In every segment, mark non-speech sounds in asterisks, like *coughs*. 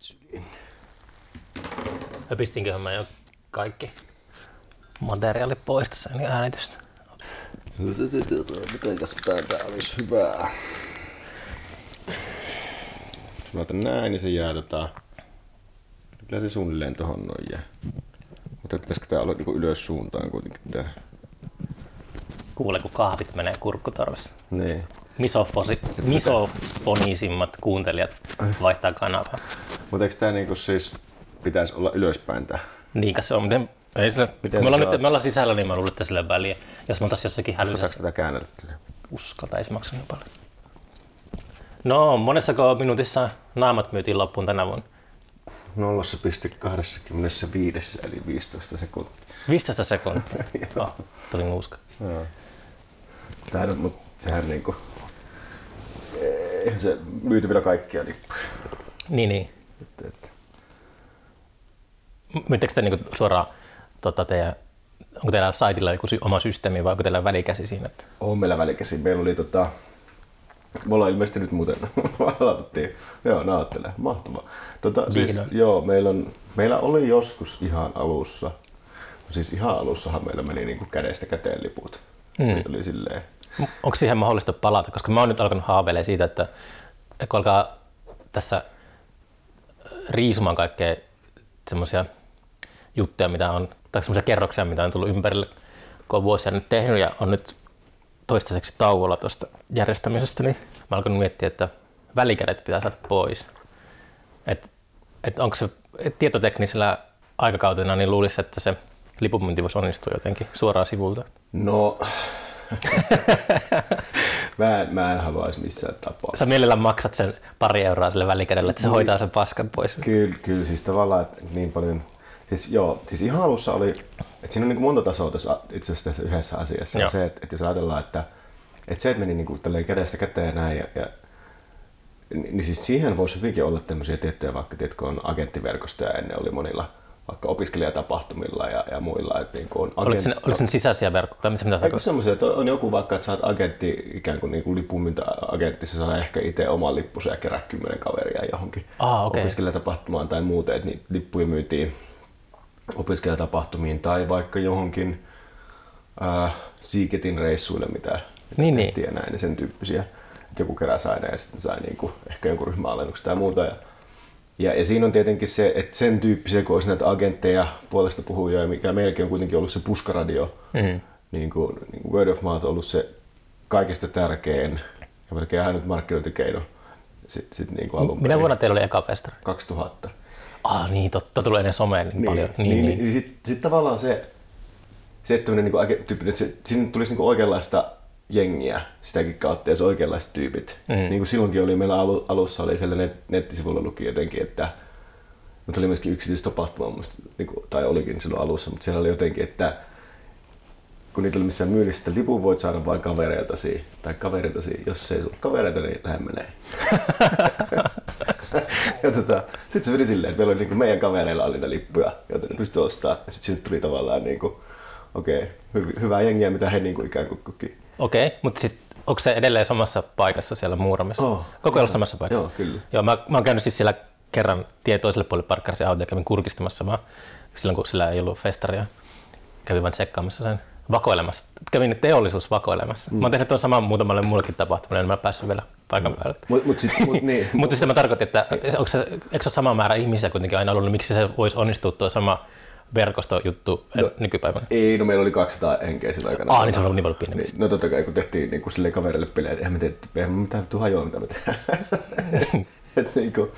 syliin. Höpistinköhän mä jo kaikki materiaalit pois tässä niin äänitystä. Mitenkäs tää olisi hyvää? Jos mä laitan näin, niin se jää tota... Kyllä se suunnilleen tohon noin jää. Mutta pitäisikö tää olla niinku ylös suuntaan kuitenkin tää? Kuule, kun kahvit menee kurkkutorvessa. Niin. Misofosi, misofonisimmat kuuntelijat vaihtaa kanavaa. Mutta eikö tää niinku siis pitäisi olla ylöspäin tää? Niinkä se on. Miten, ei sille, Miten me, ollaan nyt, me ollaan sisällä, niin mä luulen, että sille väliä. Jos me oltaisiin jossakin Otetaanko hällyisessä tätä käännellä? uskalta, ei se maksa niin paljon. No, monessako minuutissa naamat myytiin loppuun tänä vuonna? 0,25 eli 15 sekuntia. 15 sekuntia. *laughs* oh, tuli nuuska. Joo. Tää nyt, mut sehän niinku... Eihän se myyty vielä kaikkia lippuja. Niin, niin. Että. Myyttekö te niinku suoraan tota, teidän, onko teillä saitilla joku oma systeemi vai onko teillä välikäsi siinä? Että... On meillä välikäsi. Meillä oli tota... Me ollaan ilmeisesti nyt muuten *laughs* aloitettiin. Joo, naattelee. Mahtavaa. Tota, siis, joo, meillä, on, meillä oli joskus ihan alussa, no siis ihan alussahan meillä meni niinku kädestä käteen liput. Mm. Oli silleen, Onko siihen mahdollista palata? Koska mä oon nyt alkanut haaveilemaan siitä, että kun alkaa tässä riisumaan kaikkea semmoisia juttuja, mitä on, tai semmoisia kerroksia, mitä on tullut ympärille, kun on vuosia nyt tehnyt ja on nyt toistaiseksi tauolla tuosta järjestämisestä, niin mä alkanut miettiä, että välikädet pitää saada pois. Et, et onko se et tietoteknisellä aikakautena, niin luulisi, että se lipunmyynti voisi onnistua jotenkin suoraan sivulta. no... *laughs* mä, en, mä en haluaisi missään tapauksessa. Sä mielellään maksat sen pari euroa sille välikädelle, että se hoitaa sen paskan pois. Kyllä, kyllä siis tavallaan että niin paljon, siis joo, siis ihan alussa oli, että siinä on niin monta tasoa tässä itse asiassa tässä yhdessä asiassa. Joo. On se, että, että jos ajatellaan, että, että se, että meni niin kuin kädestä käteen näin ja, ja niin niin siis siihen voisi hyvinkin olla tämmöisiä tiettyjä, vaikka tiedätkö, on agenttiverkostoja ennen oli monilla vaikka opiskelijatapahtumilla ja, ja muilla. Että niin kuin on Oliko se, oliko ne sisäisiä verkkoja? Mitä Eikö semmoisia, että on joku vaikka, että sä oot agentti, ikään kuin, niin kuin lipunmyyntäagentti, sä saa ehkä itse oman lippusen ja kerää kymmenen kaveria johonkin Aa, okei. opiskelijatapahtumaan tai muuten, että niitä lippuja myytiin opiskelijatapahtumiin tai vaikka johonkin äh, Seeketin reissuille, mitä Niin, niin. ja näin, niin sen tyyppisiä. Että joku keräsi aina ja sitten sai niinku, ehkä jonkun ryhmäalennuksen tai muuta. Ja, ja, ja, siinä on tietenkin se, että sen tyyppisiä, kun olisi näitä agentteja, puolesta puhujia, mikä meilläkin on kuitenkin ollut se puskaradio, Mm. niin kuin, niin kuin word of mouth on ollut se kaikista tärkein ja melkein ainut markkinointikeino sitten sit niin kuin alun Minä vuonna teillä oli eka festari? 2000. Ah niin, totta, tulee ennen someen niin, paljon. Niin, niin, niin, niin sitten sit tavallaan se, se että age- tyyppi, että se, sinne tulisi niinku oikeanlaista jengiä sitäkin kautta ja se oikeanlaiset tyypit. Mm. Niin kuin silloinkin oli, meillä alu, alussa oli sellainen nettisivulla luki jotenkin, että mutta oli myöskin yksityistapahtuma, musta, niin kuin, tai olikin silloin alussa, mutta siellä oli jotenkin, että kun niitä oli missään myynnissä, että lipun voit saada vain kavereiltasi, tai kavereiltasi, jos ei sulla kavereita, niin lähde menee. *laughs* ja tota, sitten se meni silleen, että meillä oli niinku meidän kavereilla oli niitä lippuja, joita ne pystyi ostamaan. Ja sitten tuli tavallaan niinku, okei, okay, hy- hyvää jengiä, mitä he niinku ikään kuin koki. Okei, okay, mutta sit, onko se edelleen samassa paikassa siellä Muuramessa? Oh, Koko ajan samassa paikassa? Joo, kyllä. Joo, mä, mä oon käynyt siis siellä kerran tien toiselle puolelle parkkarisen auto ja kävin kurkistamassa vaan silloin, kun sillä ei ollut festaria. Kävin vaan tsekkaamassa sen vakoilemassa. Kävin teollisuusvakoilemassa. Mm. Mä oon tehnyt tuon saman muutamalle muullekin tapahtumalle, en mä päässyt vielä paikan päälle. Mut, mut sit, mut, niin, *laughs* Mutta siis mä tarkoitin, että onko se, eikö se ole sama määrä ihmisiä kuitenkin aina ollut, niin miksi se voisi onnistua tuo sama verkostojuttu no, nykypäivänä? Ei, no meillä oli 200 henkeä sillä aikana. Ah, niin se on ollut niin paljon pienempi. Niin, no totta kai, kun tehtiin niin kuin silleen kavereille pelejä, että eihän me tee, eihän me mitään hajoa, mitä me tehdään. *laughs* et, niin kuin,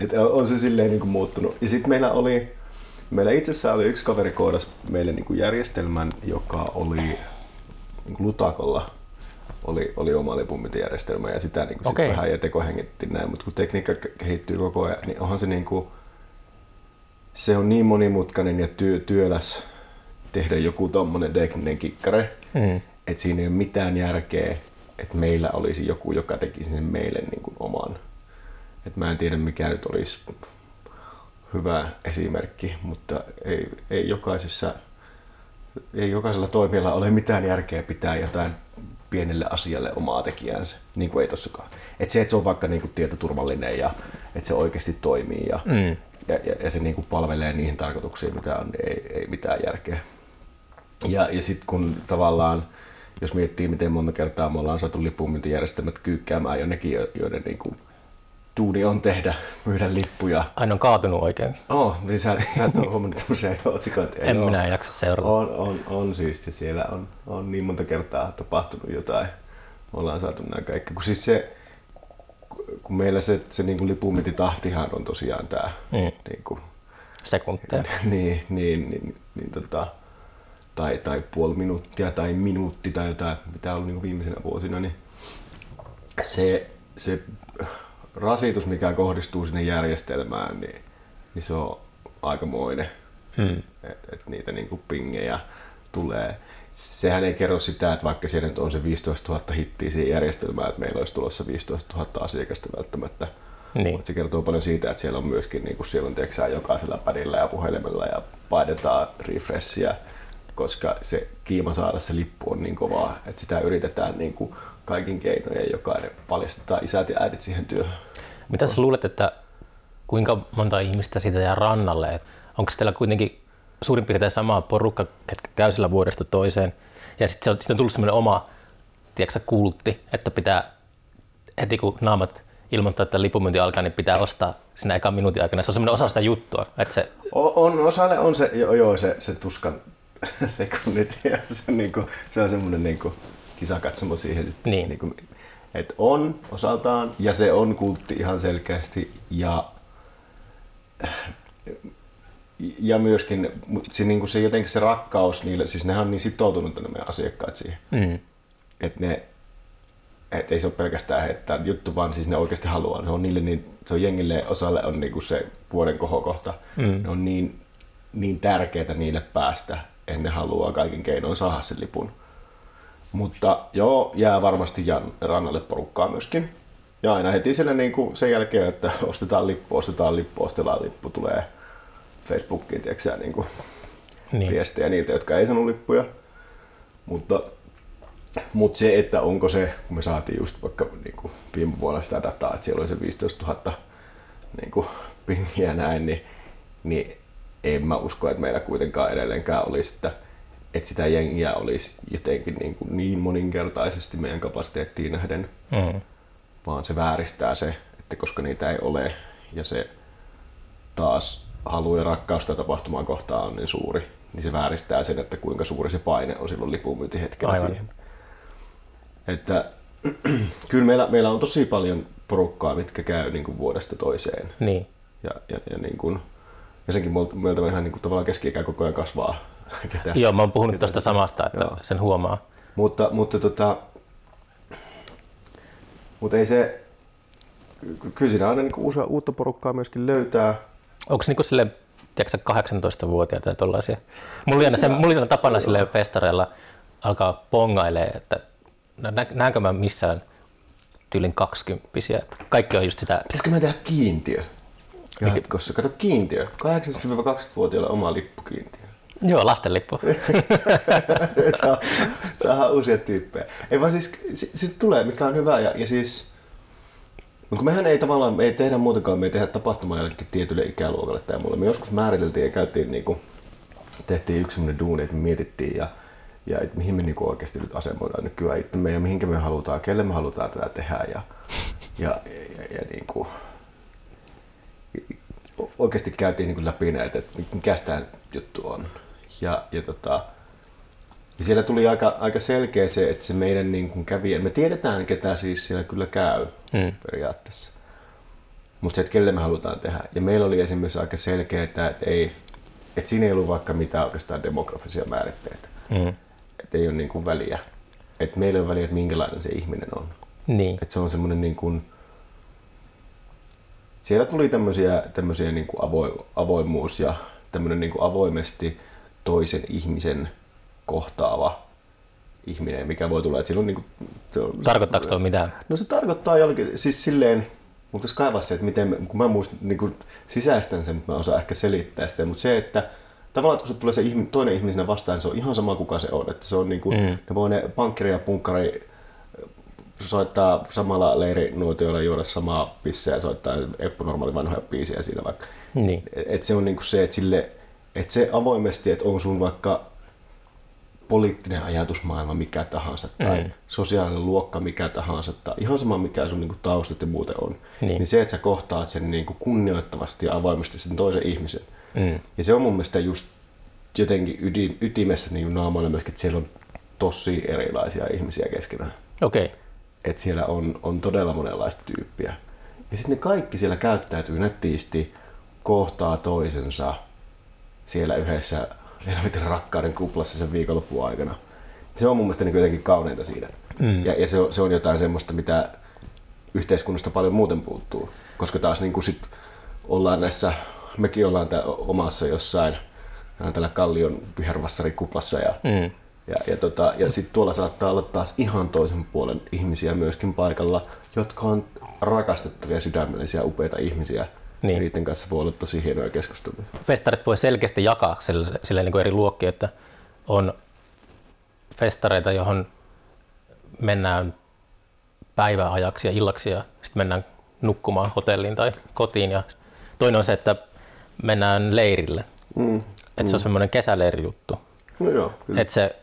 et on se silleen niin kuin muuttunut. Ja sitten meillä oli, meillä itsessään oli yksi kaveri koodas meille niin kuin järjestelmän, joka oli niin kuin Lutakolla oli, oli oma lipunmyyntijärjestelmä ja sitä niin kuin Okei. sit vähän ja tekohengittiin näin, mutta kun tekniikka ke- kehittyy koko ajan, niin onhan se niin kuin, se on niin monimutkainen ja työ, työläs tehdä joku tommonen tekninen kikkare, Mm. että siinä ei ole mitään järkeä, että meillä olisi joku, joka tekisi sen meille niin kuin oman. Et mä en tiedä mikä nyt olisi hyvä esimerkki, mutta ei, ei jokaisessa ei jokaisella toimijalla ole mitään järkeä pitää jotain pienelle asialle omaa tekijänsä, niin kuin ei tossakaan. Et se, että se on vaikka niin kuin tietoturvallinen ja että se oikeasti toimii ja, Mm. Ja, ja, ja se niin kuin palvelee niihin tarkoituksiin, mitä on, niin ei, ei mitään järkeä. Ja, ja sitten kun tavallaan, jos miettii, miten monta kertaa me ollaan saatu lipunmyyntijärjestelmät kyykkäämään jo nekin, jo- joiden niin kuin, tuuni on tehdä, myydä lippuja. Aina on kaatunut oikein. Oh, niin sä, sä et ole huomannut tämmöisiä *laughs* otsikoita. En minä jaksa seurata. On, on, on siis, siellä on, on niin monta kertaa tapahtunut jotain. Me ollaan saatu nämä kaikki. Kun siis se, kun meillä se, se niin kuin lipunmyyntitahtihan on tosiaan tämä, Mm. niin kuin, Sekunteja. *laughs* niin, niin, niin, niin tota, tai, tai puoli minuuttia tai minuutti tai jotain, mitä on ollut niin viimeisenä vuosina, niin se, se rasitus, mikä kohdistuu sinne järjestelmään, niin, niin se on aikamoinen. Mm. Että et niitä niinku pingejä tulee. Sehän ei kerro sitä, että vaikka siellä nyt on se 15 000 hittiä siihen järjestelmään, että meillä olisi tulossa 15 000 asiakasta välttämättä. Niin. Mutta se kertoo paljon siitä, että siellä on myöskin niin kuin siellä on tiedätkö, jokaisella padilla ja puhelimella ja painetaan refreshia, koska se kiima saada se lippu on niin kovaa, että sitä yritetään niin kuin kaikin keinoin jokainen paljastetaan isät ja äidit siihen työhön. Mitä sä luulet, että kuinka monta ihmistä siitä jää rannalle? Onko teillä kuitenkin suurin piirtein sama porukka, ketkä käy sillä vuodesta toiseen? Ja sitten sit on tullut semmoinen oma tiedätkö, kultti, että pitää heti kun naamat ilmoittaa, että lipunmyynti alkaa, niin pitää ostaa siinä ekan minuutin aikana. Se on semmoinen osa sitä juttua, että se, O- On, osalle on se, joo, joo se, se tuskan *laughs* sekunnit ja se, on niinku, se on semmoinen niinku kisakatsomo siihen. että Niin. Niinku, et on osaltaan ja se on kultti ihan selkeästi ja ja myöskin se, niinku se jotenkin se rakkaus niille, siis nehän on niin sitoutunut ne meidän asiakkaat siihen, mm, että ne et ei se ole pelkästään heittää juttu, vaan siis ne oikeasti haluaa. Se on niille niin, se on jengille osalle on niinku se vuoden kohokohta. Mm. Ne on niin, niin tärkeää niille päästä, että ne haluaa kaikin keinoin saada sen lipun. Mutta joo, jää varmasti Jan rannalle porukkaa myöskin. Ja aina heti siellä niin kuin sen jälkeen, että ostetaan lippu, ostetaan lippu, ostetaan lippu, tulee Facebookiin, tiedätkö niin kuin niin. viestejä niiltä, jotka ei saanut lippuja. Mutta, mutta se, että onko se, kun me saatiin just vaikka niin kuin viime vuonna sitä dataa, että siellä oli se 15 000 niin kuin pingiä näin, niin, niin en mä usko, että meillä kuitenkaan edelleenkään olisi, että, että sitä jengiä olisi jotenkin niin, kuin niin moninkertaisesti meidän kapasiteettiin nähden, Mm, vaan se vääristää se, että koska niitä ei ole ja se taas halu ja rakkaus sitä tapahtumaa kohtaan on niin suuri, niin se vääristää sen, että kuinka suuri se paine on silloin lipunmyyntihetkellä Aivan. siihen. Että *clears throat* kyllä meillä, meillä on tosi paljon porukkaa, mitkä käy niin kuin vuodesta toiseen. niin. Ja, ja, ja, niin kuin, ja senkin meiltä, ihan niin kuin tavallaan keski koko ajan kasvaa. *laughs* Ketä, Joo, mä oon puhunut ketä tuosta tota- samasta, että Joo. sen huomaa. Mutta, mutta, tota, mutta ei se, ky- kyllä siinä aina niin uusia, uutta porukkaa myöskin löytää. Onko niinku sille, tiedätkö, sä, 18-vuotiaita ja tollaisia? Mulla oli aina, se, mulla oli aina tapana sille festareilla alkaa pongailee, että no, nä, näenkö mä missään tyylin kaksikymppisiä. että Kaikki on just sitä, Pitäisikö me tehdä kiintiö? Jatkossa. Kato kiintiö. 18-20-vuotiaille oma lippukiintiö. joo, lastenlippu. *laughs* Saa, saadaan uusia tyyppejä. Ei vaan siis, si- sit tulee, mikä on hyvä. Ja, ja siis, mutta mehän ei tavallaan, me ei tehdä muutenkaan, me ei tehdä tapahtumaa jollekin tietylle ikäluokalle tai mulle. Me joskus määriteltiin ja käytiin niinku, tehtiin yksi semmoinen duuni, että me mietittiin ja, ja et mihin me niinku oikeasti nyt asemoidaan nykyään itsemme ja mihinkä me halutaan, kelle me halutaan tätä tehdä ja, ja, ja, ja niinku, oikeasti käytiin niinku läpi näitä, että mikä tämä juttu on. Ja, ja, tota, ja siellä tuli aika, aika selkeä se, että se meidän niin kuin kävijä, me tiedetään ketä siis siellä kyllä käy Mm. periaatteessa. Mutta se, että kelle me halutaan tehdä. Ja meillä oli esimerkiksi aika selkeää, että ei, että siinä ei ollut vaikka mitään oikeastaan demografisia määritteitä. Mm. Että ei ole niin kuin väliä. Että meillä ei ole väliä, että minkälainen se ihminen on. Niin. Että se on semmoinen niin kuin, siellä tuli tämmöisiä, tämmöisiä niin kuin avo, avoimuus ja tämmöinen niin kuin avoimesti toisen ihmisen kohtaava ihminen, mikä voi tulla. Että on niin kuin, se on, Tarkoittaako tuo mitään? No se tarkoittaa jollakin, siis silleen, mutta jos kaivaa se, että miten, kun mä muistan, niin kuin sisäistän sen, mutta mä osaan ehkä selittää sitä, mutta se, että tavallaan kun se tulee se ihminen, toinen ihminen vastaan, niin se on ihan sama kuka se on. Että se on niin kuin, Mm. ne voi ne pankkari ja punkkari soittaa samalla leirinuotioilla juoda samaa pisseä ja soittaa Eppu normaali vanhoja biisejä siinä vaikka. Niin. Et se on niinku se, että sille, et se avoimesti, että on sun vaikka poliittinen ajatusmaailma mikä tahansa tai mm. sosiaalinen luokka mikä tahansa tai ihan sama mikä sun niinku taustat ja muuten on, niin. niin se, että sä kohtaat sen niinku kunnioittavasti ja avoimesti sen toisen ihmisen. Mm. Ja se on mun mielestä just jotenkin ydin, ytimessä niin naamalla myöskin, että siellä on tosi erilaisia ihmisiä keskenään. Okei. Okay. Että siellä on, on todella monenlaista tyyppiä. Ja sitten ne kaikki siellä käyttäytyy nättiisti, kohtaa toisensa siellä yhdessä helvetin rakkauden kuplassa sen viikonloppuun aikana. Se on mun mielestä niin jotenkin kauneinta siinä. Mm. Ja, ja se, on, se on jotain semmoista, mitä yhteiskunnasta paljon muuten puuttuu. Koska taas niin kuin sit ollaan näissä, mekin ollaan tää omassa jossain tällä Kallion vihervassarikuplassa ja, mm. ja, ja, tota, ja sitten tuolla saattaa olla taas ihan toisen puolen ihmisiä myöskin paikalla, jotka on rakastettavia, sydämellisiä, upeita ihmisiä. Niin. Niiden kanssa voi olla tosi hienoja keskusteluja. Festarit voi selkeästi jakaa sille, sille niin kuin eri luokkia, että on festareita, johon mennään päiväajaksi ja illaksi ja sitten mennään nukkumaan hotelliin tai kotiin. Ja toinen on se, että mennään leirille. Mm. Että mm. se on mm. semmoinen kesäleirijuttu. No joo, kyllä. Että se,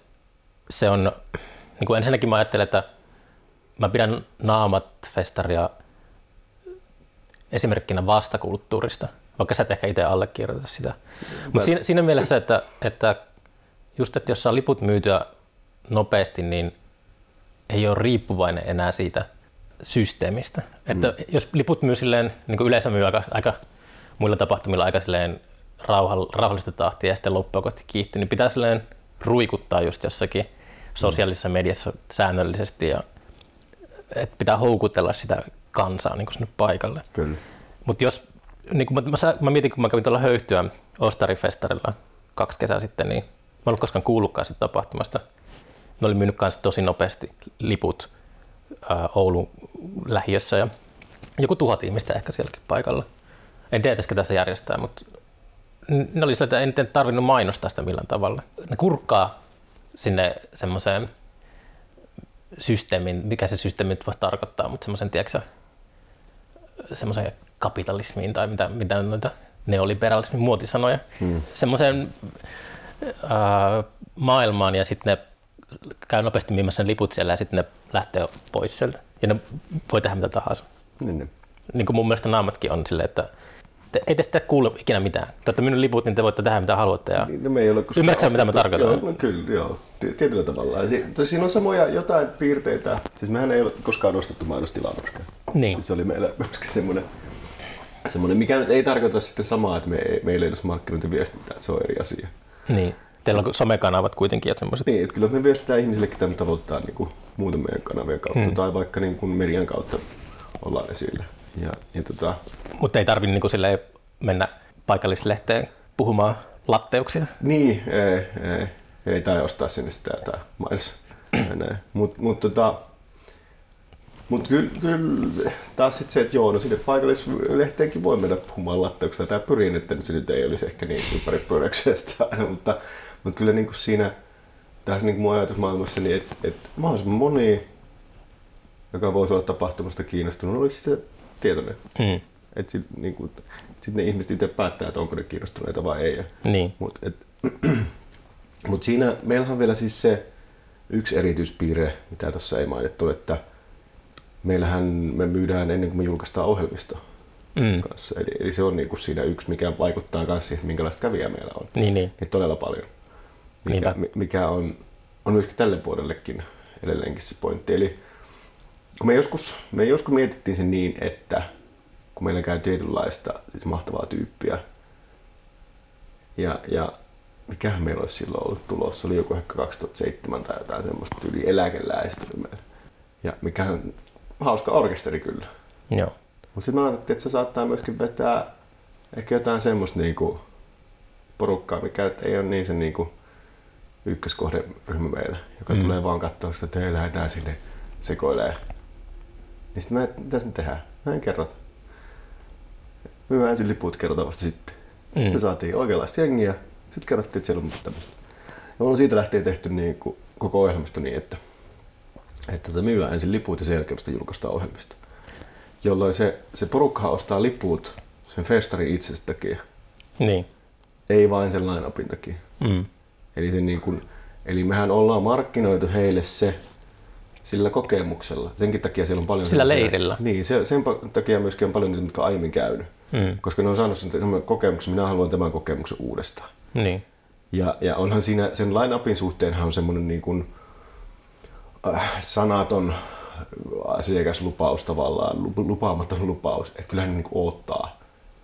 se on, niin kuin ensinnäkin mä ajattelen, että mä pidän naamat-festaria esimerkkinä vastakulttuurista, vaikka sä et ehkä itse allekirjoita sitä. Mutta siinä, siinä mielessä, että, että just, että jos saa liput myytyä nopeasti, niin ei ole riippuvainen enää siitä systeemistä. Mm. Että jos liput myy silleen, niin kuin yleensä myy aika, aika muilla tapahtumilla aika silleen rauhallista tahtia ja sitten loppujen kohti kiihtyy, niin pitää silleen ruikuttaa just jossakin sosiaalisessa mediassa säännöllisesti ja että pitää houkutella sitä kansaa niin sinne paikalle. Kyllä. Mutta jos, niin kun mä, mä, mä, mietin, kun mä kävin tuolla höyhtyä Ostarifestarilla kaksi kesää sitten, niin mä en ollut koskaan kuullutkaan siitä tapahtumasta. Ne oli myynyt kanssa tosi nopeasti liput ää, Oulun lähiössä ja joku tuhat ihmistä ehkä sielläkin paikalla. En tiedä, ketä tässä järjestää, mutta ne oli sillä, että en tarvinnut mainostaa sitä millään tavalla. Ne kurkkaa sinne semmoiseen systeemin, mikä se systeemi voisi tarkoittaa, mutta semmoisen, tiedätkö, semmoiseen kapitalismiin tai mitä, mitä noita neoliberalismin muotisanoja, hmm. semmoiseen äh, maailmaan ja sitten ne käy nopeasti myymässä ne liput siellä ja sitten ne lähtee pois sieltä. Ja ne voi tehdä mitä tahansa. Niin, niin. niin kuin mun mielestä naamatkin on silleen, että te, ei tästä kuule ikinä mitään. Olette minun liput, niin te voitte tehdä mitä haluatte. Ja... Niin, no me ei ole Ymmärrätkö mitä mä tarkoitan? Joo, no, kyllä, joo. Tietyllä tavalla. Si- siinä on samoja jotain piirteitä. Siis mehän ei ole koskaan ostettu mainostilaa. Niin. Se oli meillä myöskin semmoinen, semmoinen, mikä nyt ei tarkoita sitten samaa, että me, meillä ei olisi markkinointiviestintää, että se on eri asia. Niin. Teillä on somekanavat kuitenkin ja semmoiset. Niin, että kyllä me viestitään ihmisillekin tämän tavoittaa niin kuin muuten meidän kanavien kautta hmm. tai vaikka niin kuin median kautta ollaan esillä. Ja, ja tota... Mutta ei tarvitse niin mennä paikallislehteen puhumaan latteuksia. Niin, ei, ei, ei tai ostaa sinne sitä jotain mainos. *clears throat* Mutta mut, tota, mut kyllä, kyl, taas sit se, että joo, no sinne paikallislehteenkin voi mennä puhumaan latteuksia. Tämä pyrin, että se nyt ei olisi ehkä niin ympäri pyöräyksestä *laughs* aina, mutta, mutta kyllä niin kuin siinä tässä niin kuin mun ajatusmaailmassa, niin että et mahdollisimman moni, joka voisi olla tapahtumasta kiinnostunut, olisi sitä tietoinen. Mm. Että sit, niin kuin, sitten ne ihmiset itse päättää, että onko ne kiinnostuneita vai ei. Niin. Mutta *clears throat* mut siinä meillähän on vielä siis se yksi erityispiirre, mitä tuossa ei mainittu, että meillähän me myydään ennen kuin me julkaistaan ohjelmisto. Mm. Kanssa. Eli, eli, se on niinku siinä yksi, mikä vaikuttaa myös siihen, minkälaista kävijää meillä on. Niin, niin. niin todella paljon. Mikä, mikä on, on myöskin tälle vuodellekin edelleenkin se pointti. Eli kun me joskus, me joskus mietittiin sen niin, että kun meillä käy tietynlaista siis mahtavaa tyyppiä. Ja, ja mikähän meillä olisi silloin ollut tulossa, oli joku ehkä 2007 tai jotain semmoista yli eläkeläistä meillä. Ja mikähän hauska orkesteri kyllä. Joo. Mutta sitten mä ajattelin, että se saattaa myöskin vetää ehkä jotain semmoista niinku porukkaa, mikä ei ole niin se niinku ykköskohderyhmä meillä, joka mm. tulee vaan katsoa sitä, että hei, lähdetään sinne sekoilee. Niin sitten mä, mitä me tehdään? Näin kerrot me väänsin liput kertavasti sitten. Mm. Sitten me saatiin oikeanlaista jengiä. Sitten kerrottiin, että siellä on tämmöistä. Ja on siitä lähtien tehty niin kuin koko ohjelmisto niin, että että tota, myydään ensin liput ja sen jälkeen vasta julkaistaan ohjelmista. Jolloin se, se porukka ostaa liput sen festarin itsestä takia, Niin. ei vain sen line-upin takia. Mm. Eli, se niin kuin, eli mehän ollaan markkinoitu heille se sillä kokemuksella. Senkin takia siellä on paljon... Sillä semmoisia- leirillä. Niin, se, sen takia myöskin on paljon niitä, jotka aiemmin käynyt. Mm. Koska ne on saanut sen kokemuksen, minä haluan tämän kokemuksen uudestaan. Niin. Ja, ja onhan siinä sen line-upin suhteenhan on semmoinen niin kuin, äh, sanaton asiakaslupaus tavallaan, lu- lupaamaton lupaus, että kyllähän ne niin kuin odottaa.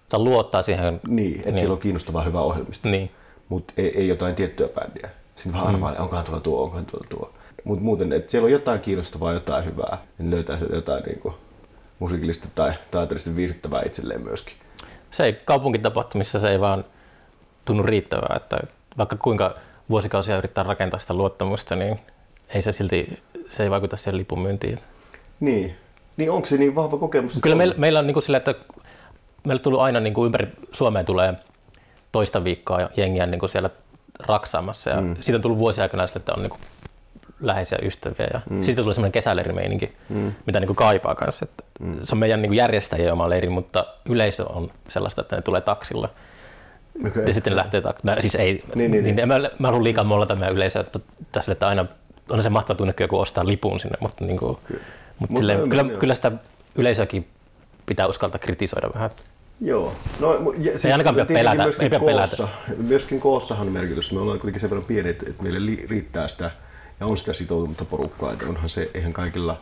Tai luottaa siihen. Niin, että Niin. siellä on kiinnostava hyvä ohjelmisto, Niin. mutta ei, ei jotain tiettyä bändiä. Siinä vähän arvailee, onkohan tuolla tuo, onkohan tuolla tuo. Mutta muuten, että siellä on jotain kiinnostavaa, jotain hyvää, niin löytää sieltä jotain niin kuin, musiikillista tai taiteellisesti viihdyttävää itselleen myöskin. Se ei kaupunkitapahtumissa se ei vaan tunnu riittävää, että vaikka kuinka vuosikausia yrittää rakentaa sitä luottamusta, niin ei se silti, se ei vaikuta siihen lipun myyntiin. Niin, niin onko se niin vahva kokemus? Kyllä meillä, meillä on niin kuin sillä, että meillä on tullut aina niin kuin ympäri Suomeen tulee toista viikkoa jengiä niin kuin siellä raksaamassa ja mm. siitä on tullut vuosia aikana sille, että on niin kuin läheisiä ystäviä ja mm. siitä tulee semmoinen kesäleirimeininki, mm. mitä niin kuin kaipaa kanssa. Että mm. Se on meidän niin järjestäjien oma leiri, mutta yleisö on sellaista, että ne tulee taksilla. Okei. Ja sitten lähtee tak- mä, siis ei, Niin, niin, niin, niin, mä, mä haluan liikaa mollata meidän yleisöä että tässä, että aina on se mahtava tunne, kun joku ostaa lipun sinne, mutta, niin kuin, mutta Mutta silleen, kyllä, joo. kyllä sitä yleisöäkin pitää uskaltaa kritisoida vähän. Joo. No, ja, siis ainakaan pidä pelätä, myöskin ei pidä pelätä. koossa, Myöskin koossahan on merkitys. Me ollaan kuitenkin sen verran pieni, että että meille li- riittää sitä ja on sitä sitoutunutta porukkaa. Että onhan se, eihän kaikilla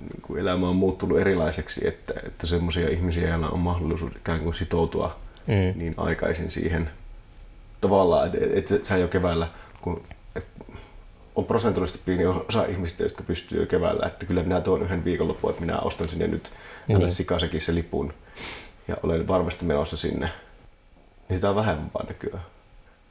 niin kuin elämä on muuttunut erilaiseksi, että, että semmoisia ihmisiä, joilla on mahdollisuus ikään kuin sitoutua Mm. niin aikaisin siihen tavallaan, että, että, että sä jo keväällä, kun että on prosentuaalisesti pieni osa ihmistä, jotka pystyy jo keväällä, että kyllä minä tuon yhden viikonlopun, että minä ostan sinne nyt Niin. niin. sikasekin se lipun ja olen varmasti menossa sinne. Niin sitä on vähemmän vaan nykyään.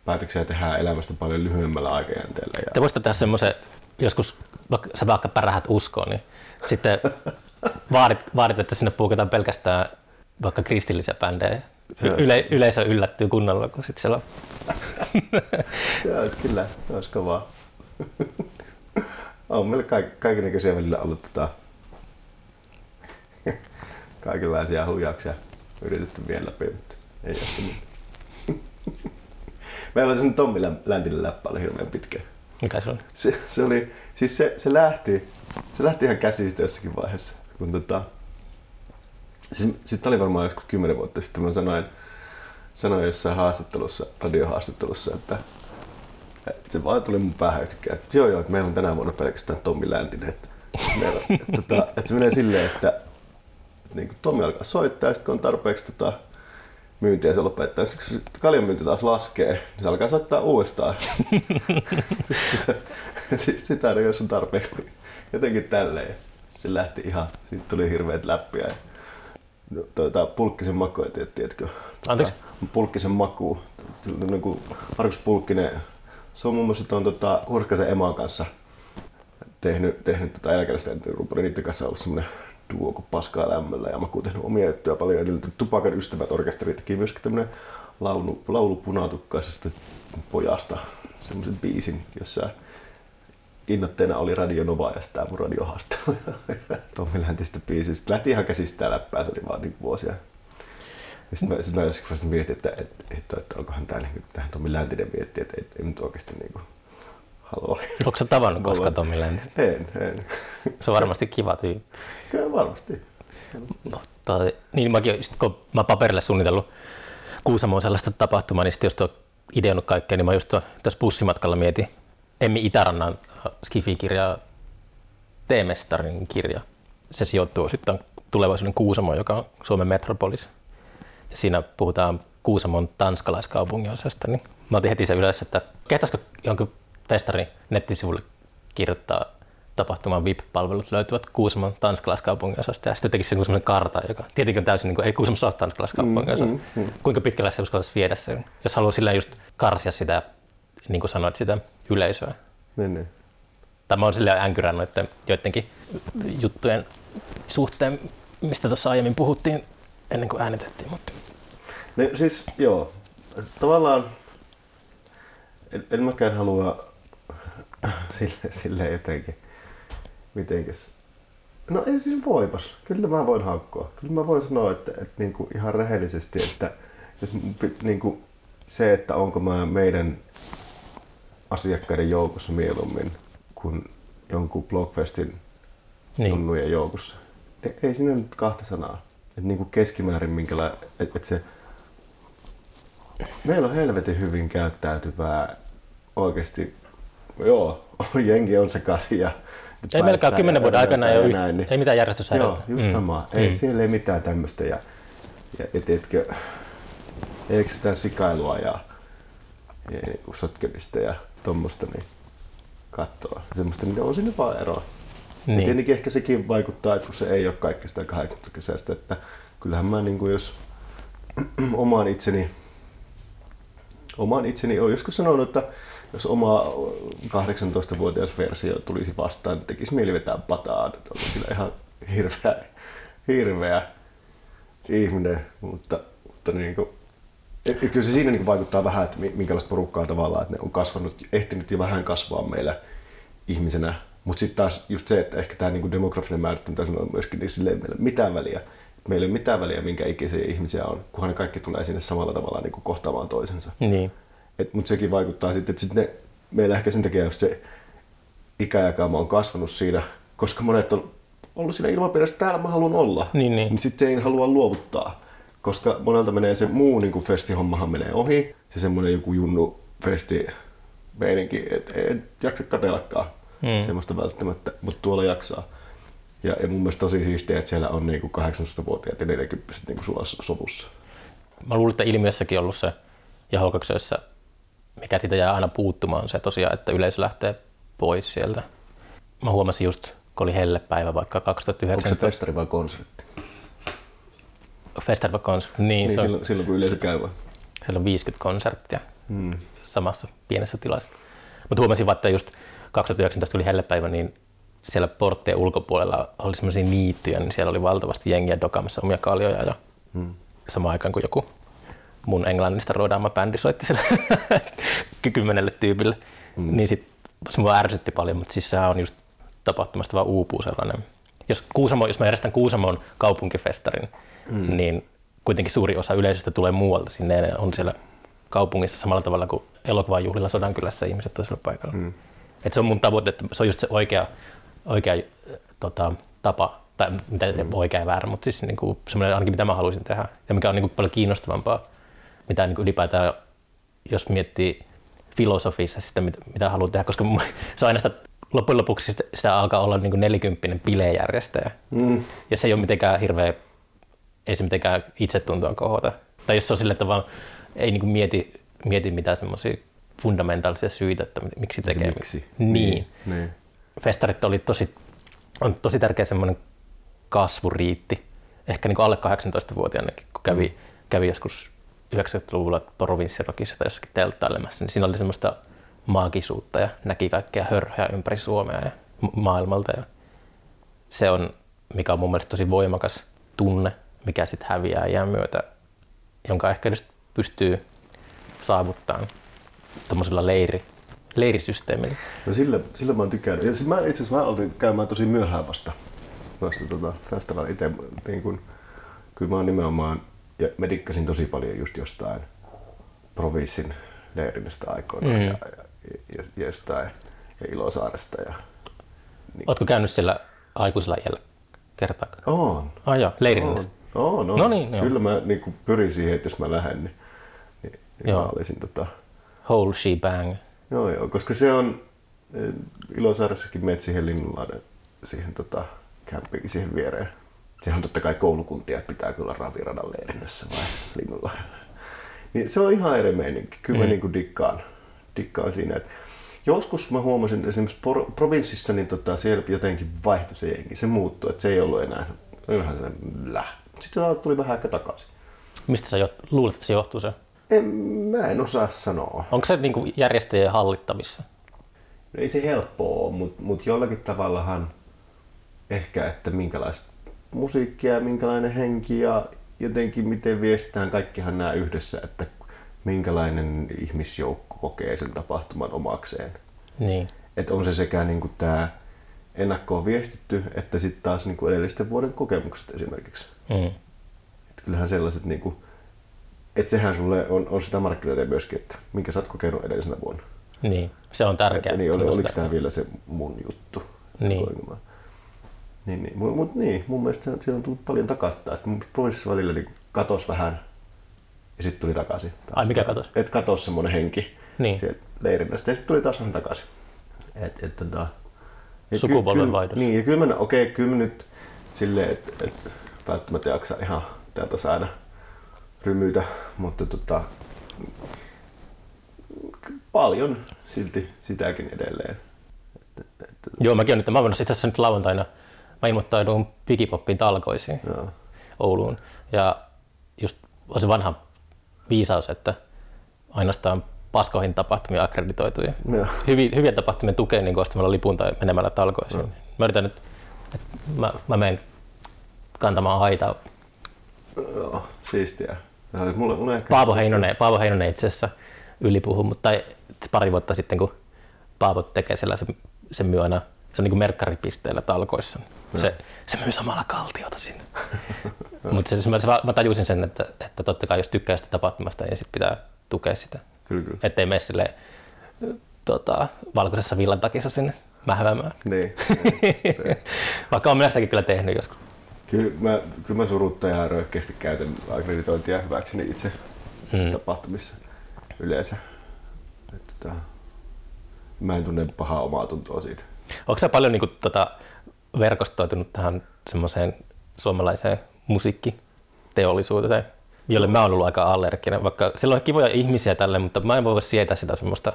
Päätöksiä tehdään elämästä paljon lyhyemmällä aikajänteellä. Ja... Te voisitte tehdä semmoisen, joskus vaikka, sä vaikka pärähät uskoon, niin sitten *laughs* vaadit, vaadit, että sinne puukataan pelkästään vaikka kristillisiä bändejä. Se Yle, yleisö yllättyy kunnolla, kun sitten siellä on *laughs* Se olisi kyllä, se olisi kovaa. *laughs* on meillä kaik- kaikenlaisia välillä ollut tota, kaikenlaisia huijauksia yritetty vielä läpi, mutta ei ole Meillä oli semmoinen Tommi Lä- Läntinen läppä, oli hirveän pitkä. mikä se on. Se, se, oli, siis se, se, lähti, se lähti ihan käsistä jossakin vaiheessa. Kun tota, siis, sitten oli varmaan joskus kymmenen vuotta sitten, mä sanoin, sanoin jossain haastattelussa, radiohaastattelussa, että, että se vaan tuli mun päähän yhtäkkiä, että joo joo, että meillä on tänä vuonna pelkästään Tommi Läntinen. Että, meillä, että, tota, että se menee silleen, että, että niin Tommi alkaa soittaa ja sitten kun on tarpeeksi tota, myyntiä se lopettaa. Se kaljan myynti taas laskee, niin se alkaa soittaa uudestaan. *laughs* Sitten sitä aina jos on tarpeeksi. niin Jotenkin tälleen. Se lähti ihan, siitä tuli hirveät läppiä. Ja, no, tuota, pulkkisen maku, et tiedät, tiedätkö? Anteeksi? Tuota, Pulkkisen maku. Niin kuin Markus Pulkkinen, se on muun muassa tuon tota, Hurskasen Eman kanssa tehnyt, tehnyt tota eläkeläistä rumpuri niiden kanssa ollut semmoinen duo kuin Paskaa lämmöllä ja Maku tehnyt omia juttuja paljon edelleen. Tupakan ystävät orkesteri teki myöskin tämmöinen laulu, laulu punatukkaisesta pojasta semmoisen biisin, jossa innoitteena oli Radio Nova ja sitä mun radiohaastattelu. Tommi lähti sitä biisistä. Lähti ihan käsistä läppää, se oli vaan niin vuosia. Sitten mä, sit mä joskus mietin, että, että, että, että onkohan tämä niin, tähän Tommi Läntinen miettii, että ei, ei nyt oikeasti niin kuin, halua. Onko sä tavannut koskaan Tommi Läntisen? En, en. Se on varmasti kiva tyyppi. Kyllä varmasti. Mutta, niin mäkin, just kun mä paperille suunnitellut Kuusamoon sellaista tapahtumaa, niin sitten jos tuo ideonnut kaikkea, niin mä just tuo- tässä bussimatkalla mietin Emmi Itärannan Skifi-kirjaa, T-mestarin kirja. Se sijoittuu sitten tulevaisuuden Kuusamoon, joka on Suomen metropolis. Ja siinä puhutaan Kuusamon tanskalaiskaupungin osasta, niin mä otin heti se ylös, että kehtaisiko jonkun festarin nettisivulle kirjoittaa tapahtuman VIP-palvelut löytyvät Kuusamon tanskalaiskaupungin osasta ja sitten tekisi joku sellainen karta, joka tietenkin on täysin, niin kuin, ei Kuusamossa ole tanskalaiskaupungin osa. Mm, mm, mm. Kuinka pitkälle se uskaltaisi viedä sen, jos haluaa sillä just karsia sitä, niin kuin sanoit, sitä yleisöä. Niin, niin. Tai mä oon silleen änkyrän noiden joidenkin juttujen suhteen, mistä tuossa aiemmin puhuttiin ennen kuin äänitettiin. Mutta Ne, siis joo, tavallaan en, en mäkään halua *coughs* sille, sille jotenkin Mitenkäs? No ei siis voipas. Kyllä mä voin haukkua. Kyllä mä voin sanoa, että, että niin kuin ihan rehellisesti, että jos niin kuin se, että onko mä meidän asiakkaiden joukossa mieluummin kuin jonkun Blogfestin niin. junnujen joukossa. Ei, ei siinä nyt kahta sanaa. Että niin kuin keskimäärin minkälainen, että, että se Meillä on helvetin hyvin käyttäytyvää oikeasti, joo, *laughs* jengi on se kasi ja ei melkein kymmenen vuoden aikana ei, näin, niin, ei mitään järjestyshäiriötä. Joo, just mm. sama. Ei, mm. Siellä ei mitään tämmöistä. Ja, ja et, etkö, eikö sitä sikailua ja, ja niin sotkemista ja tuommoista niin katsoa. Semmoista niin on sinne vaan eroa. Niin. Ja tietenkin ehkä sekin vaikuttaa, että kun se ei ole kaikki sitä 80 kesästä, että kyllähän mä niin kuin jos *clears throat* omaan itseni oman itseni olen joskus sanonut, että jos oma 18-vuotias versio tulisi vastaan, niin tekisi mieli vetää pataa. On kyllä ihan hirveä, hirveä ihminen, mutta, mutta niin kuin, kyllä se siinä niin vaikuttaa vähän, että minkälaista porukkaa tavallaan, että ne on kasvanut, ehtinyt jo vähän kasvaa meillä ihmisenä. Mutta sitten taas just se, että ehkä tämä niin demografinen määrittely on myöskin, niin silleen meillä mitään väliä. Meillä ei ole mitään väliä, minkä ikäisiä ihmisiä on, kunhan ne kaikki tulee sinne samalla tavalla niin kuin kohtaamaan toisensa. Niin. Mutta sekin vaikuttaa sitten, että sit ne, meillä ehkä sen takia just se ikäjakauma on kasvanut siinä, koska monet on ollut siinä ilmapiirissä, että täällä mä haluan olla, niin, niin. niin sitten ei halua luovuttaa. Koska monelta menee se muu niin festihommahan menee ohi, se semmoinen joku junnu festi meininki, että ei jaksa katelakaan mm. semmoista välttämättä, mutta tuolla jaksaa. Ja, ja mun mielestä tosi siistiä, että siellä on niinku 18-vuotiaat ja 40 niinku sulassa sovussa. Mä luulen, että ilmiössäkin ollut se, ja Holkaksössä, mikä siitä jää aina puuttumaan, on se tosiaan, että yleisö lähtee pois sieltä. Mä huomasin just, kun oli hellepäivä vaikka 2009. Onko se festari vai konsertti? Festari vai konsertti, niin. niin se on, silloin, silloin kun yleisö käy vai? Siellä on 50 konserttia hmm. samassa pienessä tilassa. Mutta huomasin, että just 2019 oli hellepäivä, niin siellä porttien ulkopuolella oli semmoisia niittyjä, niin siellä oli valtavasti jengiä dokamassa omia kaljoja ja hmm. samaan aikaan kuin joku mun englannista roodaama bändi soitti sille *laughs* kymmenelle tyypille. Hmm. Niin sit se mua ärsytti paljon, mutta siis sehän on just tapahtumasta vaan uupuu sellainen. Jos, Kuusamo, jos mä järjestän Kuusamon kaupunkifestarin, hmm. niin kuitenkin suuri osa yleisöstä tulee muualta sinne ja on siellä kaupungissa samalla tavalla kuin elokuvan juhlilla Sodankylässä ihmiset toisella paikalla. Hmm. Et se on mun tavoite, että se on just se oikea oikea tota, tapa, tai mitä mm. oikea ja väärä, mutta siis niin kuin, semmoinen ainakin mitä mä haluaisin tehdä ja mikä on niin kuin, paljon kiinnostavampaa, mitä niin ylipäätään, jos miettii filosofissa sitä, mitä, mitä haluaa tehdä, koska se on aina sitä, loppujen lopuksi sitä, sitä alkaa olla niin nelikymppinen bilejärjestäjä. Mm. Ja se ei ole mitenkään hirveä, ei se mitenkään itsetuntoa kohota. Tai jos se on sille, että vaan ei niin mieti, mieti mitään semmoisia fundamentaalisia syitä, että miksi tekee. Miksi? Niin. niin. niin festarit oli tosi, on tosi tärkeä semmoinen kasvuriitti. Ehkä niin kuin alle 18-vuotiaanakin, kun kävi, mm. kävi joskus 90-luvulla provinssirokissa tai jossakin telttailemassa, niin siinä oli semmoista maagisuutta ja näki kaikkea hörhöä ympäri Suomea ja maailmalta. Ja se on, mikä on mun mielestä tosi voimakas tunne, mikä sitten häviää iän myötä, jonka ehkä just pystyy saavuttamaan tuommoisella leiri, leirisysteemillä? No sillä, sillä mä oon tykännyt. Ja mä itse asiassa mä aloitin käymään tosi myöhään vasta, vasta tota, festivaalilla itse. Niin kyllä mä oon nimenomaan, ja mä dikkasin tosi paljon just jostain provinssin leirinnästä aikoina mm. ja, ja, ja, ja, jostain ja Ilosaaresta. Ja, niin. Ootko käynyt siellä aikuisella iällä kertaakaan? Oon. Ah joo, leirinnässä. Oon, oon. No niin, joo. Kyllä mä niin pyrin siihen, että jos mä lähden, niin, niin, niin mä olisin tota... Whole shebang. Joo, joo, koska se on eh, Ilosaaressakin menet siihen Linnunlahden siihen tota, kämppiin siihen viereen. Sehän on totta kai koulukuntia, että pitää kyllä raviradan leirinnässä vai Linnunlahdella. Niin se on ihan eri meininki. Kyllä mm. mä niin dikkaan, dikkaan siinä. Että joskus mä huomasin että esimerkiksi provinssissa, niin tota, siellä jotenkin vaihtui se jengi. Se muuttui, että se ei ollut enää ihan se läh. Sitten tuli vähän aika takaisin. Mistä sä luulet, että se johtuu se? En, mä en osaa sanoa. Onko se niin kuin järjestäjien hallittavissa? No ei se helppoa ole, mutta mut jollakin tavallahan ehkä, että minkälaista musiikkia, minkälainen henki ja jotenkin miten viestitään kaikkihan nämä yhdessä, että minkälainen ihmisjoukko kokee sen tapahtuman omakseen. Niin. Että on se sekä niin kuin tämä, ennakkoon viestitty, että sitten taas niin kuin edellisten vuoden kokemukset esimerkiksi. Mm. Et kyllähän sellaiset, niin kuin, että sehän sulle on, on sitä markkinointia myöskin, että minkä sä oot kokenut edellisenä vuonna. Niin, se on tärkeää. Niin, oli, oliko tämä vielä se mun juttu? Niin. Mä- Niin, niin. Mutta mut, niin, mun mielestä se- siellä on tullut paljon takaisin taas. Mun prosessissa välillä niin katos vähän ja sitten tuli takaisin. Taas. Ai, mikä katos? Et katos semmonen henki Niin. sieltä leirinnästä ja sitten tuli taas vähän takaisin. Et, et, tota, ja Sukupolven ky-. Niin, ja kyllä mä, okei, okay, kyllä mä nyt silleen, että et, välttämättä jaksa ihan täältä saada rymyitä, mutta tota, paljon silti sitäkin edelleen. Joo, mäkin olen nyt, mä olen itse asiassa nyt lauantaina, mä ilmoittaudun Pigipopin talkoisiin Joo. Ouluun. Ja just on se vanha viisaus, että ainoastaan paskoihin tapahtumia akkreditoituja. Hyviä, hyviä tapahtumia tukee niin ostamalla lipun tai menemällä talkoisiin. Joo. Mä yritän nyt, että mä, mä menen kantamaan haitaa. Joo, siistiä. Mulle, mulle ehkä Paavo Heinonen, Paavo Heinonen itse asiassa ylipuhu, mutta tai pari vuotta sitten, kun Paavo tekee sellaisen, se myy aina, se on niin kuin merkkaripisteellä talkoissa. Se, se myy samalla kaltiota sinne. *laughs* mutta se, se, mä, mä tajusin sen, että, että totta kai jos tykkää sitä tapahtumasta, niin sit pitää tukea sitä. Kyllä, kyllä. Ettei mene silleen, tota, valkoisessa villan takissa sinne mähvämään. Niin. *laughs* Vaikka olen sitäkin kyllä tehnyt joskus. Kyllä mä, kyllä mä surutta ja röyhkeästi käytän akkreditointia hyväkseni itse Mm. tapahtumissa yleensä. Että, tota, mä en tunne pahaa omaa tuntoa siitä. Onko sä paljon niin kuin, tota, verkostoitunut tähän semmoiseen suomalaiseen musiikkiteollisuuteen, jolle mä oon ollut aika allerginen, vaikka siellä on kivoja ihmisiä tälle, mutta mä en voi sietää sitä semmoista,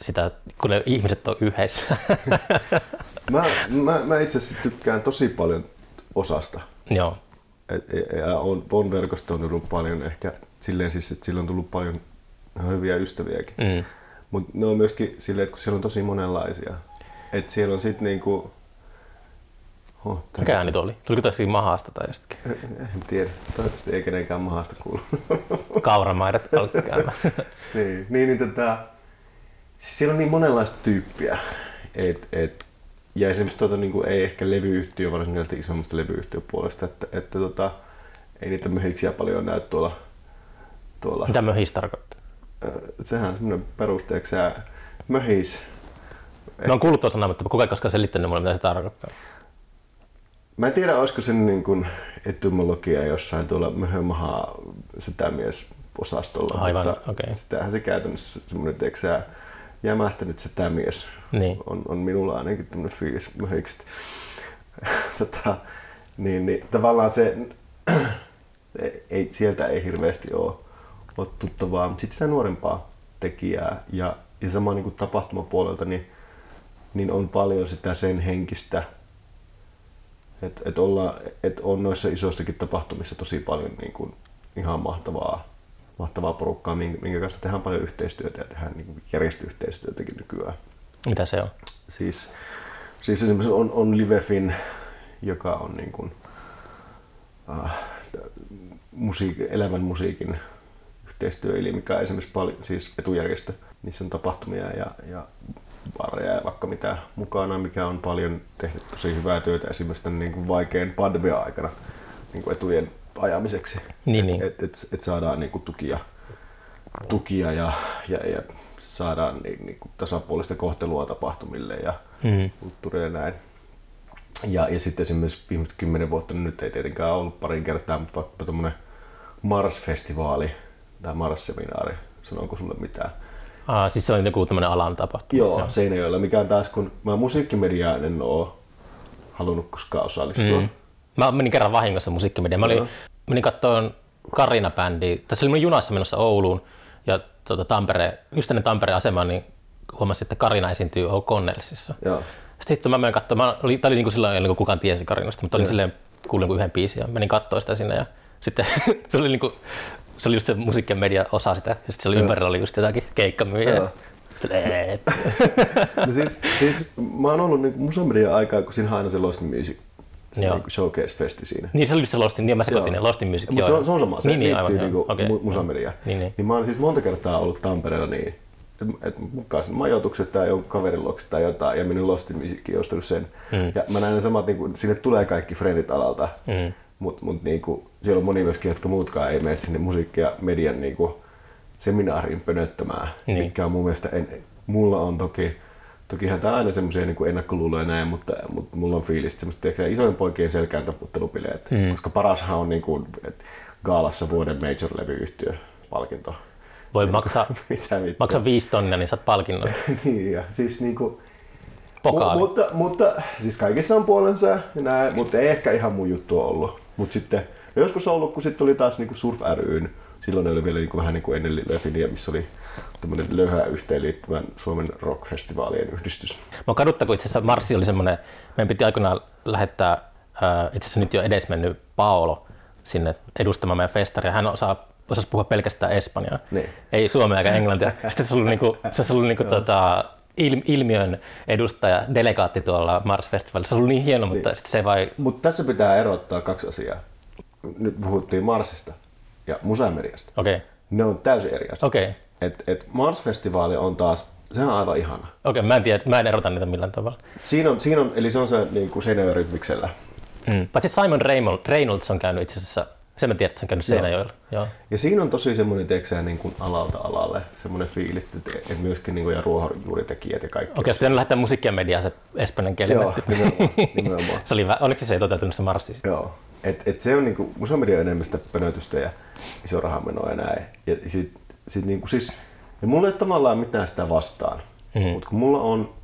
sitä, kun ne ihmiset on yhdessä. *laughs* Mä, mä, mä itse asiassa tykkään tosi paljon osasta. Joo, Et, ja on, on verkostoitunut paljon ehkä silleen siis, että sillä on tullut paljon hyviä ystäviäkin. mm. Mutta ne on myöskin silleen, että kun siellä on tosi monenlaisia. Että siellä on sitten niinku... Oh, tää- mikä ääni oli? Tuliko tässä mahasta tai jostakin? En tiedä. Toivottavasti ei kenenkään mahasta kuulu. *laughs* Kauramaidat alkoi *laughs* niin, niin, niin tota, siis siellä on niin monenlaista tyyppiä. Et, et, ja esimerkiksi tuota, niin kuin, ei ehkä levyyhtiö, varsinkin isommasta levyyhtiön puolesta, että, että tota, ei niitä möhiksiä paljon näy tuolla. tuolla. Mitä möhis tarkoittaa? Sehän on semmoinen perusteeksi möhis. Mä oon kuullut tuon sanan, mutta kukaan ei koskaan selittänyt mulle, mitä se tarkoittaa. Mä en tiedä, olisiko se niin kuin etymologia jossain tuolla möhömaha setämies osastolla. Aivan, mutta okei. Sitähän se käytännössä semmoinen, että sä jämähtänyt setämies Niin. on, on minulla ainakin tämmöinen fiilis möhikset. *laughs* tota, niin, niin, tavallaan se, *clears throat* ei, sieltä ei hirveästi ole, ole tuttavaa, mutta sitten sitä nuorempaa tekijää ja, ja sama niin tapahtumapuolelta, niin, niin on paljon sitä sen henkistä, että et olla, et on noissa isoissakin tapahtumissa tosi paljon niin kuin ihan mahtavaa, mahtavaa porukkaa, minkä, kanssa tehdään paljon yhteistyötä ja tehdään niin järjestöyhteistyötäkin nykyään. Mitä se on? Siis, siis esimerkiksi on, on Livefin, joka on niin kuin, äh, musiik, elävän musiikin yhteistyöeli, mikä on esimerkiksi paljon, siis etujärjestö. Niissä on tapahtumia ja, ja bareja ja vaikka mitä mukana, mikä on paljon tehnyt tosi hyvää työtä esimerkiksi tämän niin kuin vaikean pandemian aikana niin kuin etujen ajamiseksi. Niin, niin. Et, et, et saadaan niin kuin tukia, tukia ja, ja, ja saadaan niin, niin kuin tasapuolista kohtelua tapahtumille ja Mm. kulttuurille ja näin. Ja, ja sitten esimerkiksi viimeiset kymmenen vuotta, niin nyt ei tietenkään ollut parin kertaa, mutta vaikka tämmöinen Mars-festivaali tai Mars-seminaari, sanoonko sulle mitään? Ah, siis se on joku tämmöinen alan tapahtuma. Joo, Joo. Seinäjoella, mikä on taas, kun mä musiikkimediaan en ole halunnut koskaan osallistua. Mm. Mä menin kerran vahingossa musiikkimediaan. Mä olin, Joo. menin katsomaan Karina-bändiä. Tässä oli mun junassa menossa Ouluun ja tuota, Tampere, just ennen Tampereen asemaa, niin huomasin, että Karina esiintyy O'Connellsissa. Joo. Sitten hitto mä menin katsomaan, mä oli, tää oli niin kuin silloin, ennen kuin kukaan tiesi Karinasta, mutta olin silleen, kuulin yhden biisin ja menin katsomaan sitä sinne ja sitten *laughs* se oli, niin kuin, se oli just se musiikki ja media osa sitä ja sitten siellä ympärillä oli just jotakin keikkamyyjä. *laughs* No siis, siis mä oon ollut niin musamedian aikaa, kun siinä aina se Lost Music se Joo. niin showcase-festi siinä. Niin se oli se Lostin, niin mä sekoitin ne Lostin Music. Mutta se, on, se on sama, se niin, niin, liittyy aivan, niin joo. kuin Okei, mu- joo. musamediaan. Niin, niin. niin mä oon siis monta kertaa ollut Tampereella niin, että mukaan sinne majoitukset tai jonkun kaverin luokse tai jotain, ja minun Lost Music on ostanut sen. Mm. Ja mä näen ne samat, niin kuin, sinne tulee kaikki friendit alalta, mm. Mutta mut, niin kuin, siellä on moni myöskin, jotka muutkaan ei mene sinne musiikki- ja median niin kuin, seminaariin pönöttämään, niin. mikä on mun mielestä, en, mulla on toki, tokihan tämä aina semmoisia niin ennakkoluuloja näin, mutta, mutta mulla on fiilis, että semmoista isojen poikien selkään taputtelupileet, mm. koska parashan on niin kuin, että Gaalassa vuoden major-levyyhtiö palkinto. Voi maksaa, *laughs* mitä maksaa viisi tonnia, niin saat palkinnon. *laughs* niin, ja siis niinku, Pokaali. Mu- mutta, mutta, siis kaikissa on puolensa, ja näin, mutta ei ehkä ihan mun juttu ollut. Mutta sitten, no joskus on ollut, kun sitten tuli taas niinku Surf ryn, silloin ne oli vielä niinku vähän niin kuin ennen Lefinia, missä oli tämmöinen löyhä yhteenliittymän Suomen rockfestivaalien yhdistys. Mä kaduttako itse asiassa Marssi oli semmoinen, meidän piti aikoinaan lähettää äh, itse asiassa nyt jo edesmennyt Paolo sinne edustamaan meidän festaria. Hän osaa osasi puhua pelkästään espanjaa, niin. ei suomea eikä englantia. Sitten se olisi ollut, niinku, se olisi ollut niinku, tota, il, ilmiön edustaja, delegaatti tuolla Mars Festivalissa. Se oli niin hieno, niin. mutta sitten se vai... Mutta tässä pitää erottaa kaksi asiaa. Nyt puhuttiin Marsista ja Musamediasta. Okei. Okay. Ne on täysin eri asia. Okei. Okay. Et, et Mars-festivaali on taas, se on aivan ihana. Okei, okay, mä en tiedä, mä en erota niitä millään tavalla. Siinä on, siinä on eli se on se niin kuin Seinäjoen-rytmiksellä. Mm. Paitsi Simon Reynolds on käynyt itse asiassa sen mä tiedän, että se on käynyt Seinäjoella. Joo. Ja siinä on tosi semmoinen, teksää niin kuin alalta alalle, semmoinen fiilis, että myöskin niin kuin, ja ruohonjuuritekijät ja kaikki. Okei, olisi pitänyt lähettää musiikkia mediaan se espanjan kieli. Joo, nimenomaan. *laughs* nimenomaan. se oli, onneksi se ei toteutunut se marssi. Joo, et, et se on niin kuin, musamedia enemmän sitä pönötystä ja iso rahamenoa ja näin. Ja sit, sit niin kuin, siis, ja mulla ei ole tavallaan mitään sitä vastaan, mm. mutta kun mulla on,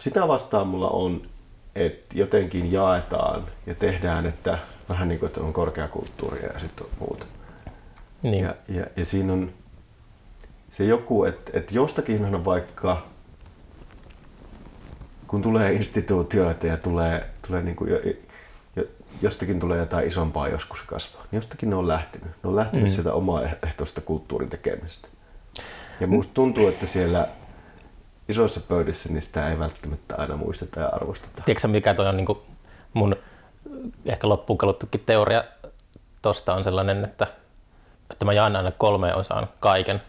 sitä vastaan mulla on, että jotenkin jaetaan ja tehdään, että vähän niin kuin, että on korkeakulttuuria ja sitten on muuta. Niin. Ja, ja, ja siinä on se joku, että, että jostakin on vaikka, kun tulee instituutioita ja tulee, tulee niin kuin, jostakin tulee jotain isompaa joskus kasvaa, niin jostakin ne on lähtenyt. Ne on lähtenyt mm. sieltä omaa ehtoista kulttuurin tekemisestä. Ja musta tuntuu, että siellä isoissa pöydissä niin sitä ei välttämättä aina muisteta ja arvosteta. Tiedätkö mikä toi on niin kuin mun ehkä loppuun kaluttukin teoria tosta on sellainen, että, että mä jaan aina kolmeen osaan kaiken.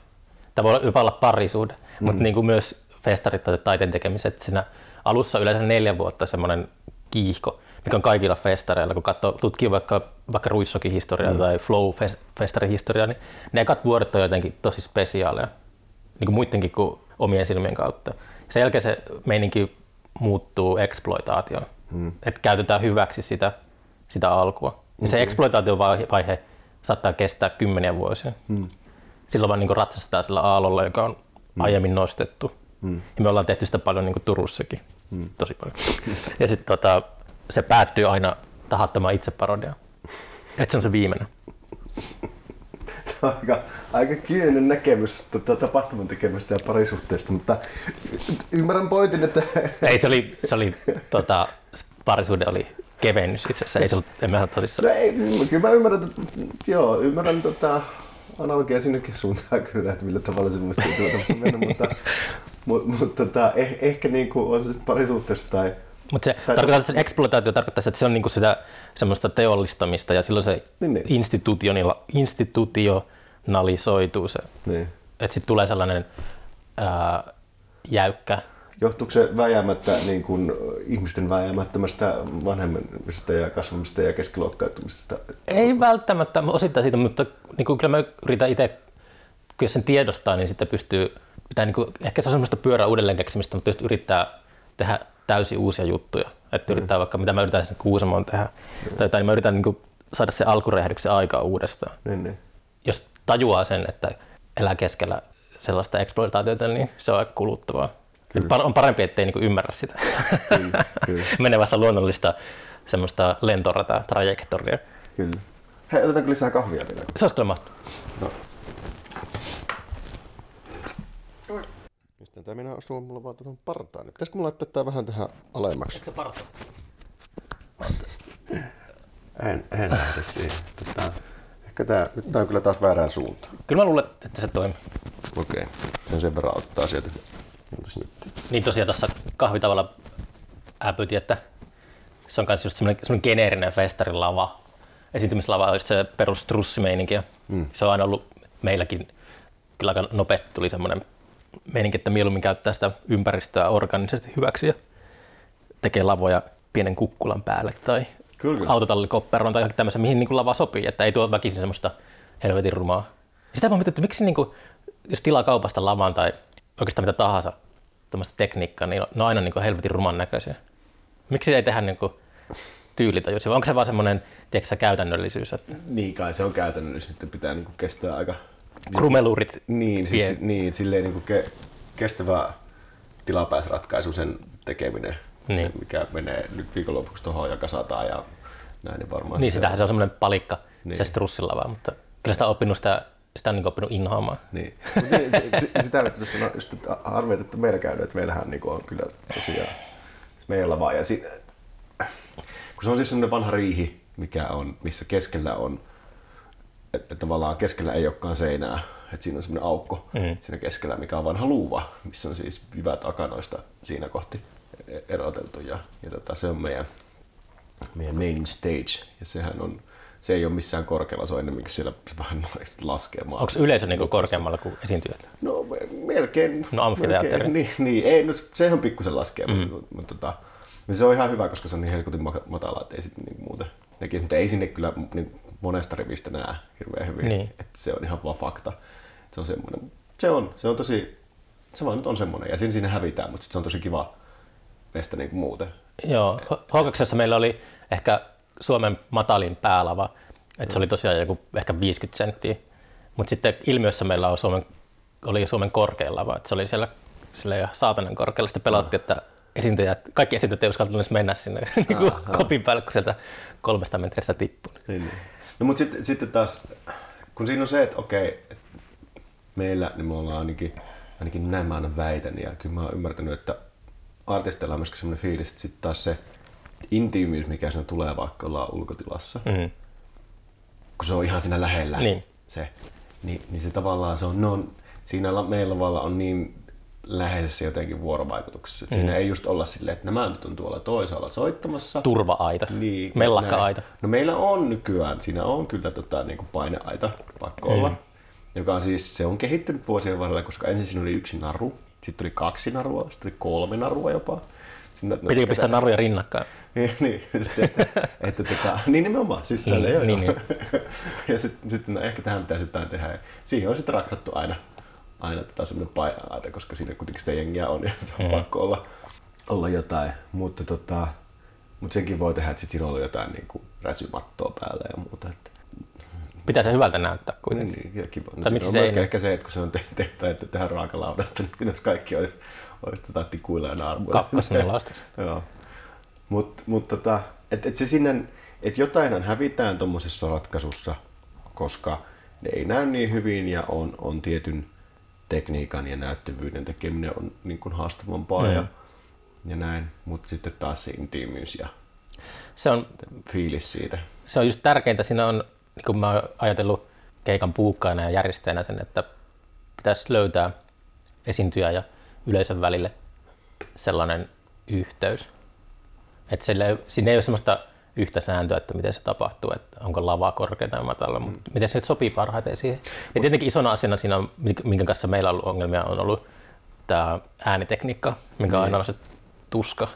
Tämä voi jopa olla parisuhde, mm. mutta niin kuin myös festarit tai taiteen tekemiset. Siinä alussa yleensä neljä vuotta semmoinen kiihko, mikä on kaikilla festareilla. Kun katsoo, tutkii vaikka, vaikka Ruissokin historiaa mm. tai Flow-festarin historiaa, niin ne ekat vuodet on jotenkin tosi spesiaaleja, niin kuin muidenkin kuin omien silmien kautta. Sen jälkeen se meininki muuttuu exploitaatioon. Mm. Että käytetään hyväksi sitä, sitä alkua. Ja mm-hmm. se exploitaatiovaihe saattaa kestää kymmeniä vuosia. Mm. Silloin vaan niin ratsastetaan sillä aallolla, joka on mm. aiemmin nostettu. Mm. Ja me ollaan tehty sitä paljon niin Turussakin. Mm. Tosi paljon. *laughs* ja sitten tota, se päättyy aina tahattomaan itseparodiaan. Että se on se viimeinen. *laughs* aika, aika kyyninen näkemys tota, tapahtuman tekemästä ja parisuhteesta, mutta ymmärrän pointin, että... Ei, se oli, se oli tota, parisuhde oli kevennys itse asiassa, ei se ollut, en mä tosissaan. No ei, kyllä mä ymmärrän, että, joo, ymmärrän tota, analogia sinnekin suuntaan *laughs* kyllä, että millä tavalla se mielestä tuota mennä, mutta, *laughs* mutta, mutta tota, eh, ehkä niin kuin on se sitten parisuhteessa tai mutta se tai tarkoittaa, että exploitaatio tarkoittaa, että se on niinku sitä semmoista teollistamista ja silloin se niin, niin. institutionalisoituu se. Niin. Että sitten tulee sellainen ää, jäykkä Johtuuko se vääjäämättä niin kuin ihmisten vääjäämättömästä vanhemmisesta ja kasvamista ja keskiluokkautumisesta? Ei välttämättä osittain siitä, mutta niin kuin kyllä mä yritän itse, jos sen tiedostaa, niin sitten pystyy, pitää niin kuin, ehkä se on semmoista pyörää uudelleen keksimistä, mutta just yrittää tehdä täysin uusia juttuja. Että mm. yrittää vaikka, mitä mä yritän sen Kuusamoon tehdä, mm. tai jotain, niin mä yritän niin kuin saada se alkurehdyksen aikaa uudestaan. Niin, niin. Jos tajuaa sen, että elää keskellä sellaista eksploitaatiota, niin se on aika kuluttavaa. Kyllä. on parempi, ettei niinku ymmärrä sitä. Kyllä, kyllä. *laughs* Menee vasta luonnollista semmoista lentorata trajektoria. Kyllä. Hei, otetaanko lisää kahvia vielä? Se olisi kyllä mahtavaa. No. Mistä tämä minä osuu mulla vaan tuohon partaan? Pitäisikö mulla laittaa tää vähän tähän alemmaksi? Eikö se parta? En, en lähde siihen. Tätä, ehkä tää, nyt tää on kyllä taas väärään suuntaan. Kyllä mä luulen, että se toimii. Okei, okay. sen sen verran ottaa sieltä nyt? Niin tosiaan tuossa kahvitavalla äpyti, että se on myös just semmoinen, semmoinen geneerinen festarin lava. Esiintymislava on se perus trussimeininki. Mm. Se on aina ollut meilläkin, kyllä aika nopeasti tuli semmoinen meininki, että mieluummin käyttää sitä ympäristöä organisesti hyväksi ja tekee lavoja pienen kukkulan päälle tai Kyllä, kyllä. autotallikopperoon tai johonkin tämmöisen, mihin niin kuin lava sopii, että ei tuo väkisin semmoista helvetin rumaa. Sitä mä oon miettinyt, että miksi niin kuin, jos tilaa kaupasta lavan tai oikeastaan mitä tahansa tämmöistä tekniikkaa, niin ne on aina niin kuin helvetin ruman näköisiä. Miksi ei tehdä niin kuin tyylitajuisia, vai onko se vaan semmoinen tiedätkö, käytännöllisyys, että Niin kai se on käytännöllistä, että pitää niinku kestää aika... krumeluurit Niin, siis, niin silleen niinku ke, kestävä tilapäisratkaisu sen tekeminen, Niin. se, mikä menee nyt viikonlopuksi tuohon ja kasataan ja näin, niin varmaan... Niin, sitähän se on semmoinen palikka, niin. Niin. se strussilla vaan, mutta kyllä sitä on oppinut sitä, sitä on niin oppinut inhoamaan. Niin. Niin, sitä nyt tuossa sanoin, just, että arvioit, että meillä käynyt, että meillähän niinku on kyllä tosiaan meillä vaan. Ja si, kun se on siis semmoinen vanha riihi, mikä on, missä keskellä on, että että tavallaan keskellä ei olekaan seinää, että siinä on semmoinen aukko Mm. siinä keskellä, mikä on vanha luuva, missä on siis jyvät akanoista siinä kohti e- eroteltu. Ja, ja tota, se on meidän, meidän main stage, ja sehän on, se ei ole missään korkealla, se on enemmänkin siellä *laughs* vähän laskee maan. Onko yleisö niin korkeammalla kuin esiintyjät? No me- melkein. No, amfiteatteri. Niin, niin, ei, no sehän pikkusen laskee, mm. mutta, mutta tota, niin se on ihan hyvä, koska se on niin helkutin ma- matala, että ei sitten niin muuten näkisi, mutta ei sinne kyllä niin monesta rivistä näe hirveän hyvin, Niin. että se on ihan vaan fakta. Se on semmoinen, se on, se on tosi, se vaan nyt on semmoinen, ja siinä, siinä hävitään, mutta se on tosi kiva mestä niin kuin muuten. Joo, H2 meillä oli ehkä Suomen matalin päälava, että se oli tosiaan joku ehkä 50 senttiä, mutta sitten ilmiössä meillä on Suomen, oli Suomen korkein lava, että se oli siellä, siellä ihan saatanan korkealla, sitten pelottiin, että esiintyjät, kaikki esiintyjät ei uskaltanut edes mennä sinne *laughs* niin kuin kopin päälle, kun sieltä kolmesta metristä tippui. Niin, niin. No mutta sitten, sitten taas, kun siinä on se, että okei, et meillä niin me ollaan ainakin, ainakin näin mä aina väitän, ja kyllä mä oon ymmärtänyt, että artisteilla on myöskin semmoinen fiilis, että sitten taas se intiimiys, mikä siinä tulee, vaikka ollaan ulkotilassa, Mm. kun se on ihan siinä lähellä Niin. se, niin, niin se tavallaan se on, ne on siinä meillä lavalla on niin läheisessä jotenkin vuorovaikutuksessa, että siinä ei just olla silleen, että nämä nyt on tuolla toisaalla soittamassa, Turva-aita, niin, mellakka-aita. näin. No meillä on nykyään, siinä on kyllä tota, niin kuin paineaita pakko olla, joka on siis, se on kehittynyt vuosien varrella, koska ensin siinä oli yksi naru, sitten tuli kaksi narua, sitten tuli kolme narua jopa. Sitten, no, Pitikö pistää naruja rinnakkain? *laughs* niin, niin, sitten, että, että, tota, niin nimenomaan, siis Niin, tällä joo, niin, joo. *laughs* ja sitten, sitten no, ehkä tähän pitäisi jotain tehdä. Ja siihen on sitten raksattu aina, aina tota semmoinen paineaita, koska siinä kuitenkin sitä jengiä on ja se on Mm. pakko olla, olla jotain. Mutta, tota, mutta senkin voi tehdä, että sit siinä on ollut jotain niin kuin räsymattoa päällä ja muuta. Että, Pitää se hyvältä näyttää kuitenkin. niin, ja kiva. No, miksi on se myöskin ehkä se, että kun se on tehty, että tehdään raakalaudasta, niin jos kaikki olisi, olisi tota tikuilla ja naarmuilla. Kakkosnelaustus. *laughs* Joo. Mutta mut tota, et, et se sinne, et jotainhan hävitään tuommoisessa ratkaisussa, koska ne ei näy niin hyvin ja on, on tietyn tekniikan ja näyttävyyden tekeminen on niin kuin haastavampaa Mm. ja, ja näin. Mutta sitten taas se intiimiys ja Se on fiilis siitä. se on just tärkeintä. Siinä on, niin kuin mä oon ajatellut keikan puukkaina ja järjestäjänä sen, että pitäisi löytää esiintyjä ja yleisön välille sellainen yhteys. Että sille, siinä ei ole sellaista yhtä sääntöä, että miten se tapahtuu, että onko lava korkea tai matala, mutta miten se nyt sopii parhaiten siihen. Ja tietenkin isona asiana siinä, on, minkä kanssa meillä on ollut ongelmia, on ollut tämä äänitekniikka, mikä on aina se tuska.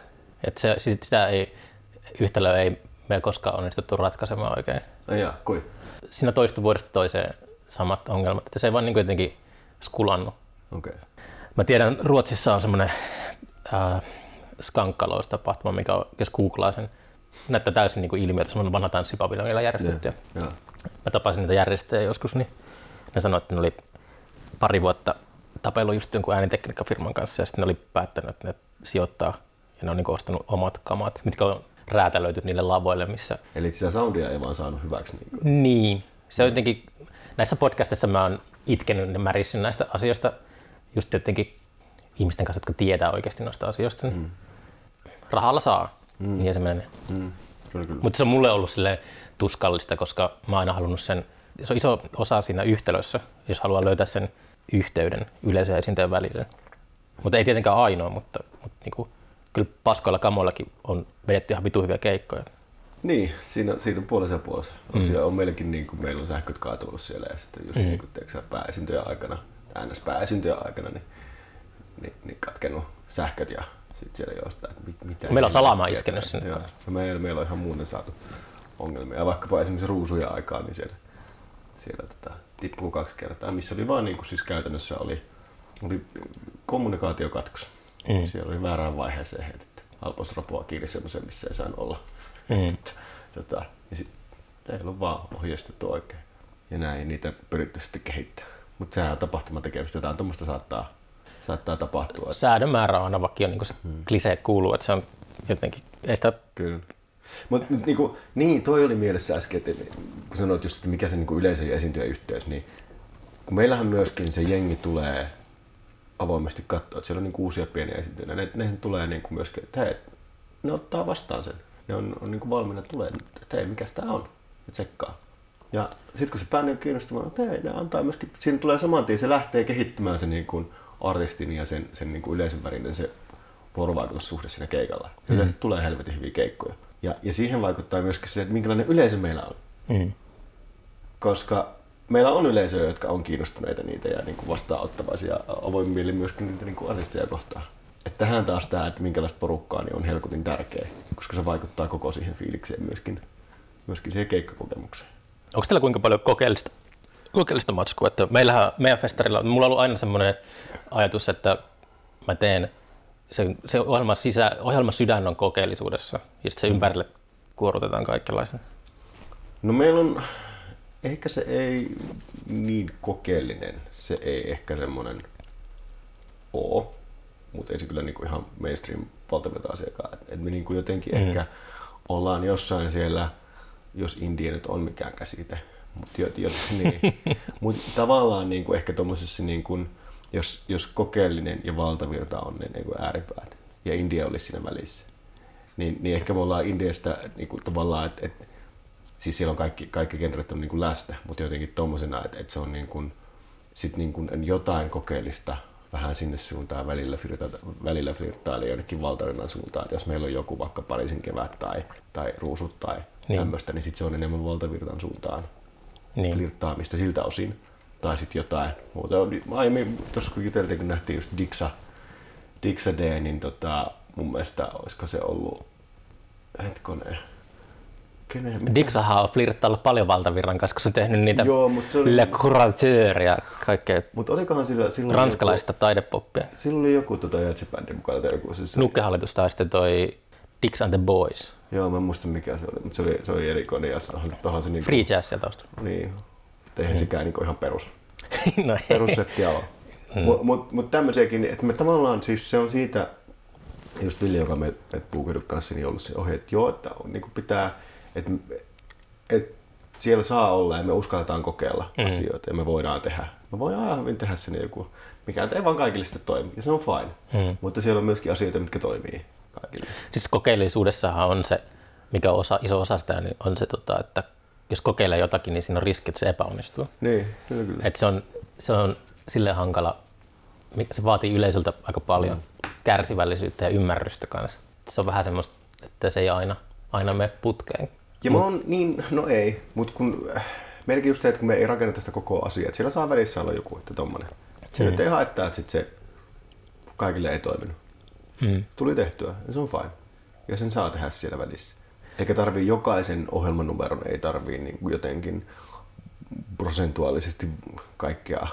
Että se, sit- sitä ei, yhtälöä ei me koskaan onnistuttu ratkaisemaan oikein. No jaa, kui? Siinä toista vuodesta toiseen samat ongelmat, että se ei vaan niin jotenkin skulannut. Okei. Okay. Mä tiedän, Ruotsissa on semmoinen äh, skankkaloistapahtuma, mikä on, jos googlaa sen, näyttää täysin niin kuin ilmiöltä, semmoinen vanha tanssipaviljongilla järjestetty. Joo. Mä tapasin niitä järjestäjiä joskus, niin ne sanoivat, että ne oli pari vuotta tapellut just jonkun äänitekniikkafirman kanssa ja sitten ne oli päättänyt, että ne sijoittaa ja ne on niin ostanut omat kamat, mitkä on räätälöity niille lavoille, missä Eli sitä soundia ei vaan saanut hyväksi. Niin kuin. niin. Se on jotenkin, näissä podcastissa mä oon itkenyt ja märissin näistä asioista just jotenkin ihmisten kanssa, jotka tietää oikeasti noista asioista. Mm. Rahalla saa, mm. niin se menee. Mm. Mutta se on mulle ollut sille tuskallista, koska mä oon aina halunnut sen, se on iso osa siinä yhtälössä, jos haluaa löytää sen yhteyden yleisön ja esiintyjän välillä. Mutta ei tietenkään ainoa, mutta, mutta niinku, kyllä paskoilla kamoillakin on vedetty ihan vitu hyviä keikkoja. Niin, siinä, siinä on puolessa ja puolessa. Mm. on meilläkin, niin kuin, meillä on sähköt kaatunut siellä ja sitten just mm. niin kuin, pääesintyjän aikana, ns. pääesintyjän aikana, niin niin, niin katkennut sähköt ja sitten siellä jostain, että mit- mitä... Meillä on salama iskenyt sinne. Joo, ja meillä, meillä on ihan muuten saatu ongelmia. Ja vaikkapa esimerkiksi ruusuja aikaa, niin siellä, siellä tota, tippuu kaksi kertaa, missä oli vaan niin kuin siis käytännössä oli, oli kommunikaatiokatkos. Mm. Siellä oli väärään vaiheeseen heitetty halpausrapua kiinni semmoiseen, missä ei saanut olla. Mm. *laughs* tota, ja sit, ei ollut vaan ohjeistettu oikein. Ja näin niitä pyritty sitten kehittää. Mutta sehän on tapahtuma tekemistä, jotain tuommoista saattaa, saattaa tapahtua. Säädön määrä on aina vakio, niin kuin se Hmm. klisee kuuluu, että se on jotenkin, ei sitä Kyllä. Mutta niinku, niin, toi oli mielessä äsken, että kun sanoit just, että mikä se niinku yleisö ja esiintyjä yhteys, niin kun meillähän myöskin se jengi tulee avoimesti katsoa, että siellä on niinku uusia pieniä esiintyjiä, ne, nehän tulee niinku myöskin, että hei, ne ottaa vastaan sen. Ne on, on niinku valmiina tulee, että hei, mikä tämä on, ja tsekkaa. Ja sitten kun se bändi on kiinnostavaa, että hei, ne antaa myöskin, siinä tulee saman tien, se lähtee kehittymään se niinku artistin ja sen, sen niinku yleisön välinen se vuorovaikutussuhde siinä keikalla. Mm. Yleensä tulee helvetin hyviä keikkoja. Ja, ja siihen vaikuttaa myöskin se, että minkälainen yleisö meillä on. mm. Koska meillä on yleisöjä, jotka on kiinnostuneita niitä ja niin kuin vastaanottavaisia avoimin mielin myöskin niitä niin kuin artisteja kohtaan. Että tähän taas tämä, että minkälaista porukkaa, niin on helkutin tärkeä, koska se vaikuttaa koko siihen fiilikseen myöskin, myöskin siihen keikkakokemukseen. Onko teillä kuinka paljon kokeellista, kokeellista matskua? Että meillähän, meidän festarilla, mulla on ollut aina semmoinen ajatus, että mä teen, se, se ohjelma, sisä, ohjelma sydän on kokeellisuudessa ja sitten se ympärille kuorutetaan kaikenlaista. No meillä on, ehkä se ei niin kokeellinen, se ei ehkä semmoinen oo, mutta ei se kyllä niinku ihan mainstream valtaveta asiakaan. Et me niinku jotenkin mm. ehkä ollaan jossain siellä, jos indie nyt on mikään käsite, mutta jo, jo, *laughs* niin. mut tavallaan niinku ehkä tuommoisessa, niinku, jos, jos kokeellinen ja valtavirta on ne niinku ääripäät ja India olisi siinä välissä, niin, niin ehkä me ollaan Indiasta niinku, tavallaan, että et, siis siellä on kaikki, kaikki genret on niin kuin läsnä, mutta jotenkin tommosena, että, että se on niin kuin, sit niin kuin jotain kokeellista vähän sinne suuntaan välillä, flirta, välillä flirttaili jonnekin valtarinnan suuntaan, että jos meillä on joku vaikka Pariisin kevät tai, tai ruusut tai Niin. tämmöistä, niin sitten se on enemmän valtavirtan suuntaan Niin. flirttaamista siltä osin. Tai sitten jotain muuta. On- Aiemmin, tuossa kun juteltiin, kun nähtiin just Dixa, Dixa D, niin tota, mun mielestä olisiko se ollut, hetkonen, kenen, Dixahan on flirttaillut paljon valtavirran kanssa, kun se on tehnyt niitä Joo, mutta se oli- Le Courateur ja kaikkea Mutta olikohan sillä silloin ranskalaista taidepoppia. Joku, silloin oli joku tota jatsibändi mukana joku. Siis, Nukkehallitus tai sitten toi Dix and the Boys. Joo, mä en muista mikä se oli, mutta se oli, se oli erikoinen ja se on, onhan se niinku, Free jazzia taustalla. Niin, et eihän sekään niinku ihan perus, *laughs* no, ei. perussettiä ole. *laughs* Mm. Mutta mut, mut tämmöisiäkin, että me tavallaan siis se on siitä, just Villi, joka me, me Puukedun kanssa, niin ollut se ohi, että joo, että on, niin pitää, että et siellä saa olla ja me uskalletaan kokeilla mm. asioita ja me voidaan tehdä. Me voidaan ihan hyvin tehdä sinne joku, mikä ei vaan kaikille sitten toimi, ja se on fine. Mm. Mutta siellä on myöskin asioita, mitkä toimii kaikille. Siis kokeellisuudessahan on se, mikä on osa, iso osa sitä, niin on se, tota, että jos kokeilee jotakin, niin siinä on riski, että se epäonnistuu. Niin, kyllä kyllä. Et se, on, se on silleen hankala, se vaatii yleisöltä aika paljon mm. kärsivällisyyttä ja ymmärrystä kanssa. Se on vähän semmoista, että se ei aina, aina mene putkeen. Ja mä oon niin, no ei, mutta kun äh, melkein just se, että kun me ei rakenneta sitä koko asiaa, että siellä saa välissä olla joku, että tommonen. Se nyt ei haittaa, että sit se kaikille ei toiminut. Mm. Tuli tehtyä, ja se on fine. Ja sen saa tehdä siellä välissä. Eikä tarvii jokaisen ohjelmanumeron, ei tarvii niin jotenkin prosentuaalisesti kaikkea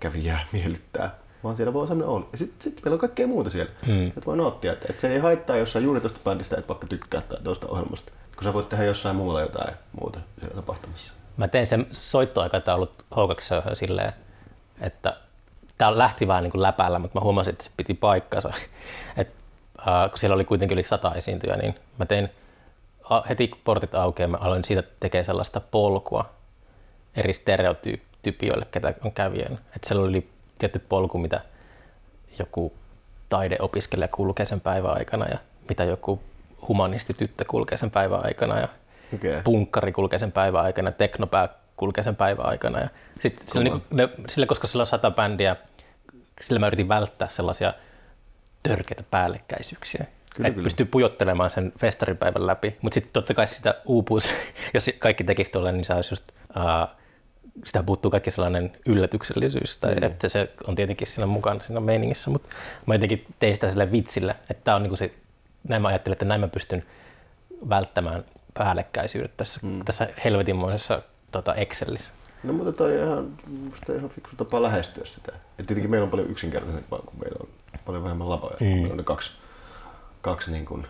kävijää *laughs* miellyttää. Vaan siellä voi olla sellainen olla. Ja sitten sit meillä on kaikkea muuta siellä. Mm. Että voi nauttia. Että, että se ei haittaa jossain juuri tuosta bändistä, että vaikka tykkää tai tuosta ohjelmasta. Kun sä voit tehdä jossain muualla jotain muuta siellä tapahtumassa. Mä tein sen soittoaikataulut H2 silleen, että tää lähti vähän niin kuin läpällä, mutta mä huomasin, että se piti paikkansa. Et, äh, kun siellä oli kuitenkin yli sata esiintyjää, niin mä tein a, heti kun portit aukeaa, mä aloin siitä tekemään sellaista polkua eri stereotypioille, ketä on kävijöinä. Että siellä oli tietty polku, mitä joku taideopiskelija kulkee sen päivän aikana ja mitä joku humanistityttö kulkee sen päivän aikana ja Okei. punkkari kulkee sen päivän aikana, teknopää kulkee sen päivän aikana. Ja sit sillä, Kova. niin, ne, sillä, koska sillä on sata bändiä, sillä mä yritin välttää sellaisia törkeitä päällekkäisyyksiä. Kyllä, että kyllä. pystyy pujottelemaan sen festaripäivän läpi, mutta sitten totta kai sitä uupuisi, *laughs* jos kaikki tekisi tuolla, niin se olisi just uh, sitä puuttuu kaikki sellainen yllätyksellisyys, tai mm. että se on tietenkin siinä mukana siinä meiningissä, mutta mä jotenkin tein sitä sille vitsillä, että tämä on niin se, näin mä ajattelin, että näin mä pystyn välttämään päällekkäisyydet tässä, mm. tässä helvetinmoisessa tota Excelissä. No mutta toi on ihan, ihan fiksu tapa lähestyä sitä. Et tietenkin meillä on paljon yksinkertaisempaa, kun meillä on paljon vähemmän lavoja. Mm. Meillä on ne kaksi, kaksi niin kuin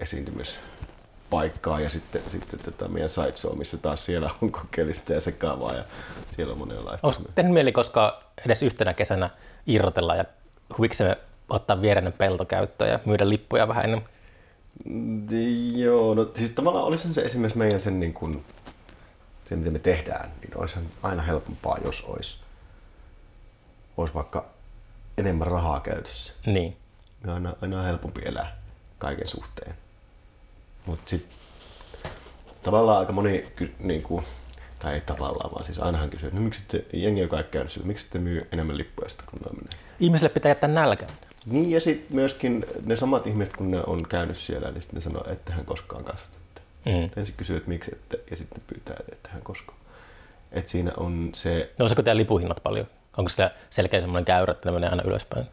esiintymispaikkaa ja sitten, sitten tätä meidän sideshow, missä taas siellä on kokeellista ja sekaavaa ja siellä on monenlaista. Onko tehnyt mieli koska edes yhtenä kesänä irrotella ja huviksemme ottaa viereinen pelto käyttöön ja myydä lippuja vähän enemmän? Joo, no siis tavallaan olisi se esimerkiksi meidän sen niin kuin, se, miten me tehdään, niin olisi aina helpompaa, jos olisi, olisi vaikka enemmän rahaa käytössä. Niin. Ja aina, aina helpompi elää kaiken suhteen. Mutta sitten tavallaan aika moni, niin kuin, tai ei tavallaan, vaan siis ainahan kysyy, että no, miksi te, jengi on kaikki käynyt miksi te myy enemmän lippuja sitä, kun ne menee? Ihmisille pitää jättää nälkään. Niin, ja sitten myöskin ne samat ihmiset, kun ne on käynyt siellä, niin sitten ne sanoo, että hän koskaan kasvata. Mm. Ensin kysyy, että miksi, että, ja sitten pyytää, että hän koskaan. Et siinä on se... Nouseeko teidän lipuhinnat paljon? Onko siellä selkeä semmoinen käyrä, että ne menee aina ylöspäin?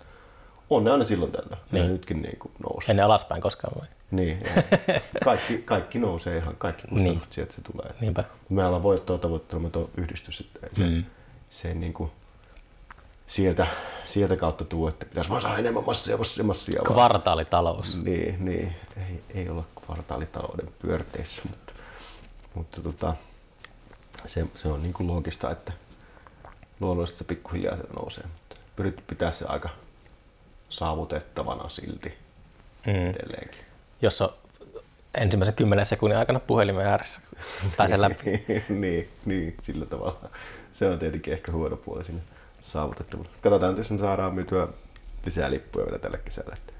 On ne aina silloin tällä. Niin. Ne nytkin niin kuin nousee. Ennen alaspäin koskaan vai? Niin. *laughs* kaikki, kaikki nousee ihan, kaikki kustannukset niin. sieltä se tulee. Niinpä. Me ollaan voittoa tavoittelematon yhdistys, että se, mm. se niin kuin, sieltä, sieltä kautta tuo, että pitäisi vaan saada enemmän massia, massia, massia. Kvartaalitalous. Niin, niin. Ei, ei olla kvartaalitalouden pyörteissä, mutta, mutta tota, se, se, on niin kuin loogista, että luonnollisesti se pikkuhiljaa se nousee, mutta pyritty pitää se aika saavutettavana silti mm. edelleenkin. Jos on ensimmäisen kymmenen sekunnin aikana puhelimen ääressä pääsee läpi. *laughs* niin, niin, sillä tavalla. Se on tietenkin ehkä huono puoli sinne saavutettavuudessa. Katsotaan, jos me saadaan myytyä lisää lippuja vielä tällä kesällä. Että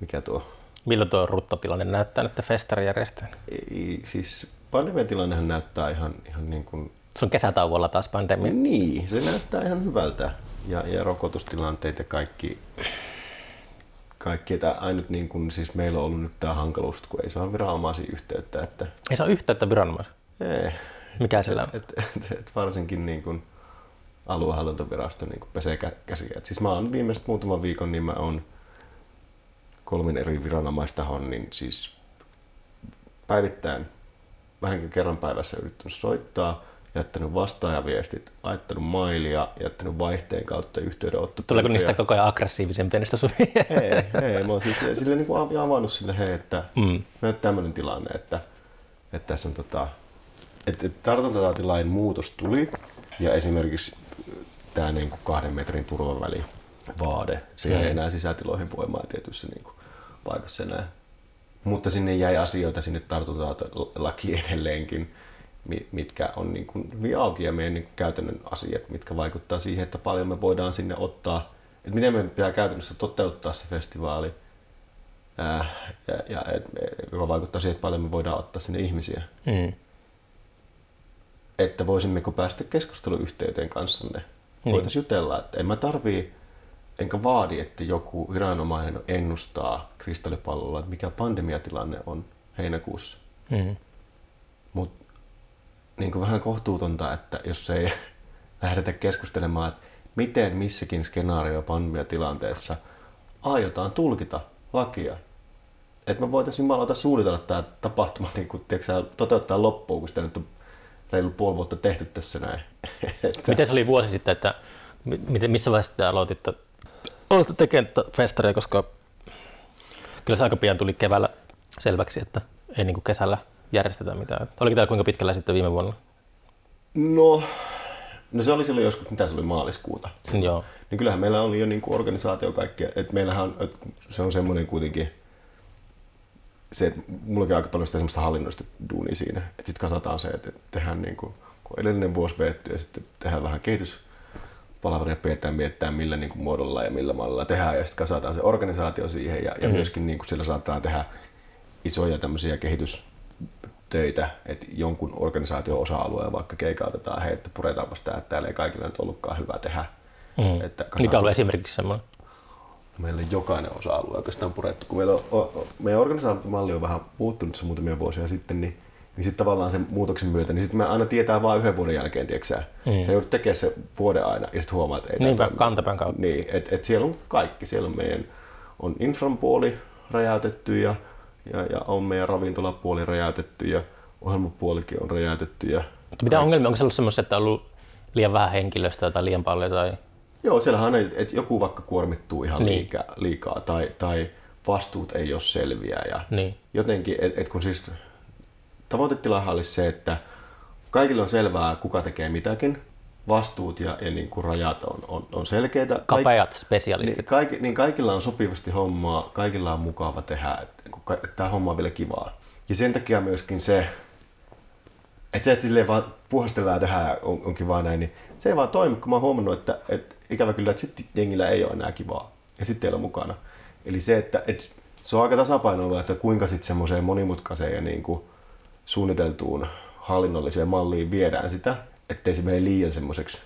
mikä tuo... Miltä tuo ruttotilanne näyttää että festari järjestää? Ei, siis pandemian tilannehan näyttää ihan, ihan niin kuin... Se on kesätauolla taas pandemia. Niin, se näyttää ihan hyvältä. Ja, ja rokotustilanteet ja kaikki, kaikki että ainut niin kuin, siis meillä on ollut nyt tämä hankaluus, kun ei saa viranomaisia yhteyttä. Että... Ei saa yhteyttä viranomaisia? Ei. Mikä sillä on? Et, et, et, et varsinkin niin kuin, aluehallintovirasto niin pesee käsiä. Et siis mä oon viimeiset muutaman viikon, niin mä oon kolmin eri viranomaistahon, niin siis päivittäin vähänkin kerran päivässä yrittänyt soittaa, jättänyt vastaajaviestit, laittanut mailia, jättänyt vaihteen kautta yhteydenotto. Tuleeko niistä koko ajan aggressiivisempia niistä sun? ei, ei, mä oon siis sille niin kuin avannut sille, hei, että mm. me tämmöinen tilanne, että, että tässä on tota, että, että tartuntatautilain muutos tuli ja esimerkiksi tämä niin kuin kahden metrin turvaväli vaade. Se jäi mm. enää sisätiloihin voimaan tietyissä niin kuin paikassa enää. Mutta sinne jäi asioita sinne tartuntalaki edelleenkin, mitkä on niin kuin hyvin auki ja meidän niin kuin käytännön asiat, mitkä vaikuttaa siihen, että paljon me voidaan sinne ottaa, että miten meidän pitää käytännössä toteuttaa se festivaali, ää, ja, ja et, joka vaikuttaa siihen, että paljon me voidaan ottaa sinne ihmisiä. Mm. Että voisimmeko päästä keskusteluyhteyteen kanssanne niin. voitaisiin jutella, että en mä tarvii, enkä vaadi, että joku viranomainen ennustaa kristallipallolla, että mikä pandemiatilanne on heinäkuussa. Mm. Mutta niin vähän kohtuutonta, että jos ei *laughs* lähdetä keskustelemaan, että miten missäkin skenaario pandemiatilanteessa aiotaan tulkita lakia. Että me voitaisiin jumalauta suunnitella tämä tapahtuma *laughs* niin kun, tiedätkö, toteuttaa loppuun, kun sitä nyt on reilu puoli vuotta tehty tässä näin. *laughs* Miten se oli vuosi sitten, että miten, missä vaiheessa te aloititte, aloititte tekemään festaria, koska kyllä se aika pian tuli keväällä selväksi, että ei niin kuin kesällä järjestetä mitään. Oliko tämä kuinka pitkällä sitten viime vuonna? No, no se oli silloin joskus, mitä se oli maaliskuuta. Joo. Niin kyllähän meillä oli jo niin kuin organisaatio kaikkea, että meillähän on, että se on semmoinen kuitenkin, se, että mullakin on aika paljon sitä semmoista hallinnoista duunia siinä, että sitten katsotaan se, että tehdään niin kuin, kun edellinen vuosi veetty ja sitten tehdään vähän kehityspalveluja, pidetään miettiä millä niin kuin muodolla ja millä mallilla tehdään ja sitten kasataan se organisaatio siihen ja, ja mm. myöskin niin kuin siellä saatetaan tehdä isoja tämmöisiä kehitystöitä, että jonkun organisaation osa-alueen vaikka keikautetaan, hei, että puretaanpas tämä, että täällä ei kaikille nyt ollutkaan hyvä tehdä. Mm. Että Mikä on esimerkiksi semmoinen? Meillä jokainen osa-alue oikeastaan purettu. Kun meillä on, meidän organisaatiomalli on vähän muuttunut se muutamia vuosia sitten, niin niin sitten tavallaan sen muutoksen myötä, niin sitten me aina tietää vain yhden vuoden jälkeen, tiedätkö mm. Se joudut tekemään se vuoden aina ja sitten huomaat, että ei Niinpä, kantapään kautta. Niin, että et siellä on kaikki. Siellä on meidän on infran puoli räjäytetty ja, ja, ja on meidän ravintolapuoli räjäytetty ja ohjelmapuolikin on räjäytetty. Ja mitä ongelmia? Onko se ollut semmoista, että on ollut liian vähän henkilöstöä tai liian paljon? Tai... Joo, siellähän on, että joku vaikka kuormittuu ihan niin. liikaa, liikaa tai, tai vastuut ei ole selviä. Ja niin. Jotenkin, että et kun siis tavoitetilahan olisi se, että kaikille on selvää, kuka tekee mitäkin, vastuut ja, ja niin kuin rajat on, on, on selkeitä. Kapeat Kaik, spesialistit. Niin, kaikki, niin kaikilla on sopivasti hommaa, kaikilla on mukava tehdä, että, että tämä homma on vielä kivaa. Ja sen takia myöskin se, että se, että silleen vaan puhastellaan tehdä on, onkin vaan näin, niin se ei vaan toimi, kun mä oon huomannut, että, että ikävä kyllä, että sitten jengillä ei ole enää kivaa. Ja sitten ei ole mukana. Eli se, että, että se on aika tasapainoilua, että kuinka sitten semmoiseen monimutkaiseen ja niin kuin suunniteltuun hallinnolliseen malliin viedään sitä, ettei se mene liian semmoiseksi,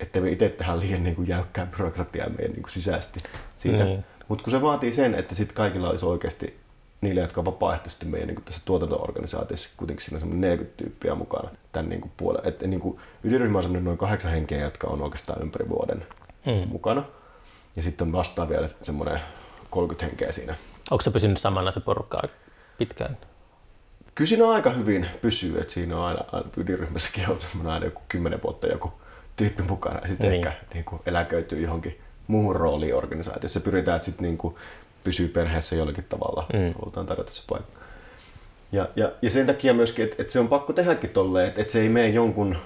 ettei me itse tehdä liian niin kuin jäykkää byrokratiaa meidän niin kuin sisäisesti siitä. Niin. Mutta kun se vaatii sen, että sitten kaikilla olisi oikeasti niille, jotka on vapaaehtoisesti meidän niin tässä tuotantoorganisaatiossa, kuitenkin siinä on 40 tyyppiä mukana tämän niin kuin puolella. Että niin kuin ydinryhmä on noin kahdeksan henkeä, jotka on oikeastaan ympäri vuoden mm. mukana. Ja sitten on vastaan vielä semmoinen 30 henkeä siinä. Onko se pysynyt samana se porukka pitkään? Kyllä siinä aika hyvin pysyy, että siinä on aina, aina ydinryhmässäkin on aina joku kymmenen vuotta joku tyyppi mukana ja sitten niin. ehkä niin kuin eläköityy johonkin muuhun rooliin organisaatiossa. Pyritään, että sitten niin kuin pysyy perheessä jollakin tavalla, mm. halutaan tarjota se paikka. Ja, ja, ja sen takia myöskin, että, että se on pakko tehdäkin tolleen, että, että se ei mene jonkun,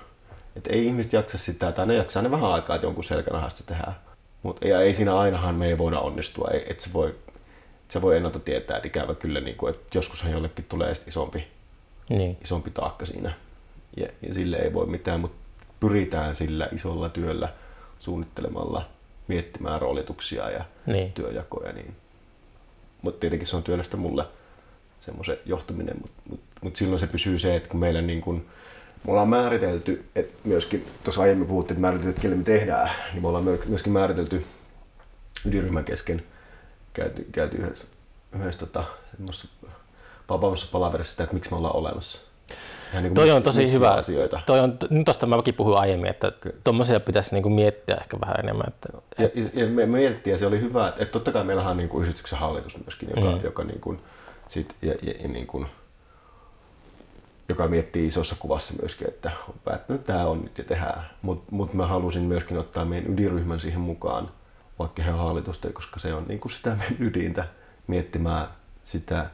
että ei ihmiset jaksa sitä, tai ne jaksaa ne vähän aikaa, että jonkun selkänahasta tehdään. Mutta ja ei siinä ainahan me ei voida onnistua, ei, että se voi, se voi ennalta tietää, että ikävä kyllä, niin kuin, että joskushan jollekin tulee isompi, niin. isompi taakka siinä. Ja, ja sille ei voi mitään, mutta pyritään sillä isolla työllä suunnittelemalla miettimään roolituksia ja niin. työjakoja. Niin. Mutta tietenkin se on työllistä mulle semmoisen johtaminen, mutta mut, mut silloin se pysyy se, että kun meillä niin kun, me ollaan määritelty, että myöskin tuossa aiemmin puhuttiin, että määritelty, että kelle me tehdään, niin me ollaan myöskin määritelty ydinryhmän kesken käyty, käyty yhdessä, yhdessä tota, palaverissa sitä, että miksi me ollaan olemassa. Niin toi on tosi hyvä. Asioita. Toi on, tuosta mäkin puhuin aiemmin, että tuommoisia pitäisi niin kuin miettiä ehkä vähän enemmän. Että, ja, ja me mietittiin ja se oli hyvä, että, että totta kai meillähän on niin kuin yhdistyksen hallitus myöskin, joka, mm. joka, niin kuin, sit, ja, ja, ja niin kuin, joka miettii isossa kuvassa myöskin, että on päättänyt, että tämä on nyt ja tehdään. Mutta mut mä halusin myöskin ottaa meidän ydinryhmän siihen mukaan, vaikka he on hallitusta, koska se on niin kuin sitä meidän ydintä miettimään sitä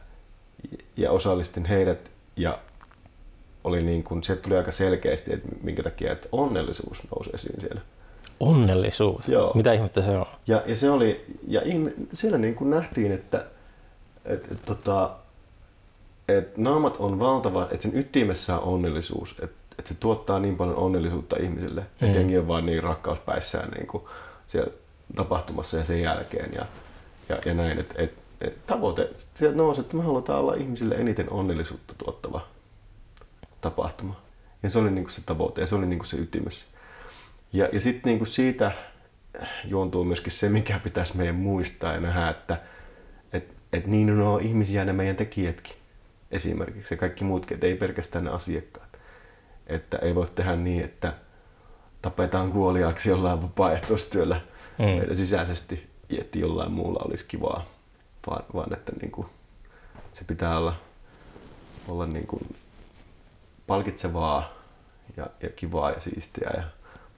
ja osallistin heidät ja oli niin kuin, se tuli aika selkeästi, että minkä takia, että onnellisuus nousi esiin siellä. Onnellisuus? Joo. Mitä ihmettä se on? Ja, ja se oli, ja ihme, siellä niin kuin nähtiin, että et, et, tota, et naamat on valtava, että sen ytimessä on onnellisuus, että et se tuottaa niin paljon onnellisuutta ihmisille, mm. että jengi on vaan niin rakkauspäissään niin kuin siellä tapahtumassa ja sen jälkeen ja, ja, ja näin, että et, et tavoite sieltä nousi, että me halutaan olla ihmisille eniten onnellisuutta tuottava tapahtuma. Ja se oli niin kuin se tavoite ja se oli niin kuin se ytimessä. Ja, ja sitten niin kuin siitä juontuu myöskin se, mikä pitäisi meidän muistaa ja nähdä, että et, et niin on ihmisiä ne meidän tekijätkin esimerkiksi ja kaikki muutkin, että ei pelkästään ne asiakkaat. Että ei voi tehdä niin, että tapetaan kuoliaaksi jollain vapaaehtoistyöllä mm. meidän sisäisesti, että jollain muulla olisi kivaa, vaan, vaan että niin kuin, se pitää olla, olla niin kuin palkitsevaa ja, ja kivaa ja siistiä ja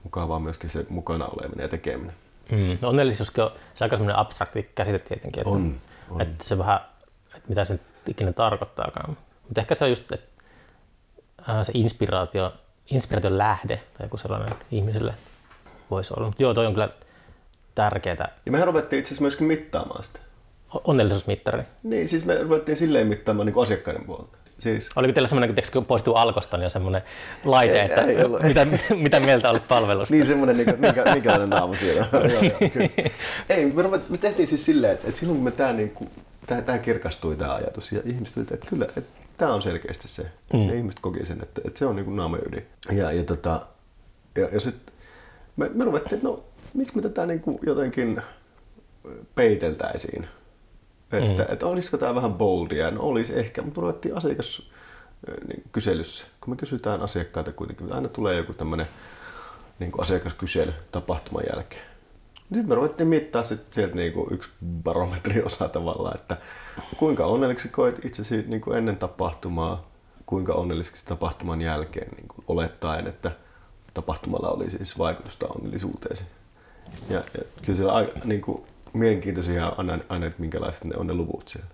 mukavaa myöskin se mukana oleminen ja tekeminen. Mm. Onnellisuus on se aika semmoinen abstrakti käsite tietenkin, että, on, on. että se vähän, että mitä se ikinä tarkoittaakaan. Mutta ehkä se on just että se inspiraatio, inspiraation lähde tai joku sellainen ihmiselle voisi olla. Mutta joo, toi on kyllä tärkeää. Ja mehän ruvettiin itse asiassa myöskin mittaamaan sitä. Onnellisuusmittari. Niin, siis me ruvettiin silleen mittaamaan niin asiakkaiden puolelta. Siis. Oliko teillä semmoinen, kun poistuu alkosta, niin on semmoinen laite, että ei, ei mitä, mitä mieltä olet palvelusta? Niin semmoinen, niin, mikä, minkälainen naama siellä on. ei, me, me, tehtiin siis silleen, että, että silloin kun me tämä, niin kuin, tämä, tämä kirkastui tämä ajatus ja ihmiset että, että kyllä, että tämä on selkeästi se. Mm. Ja ihmiset koki sen, että, että se on niin kuin ydin. Ja, ja, tota, ja, ja sitten me, me ruvettiin, että no miksi me tätä niin kuin jotenkin peiteltäisiin että, mm. että olisiko tämä vähän boldia, no olisi ehkä, mutta ruvettiin asiakas, niin kyselyssä, kun me kysytään asiakkailta kuitenkin, aina tulee joku tämmöinen niin asiakaskysely tapahtuman jälkeen. Sitten me ruvettiin mittaa sit sieltä niin kuin yksi barometri osa tavallaan, että kuinka onnelliseksi koet itsesi niin kuin ennen tapahtumaa, kuinka onnelliseksi tapahtuman jälkeen niin kuin olettaen, että tapahtumalla oli siis vaikutusta onnellisuuteesi. Ja, ja kyllä siellä aika niin kuin, mielenkiintoisia aina, aina, että minkälaiset ne on ne luvut siellä.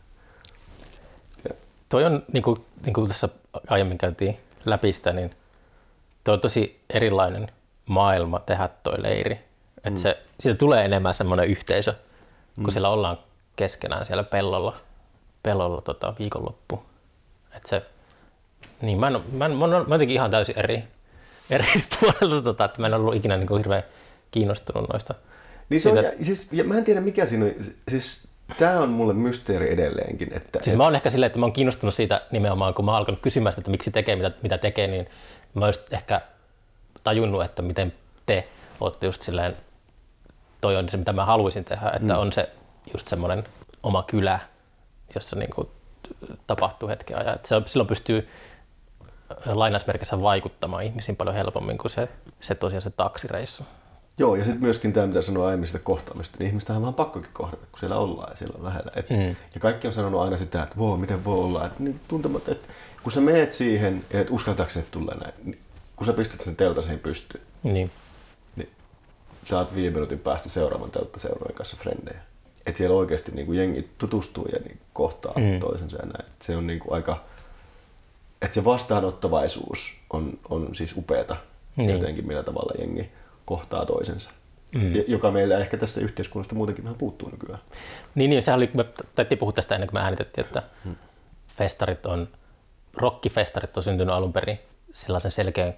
Ja. Toi on, niin kuin, niin kuin tässä aiemmin käytiin läpi sitä, niin toi on tosi erilainen maailma tehdä toi leiri. Että mm. se, siitä tulee enemmän semmoinen yhteisö, kun mm. siellä ollaan keskenään siellä pellolla, pellolla tota, viikonloppu. Että se, niin mä, en, mä, en, mä, olen, mä jotenkin ihan täysin eri, *laughs* eri puolelta, tota, että mä en ollut ikinä niin kuin hirveän kiinnostunut noista. Niin se on, ja, siis, ja mä en tiedä mikä siinä on, siis Tämä on mulle mysteeri edelleenkin. Että, siis mä oon ehkä silleen, että mä oon kiinnostunut siitä nimenomaan, kun mä oon alkanut kysymään, että miksi tekee, mitä, mitä tekee, niin mä oon ehkä tajunnut, että miten te olette just silleen, toi on se, mitä mä haluaisin tehdä, että mm. on se just semmoinen oma kylä, jossa niin kuin tapahtuu hetken ajan. Että se, silloin pystyy lainausmerkissä vaikuttamaan ihmisiin paljon helpommin kuin se, se tosiaan se taksireissu. Joo, ja sitten myöskin tämä, mitä sanoin aiemmin sitä kohtaamista, niin ihmistä on vähän pakkokin kohdata, kun siellä ollaan ja siellä on lähellä. Et, mm. Ja kaikki on sanonut aina sitä, että wow, miten voi olla, että niin, tuntemat, että kun sä meet siihen, ja et uskaltaakseni tulla näin, niin kun sä pistät sen teltaseen pystyyn, niin. niin saat viime minuutin päästä seuraavan telttaseuraajan kanssa frendejä. Että siellä oikeasti niin kuin jengi tutustuu ja niin kohtaa mm. toisensa ja näin. Et se on niin kuin aika, että se vastaanottavaisuus on, on siis upeata. Niin. jotenkin millä tavalla jengi kohtaa toisensa. Mm. Joka meillä ehkä tästä yhteiskunnasta muutenkin vähän puuttuu nykyään. Niin, niin sehän oli, me taittiin puhua tästä ennen kuin me äänitettiin, että hmm. festarit on, rockifestarit on syntynyt alun perin sellaisen selkeän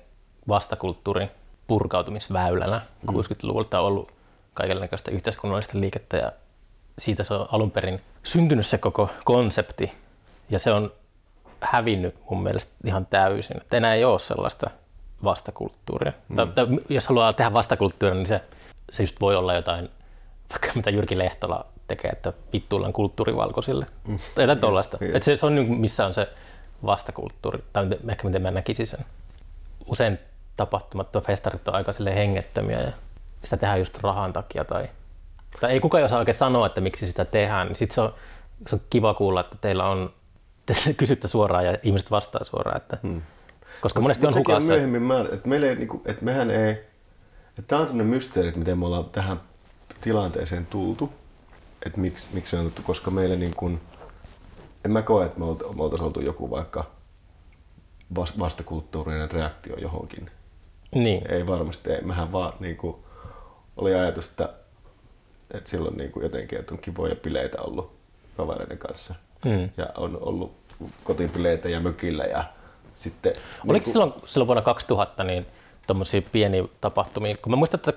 vastakulttuurin purkautumisväylänä. Hmm. 60-luvulta on ollut kaikenlaista yhteiskunnallista liikettä ja siitä se on alun perin syntynyt se koko konsepti ja se on hävinnyt mun mielestä ihan täysin. Että enää ei ole sellaista vastakulttuuria. Mm. Tai, tai, jos haluaa tehdä vastakulttuuria, niin se, se just voi olla jotain, vaikka mitä Jyrki Lehtola tekee, että vittuillaan kulttuurivalkoisille. Mm. Tai jotain tollaista. Mm. se, se on niin, missä on se vastakulttuuri, tai ehkä miten mä näkisin sen. Usein tapahtumat tai festarit on aika hengettömiä ja sitä tehdään just rahan takia tai, tai ei kukaan osaa oikein sanoa, että miksi sitä tehdään. Niin Sitten se on, se on kiva kuulla, että teillä on te kysytte suoraan ja ihmiset vastaa suoraan, että hmm. Koska monesti on hukassa. Myöhemmin määrä, että, meille ei, niinku, että mehän ei, että tämä on sellainen mysteeri, että miten me ollaan tähän tilanteeseen tultu, että miksi, miksi se on tultu, koska meille niin kuin, en mä koe, että me oltaisiin oltu joku vaikka vastakulttuurinen reaktio johonkin. Niin. Ei varmasti, ei. Mehän vaan niin kuin, oli ajatus, että, että silloin niin kuin jotenkin, että on kivoja bileitä ollut kavereiden kanssa. Mm. Ja on ollut kotipileitä ja mökillä ja sitten... Oliko niin kuin... silloin, silloin vuonna 2000 niin tuommoisia pieniä tapahtumia? Kun mä muistan, että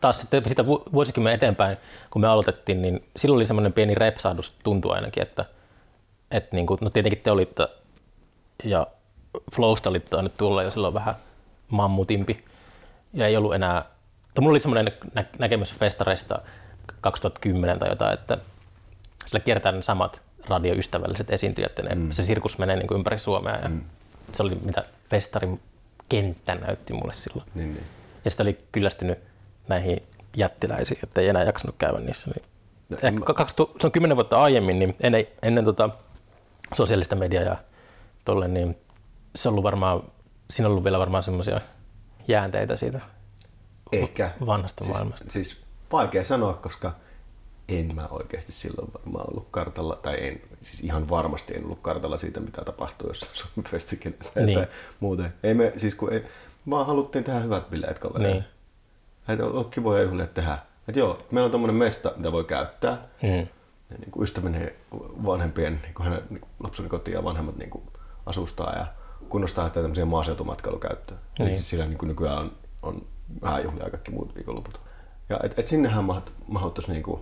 taas sitten sitä vuosikymmen eteenpäin, kun me aloitettiin, niin silloin oli semmoinen pieni repsahdus, tuntui ainakin, että, että niin kuin, no tietenkin te olitte ja Flowsta oli nyt tulla jo silloin vähän mammutimpi ja ei ollut enää, tai mulla oli semmoinen nä- näkemys festareista 2010 tai jotain, että sillä kiertää ne samat radioystävälliset esiintyjät, ja mm. se sirkus menee niin kuin ympäri Suomea ja mm se oli mitä festarin kenttä näytti mulle silloin. Niin, niin. Ja sitten oli kyllästynyt näihin jättiläisiin, että ei enää jaksanut käydä niissä. Niin no, ehkä mä... 20, se on kymmenen vuotta aiemmin, niin ennen, ennen tota sosiaalista mediaa ja tolle, niin se on ollut varmaan, siinä on ollut vielä varmaan semmoisia jäänteitä siitä Ehkä. vanhasta siis, maailmasta. Siis vaikea sanoa, koska en mä oikeasti silloin varmaan ollut kartalla, tai en, siis ihan varmasti en ollut kartalla siitä, mitä tapahtuu jossain Suomen festikinnassa niin. tai muuten. Ei me, siis kun ei, vaan haluttiin tehdä hyvät bileet kavereille. Niin. Että on kivoja juhlia tehdä. Että joo, meillä on tommonen mesta, mitä voi käyttää. Mm. Ja niin kuin ystävien vanhempien, niin kuin hänen niin lapsuuden kotiin ja vanhemmat niin kuin asustaa ja kunnostaa sitä tämmöisiä maaseutumatkailukäyttöä. Niin. Eli siis sillä niin kuin nykyään on, on vähän juhlia ja kaikki muut viikonloput. Ja et, et sinnehän mahduttais niin kuin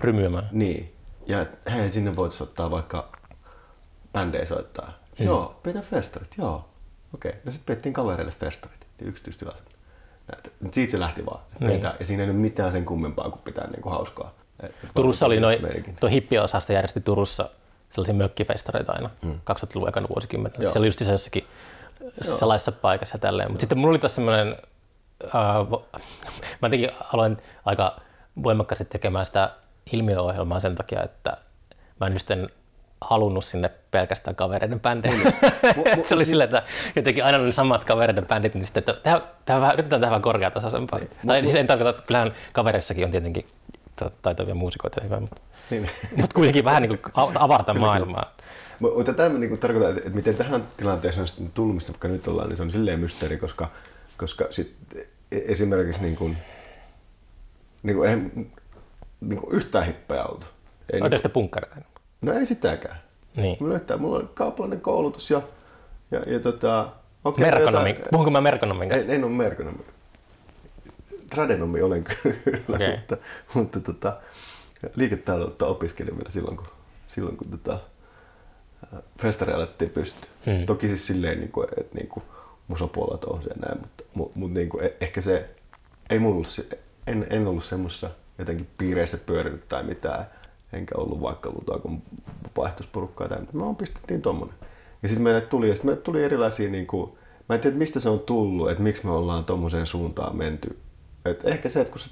rymyämään. Niin. Ja hei, sinne voitaisiin ottaa vaikka bändejä soittaa. Mm. Joo, pidetään festarit, joo. Okei, okay. no sitten pidettiin kavereille festarit, yksityistilaisuus. Siitä se lähti vaan. Niin. Ja siinä ei ole mitään sen kummempaa kuin pitää niinku hauskaa. Turussa oli noin, tuo hippiosasto järjesti Turussa sellaisia mökkifestareita aina, mm. 2000-luvun ekana vuosikymmenellä. Joo. Se oli just se jossakin salaisessa paikassa ja tälleen. Mutta sitten mulla oli tässä semmoinen, uh, *laughs* mä jotenkin aloin aika voimakkaasti tekemään sitä ilmiöohjelmaa sen takia, että mä en just en halunnut sinne pelkästään kavereiden bändeihin. *laughs* se oli silleen, että jotenkin aina ne samat kavereiden bändit, niin sitten, että tehdään, tehdään vähän, yritetään tehdä vähän korkeatasoisempaa. Tai siis en tarkoita, että kyllähän kavereissakin on tietenkin ta- taitavia muusikoita hyvä, mutta, Niin. mutta kuitenkin vähän niin kuin avarta maailmaa. Mu- Mutta tämä niin tarkoittaa, että että miten tähän tilanteeseen on sitten tullut, mistä nyt ollaan, niin se on silleen mysteeri, koska, koska sit e- esimerkiksi niin kuin, niin kuin, eihän niin kuin yhtään hippeä oltu. Ei, Oletteko niin, te punkkareita? no ei sitäkään. Niin. Mulla, on mulla on kaupallinen koulutus ja, ja, ja tota, okei, Merkonomi. jotain- Puhunko mä merkonomin kanssa? En, en ole merkonomi. Tradenomi olen kyllä, Okei. mutta, mutta tota, liiketaloutta opiskelin vielä silloin, kun, silloin, kun tota, festari alettiin pystyä. Hmm. Toki siis silleen, niin kuin, että niin kuin, musapuolet on se ja näin, mutta, mutta, niin kuin, e- ehkä se, ei mulla ollut, en, en ollut semmoisessa jotenkin piireissä pyörinyt tai mitään, enkä ollut vaikka lutakon vaihtosporukkaa tai on pistettiin tommonen. Ja sitten meille tuli, ja sit meille tuli erilaisia, niin kuin, mä en tiedä mistä se on tullut, että miksi me ollaan tommoseen suuntaan menty. Et ehkä se, että kun, se,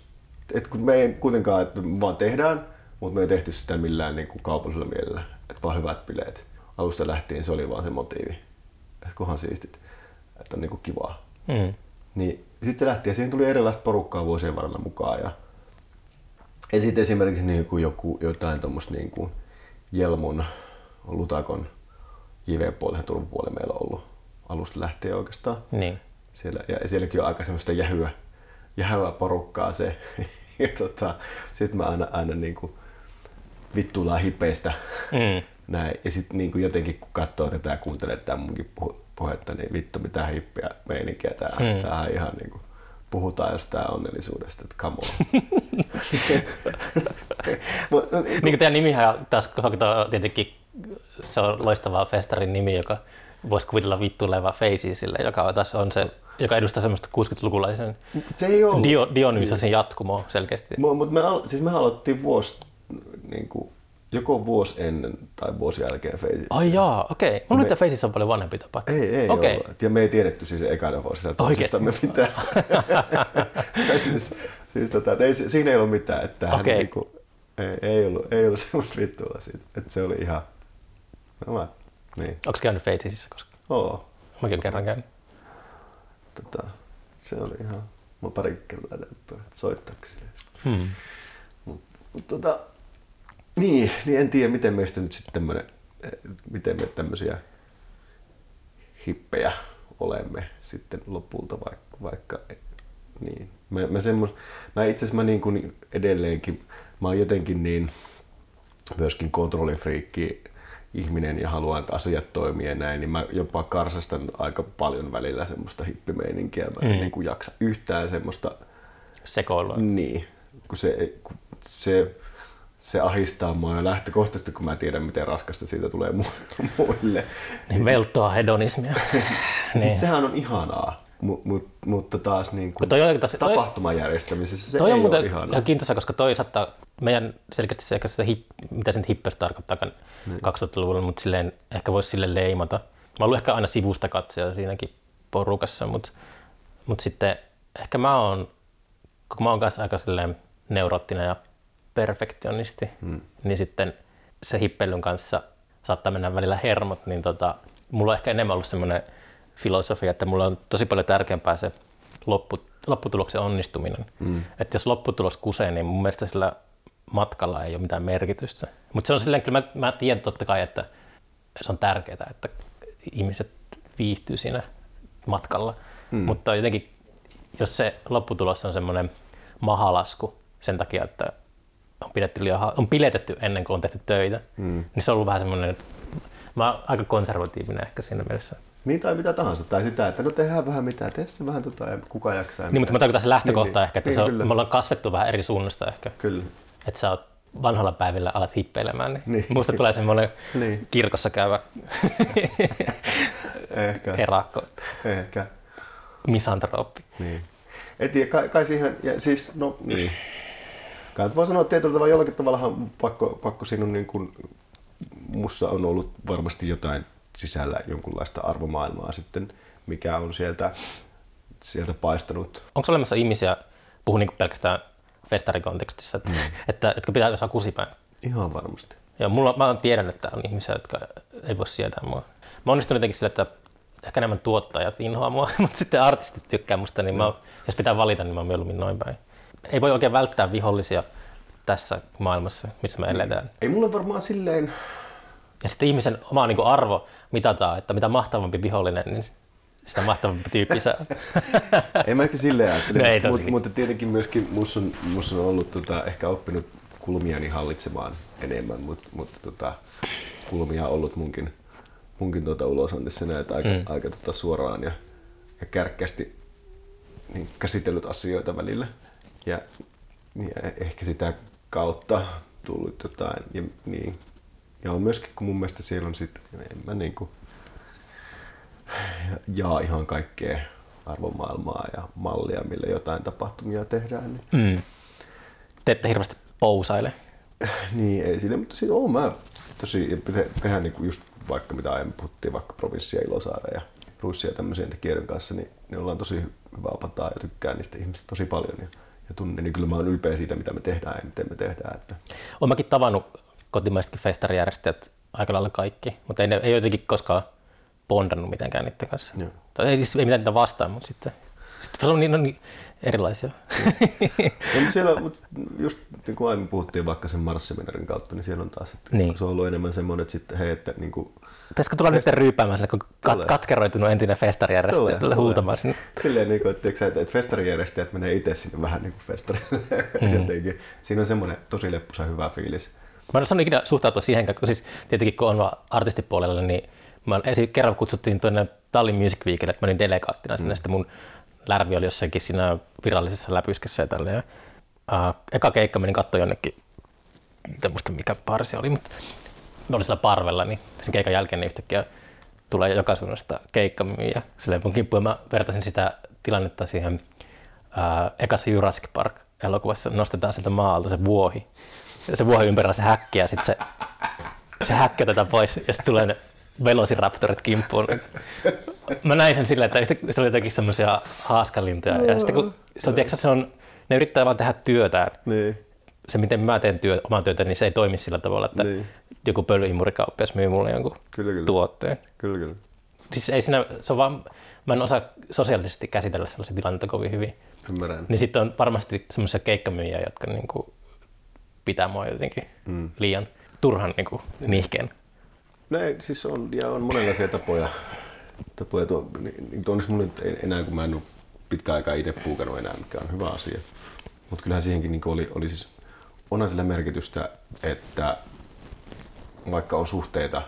että kun me ei kuitenkaan, että vaan tehdään, mutta me ei tehty sitä millään niin kuin kaupallisella mielellä, että vaan hyvät bileet. Alusta lähtien se oli vaan se motiivi, että kunhan siistit, että on niin kuin kivaa. Mm. Niin sitten se lähti ja siihen tuli erilaista porukkaa vuosien varrella mukaan. Ja, ja sitten esimerkiksi niin kuin joku, jotain tuommoista niin kuin Jelmun, Lutakon, Turun puoli meillä on ollut alusta lähtien oikeastaan. Niin. Siellä, ja sielläkin on aika semmoista jähyä, jähyä porukkaa se. *laughs* ja tota, sitten mä aina, aina niin kuin vittuillaan hipeistä Mm. *laughs* näin. Ja sitten niin jotenkin kun katsoo tätä ja kuuntelee tätä munkin puhetta, niin vittu mitä hippiä meininkiä tää, Mm. tää on ihan niin kuin, puhutaan jostain onnellisuudesta, että come on. *laughs* Mut, no, Niin kuin teidän nimihän taas tietenkin se on loistava festarin nimi, joka voisi kuvitella vittuileva Faces sille, joka tässä on se, joka edustaa semmoista 60-lukulaisen se ei ollut. Dio, Dionysosin jatkumoa selkeästi. Mutta me, siis me aloittiin vuosi, niin kuin, joko vuosi ennen tai vuosi jälkeen Faces. Ai jaa, okei. Okay. Mulla Me- me... Faces on paljon vanhempi tapa. Ei, ei Okei. okay. Ja me ei tiedetty siis ekana vuosina Oikeesti? toisistamme *laughs* mitään. *laughs* Siis, siis tota, ei, siinä ei ollut mitään. Että hän Okei. niinku, ei, ei, ollut, ei ollut *laughs* semmoista vittua siitä. Että se oli ihan... No, mä, niin. Onko käynyt Facesissa koskaan? Oo. Mäkin olen kerran käynyt. Tota, se oli ihan... Mä pari kertaa soittaakseni. Hmm. Mut, mut, tota, niin, niin en tiedä, miten meistä nyt sitten tämmönen, eh, miten me tämmöisiä hippejä olemme sitten lopulta vaikka, vaikka niin. Mä, mä, semmos, mä itse asiassa mä niin kuin edelleenkin, mä oon jotenkin niin myöskin kontrollifriikki ihminen ja haluan, että asiat toimii ja näin, niin mä jopa karsastan aika paljon välillä semmoista hippimeininkiä. Mä en Mm. niin kuin jaksa yhtään semmoista Sekoilua. niin, kun se, kun se, se ahistaa mua jo lähtökohtaisesti, kun mä tiedän, miten raskasta siitä tulee mu- *laughs* muille. Niin velttoa hedonismia. *laughs* Niin. niin. Siis sehän on ihanaa, mu- mut, mutta taas niin kuin toi toi- tapahtuman järjestämisessä se toi ei on ole ihanaa. ihan kiintoisa, koska toi saattaa, meidän selkeästi se, ehkä sitä hip, mitä se nyt hippestä tarkoittaa niin. 2000-luvulla, mutta silleen, ehkä voisi sille leimata. Mä oon ehkä aina sivusta katsoja siinäkin porukassa, mutta, mutta sitten ehkä mä oon, kun mä oon kanssa aika silleen neuroottinen ja perfektionisti, hmm. niin sitten se hippelyn kanssa saattaa mennä välillä hermot, niin tota, mulla on ehkä enemmän ollut semmoinen filosofia, että mulla on tosi paljon tärkeämpää se loppu, lopputuloksen onnistuminen. Mm. Että jos lopputulos kusee, niin mun mielestä sillä matkalla ei ole mitään merkitystä. Mutta se on silleen, kyllä mä, mä tiedän totta kai, että se on tärkeää, että ihmiset viihtyy siinä matkalla. Mm. Mutta jotenkin, jos se lopputulos on semmoinen mahalasku sen takia, että on, pidetty liian, on piletetty ennen kuin on tehty töitä, mm. niin se on ollut vähän semmoinen, mä oon aika konservatiivinen ehkä siinä mielessä. Niin tai mitä tahansa. Tai sitä, että no tehdään vähän mitään, tee se vähän tota ja kuka jaksaa. ja Niin, mutta mä mitä. tarkoitan se lähtökohta Niin, ehkä, että niin, se on, kyllä. me ollaan kasvettu vähän eri suunnasta ehkä. Kyllä. Että sä oot vanhalla päivillä alat hippeilemään, niin, Niin. niin. musta tulee semmoinen Niin. niin. kirkossa käyvä Ehkä. *laughs* erakko, Ehkä. misantrooppi. Niin. Et tiedä, kai, kai siihen, ja siis, no niin. Kai voi sanoa, että tietyllä tavalla jollakin tavalla pakko, pakko siinä on niin kuin mussa on ollut varmasti jotain sisällä jonkunlaista arvomaailmaa sitten, mikä on sieltä, sieltä paistanut. Onko olemassa ihmisiä, puhun niin pelkästään festarikontekstissa, että, mm. *laughs* että, että pitää jossain kusipäin? Ihan varmasti. Ja mulla, mä tiedän, että on ihmisiä, jotka ei voi sietää mua. Mä onnistunut jotenkin sillä, että ehkä enemmän tuottajat inhoa mua, *laughs* mutta sitten artistit tykkää musta, niin mä, jos pitää valita, niin mä oon mieluummin noin päin. Ei voi oikein välttää vihollisia tässä maailmassa, missä me eletään. Ei mulla varmaan silleen... Ja sitten ihmisen oma niin kuin arvo mitataan, että mitä mahtavampi vihollinen, niin sitä mahtavampi tyyppi saa. *laughs* ei mä ehkä silleen ajattele, no, mutta, mutta tietenkin myöskin musta on, musta on ollut tota, ehkä oppinut kulmiani hallitsemaan enemmän, mutta, mutta tota, kulmia on ollut munkin, munkin tuota ulosannissa näitä aika, mm. aika tota suoraan ja, ja kärkkästi niin käsitellyt asioita välillä. Ja, ja ehkä sitä kautta tullut jotain. Ja, niin. ja on myöskin, kun mun mielestä siellä on sitten, en mä niinku jaa ihan kaikkea arvomaailmaa ja mallia, millä jotain tapahtumia tehdään. Niin. Mm. Te ette hirveästi pousaile. niin, ei siinä, mutta siinä on mä tosi, tehdään niinku just vaikka mitä aiemmin puhuttiin, vaikka provinssia Ilosaara ja Russia tämmöisen tekijöiden kanssa, niin ne ollaan tosi hyvää pataa ja tykkää niistä ihmistä tosi paljon. Ja, ja tunne, niin kyllä mä oon ylpeä siitä, mitä me tehdään ja miten me tehdään. Että. Olen mäkin tavannut kotimaisetkin festarijärjestäjät aika lailla kaikki, mutta ei, ne, ei jotenkin koskaan bondannut mitenkään niiden kanssa. Joo. Tai ei, siis ei mitään niitä vastaan, mutta sitten, sitten se on niin, no niin erilaisia. *laughs* no, mutta siellä, mutta just niin kuin aiemmin puhuttiin vaikka sen Mars-seminaarin kautta, niin siellä on taas, että niin. se on ollut enemmän semmoinen, että sitten hei, että niin kuin, Pitäisikö tulla nyt ryypäämään sille, kun kat- katkeroitunut entinen festarijärjestäjä tulee huutamaan sinne? Silleen, niin kuin, että, että, että festarijärjestäjät menee itse sinne vähän niin kuin festari. *laughs* Mm. Siinä on semmoinen tosi leppusa hyvä fiilis. Mä en osannut ikinä suhtautua siihen, kun siis tietenkin kun on vaan artistipuolella, niin mä esim. kerran kutsuttiin tuonne Tallinn Music Weekille, että mä olin delegaattina sinne, mm. sitten mun lärvi oli jossakin siinä virallisessa läpyskessä ja tälleen. Uh, eka keikka menin katsoa jonnekin, en muista mikä parsi oli, mutta olin siellä parvella, niin sen keikan jälkeen niin yhtäkkiä tulee joka suunnasta keikkamyyjä. Silleen mun kimppuun mä vertaisin sitä tilannetta siihen ää, ekassa Jurassic Park elokuvassa nostetaan sieltä maalta se vuohi. Ja se vuohi ympärillä se häkki ja sitten se, se häkki otetaan pois ja sitten tulee ne velociraptorit kimppuun. Mä näin sen silleen, että se oli jotenkin semmoisia haaskalintoja. Ja sitten kun se on, tiedätkö, se on, ne yrittää vaan tehdä työtään. Niin. Se, miten mä teen työ, omaa työtä, niin se ei toimi sillä tavalla, että niin. Joku pölyimurikauppias myy mulle jonkun kyllä, kyllä. tuotteen. Kyllä, kyllä. Siis ei siinä, se on vaan, mä en osaa sosiaalisesti käsitellä sellaisia tilanteita kovin hyvin. Ymmärrän. Niin sitten on varmasti semmoisia keikkamyyjiä, jotka niinku pitää mua jotenkin mm. liian turhan niinku nihkeen. No ei, siis on, ja on monenlaisia tapoja. tapoja tuo, niin, niin onneksi mulla nyt enää, kun mä en ole pitkä aikaa itse puukannut enää, mikä on hyvä asia. Mutta kyllähän siihenkin niin oli, oli siis, onhan sillä merkitystä, että vaikka on suhteita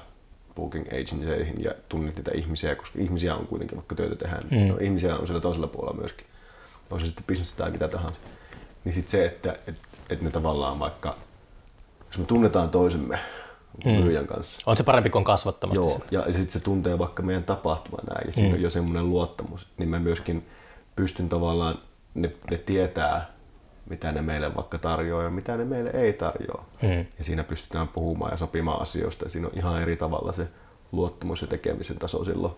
booking agentseihin ja tunnet niitä ihmisiä, koska ihmisiä on kuitenkin, vaikka työtä tehdään, mm. no, ihmisiä on siellä toisella puolella myöskin, on se sitten business tai mitä tahansa. Niin sitten se, että et, et ne tavallaan vaikka, jos me tunnetaan toisemme mm. myyjän kanssa. On se parempi kuin kasvattamassa. Joo, ja sitten se tuntee vaikka meidän tapahtuma näin, ja siinä mm. on jo semmoinen luottamus, niin mä myöskin pystyn tavallaan, ne, ne tietää, mitä ne meille vaikka tarjoaa ja mitä ne meille ei tarjoa. Mm. Ja siinä pystytään puhumaan ja sopimaan asioista, ja siinä on ihan eri tavalla se luottamus ja tekemisen taso silloin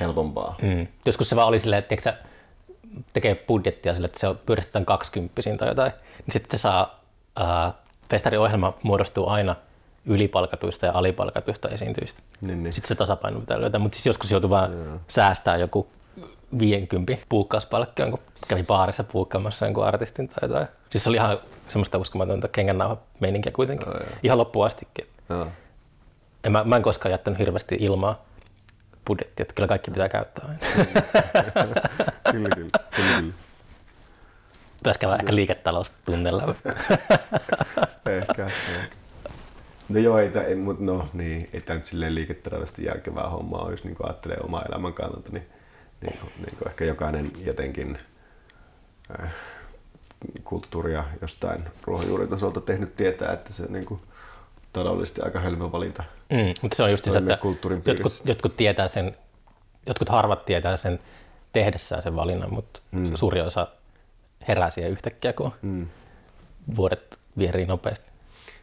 helpompaa. Mm. Joskus se vaan oli silleen, että tekee budjettia sille, että se pyöristetään 20 tai jotain, niin sitten se saa, äh, festariohjelma muodostuu aina – ylipalkatuista ja alipalkatuista esiintyistä. Niin, niin. Sitten se tasapaino pitää löytää, mutta siis joskus joutuu vaan Joo. säästää joku 50 puukkauspalkkioon, kun kävi baarissa puukkaamassa jonkun artistin tai jotain. Siis se oli ihan semmoista uskomatonta kengännauha meininkiä kuitenkin, oh, ihan loppuun astikin. Oh. En, mä, mä en koskaan jättänyt hirveästi ilmaa budjettia, että kyllä kaikki pitää käyttää aina. *laughs* kyllä, kyllä, kyllä, kyllä. Pitäisi käydä ehkä liiketaloustunnella. *laughs* ehkä, ehkä. No joo, ei, ei, mutta no niin, ei tämä nyt silleen liiketaloudellisesti järkevää hommaa jos niin ajattelee omaa elämän kannalta, niin, niin, niin ehkä jokainen jotenkin äh, kulttuuria jostain ruohonjuuritasolta tehnyt tietää, että se on niin kuin, taloudellisesti aika hölmö valinta. Mm, mutta se on just se, että jotkut, jotkut, tietää sen, jotkut harvat tietää sen tehdessään sen valinnan, mutta mm. suuri osa herää siihen yhtäkkiä, kun mm. vuodet vierii nopeasti.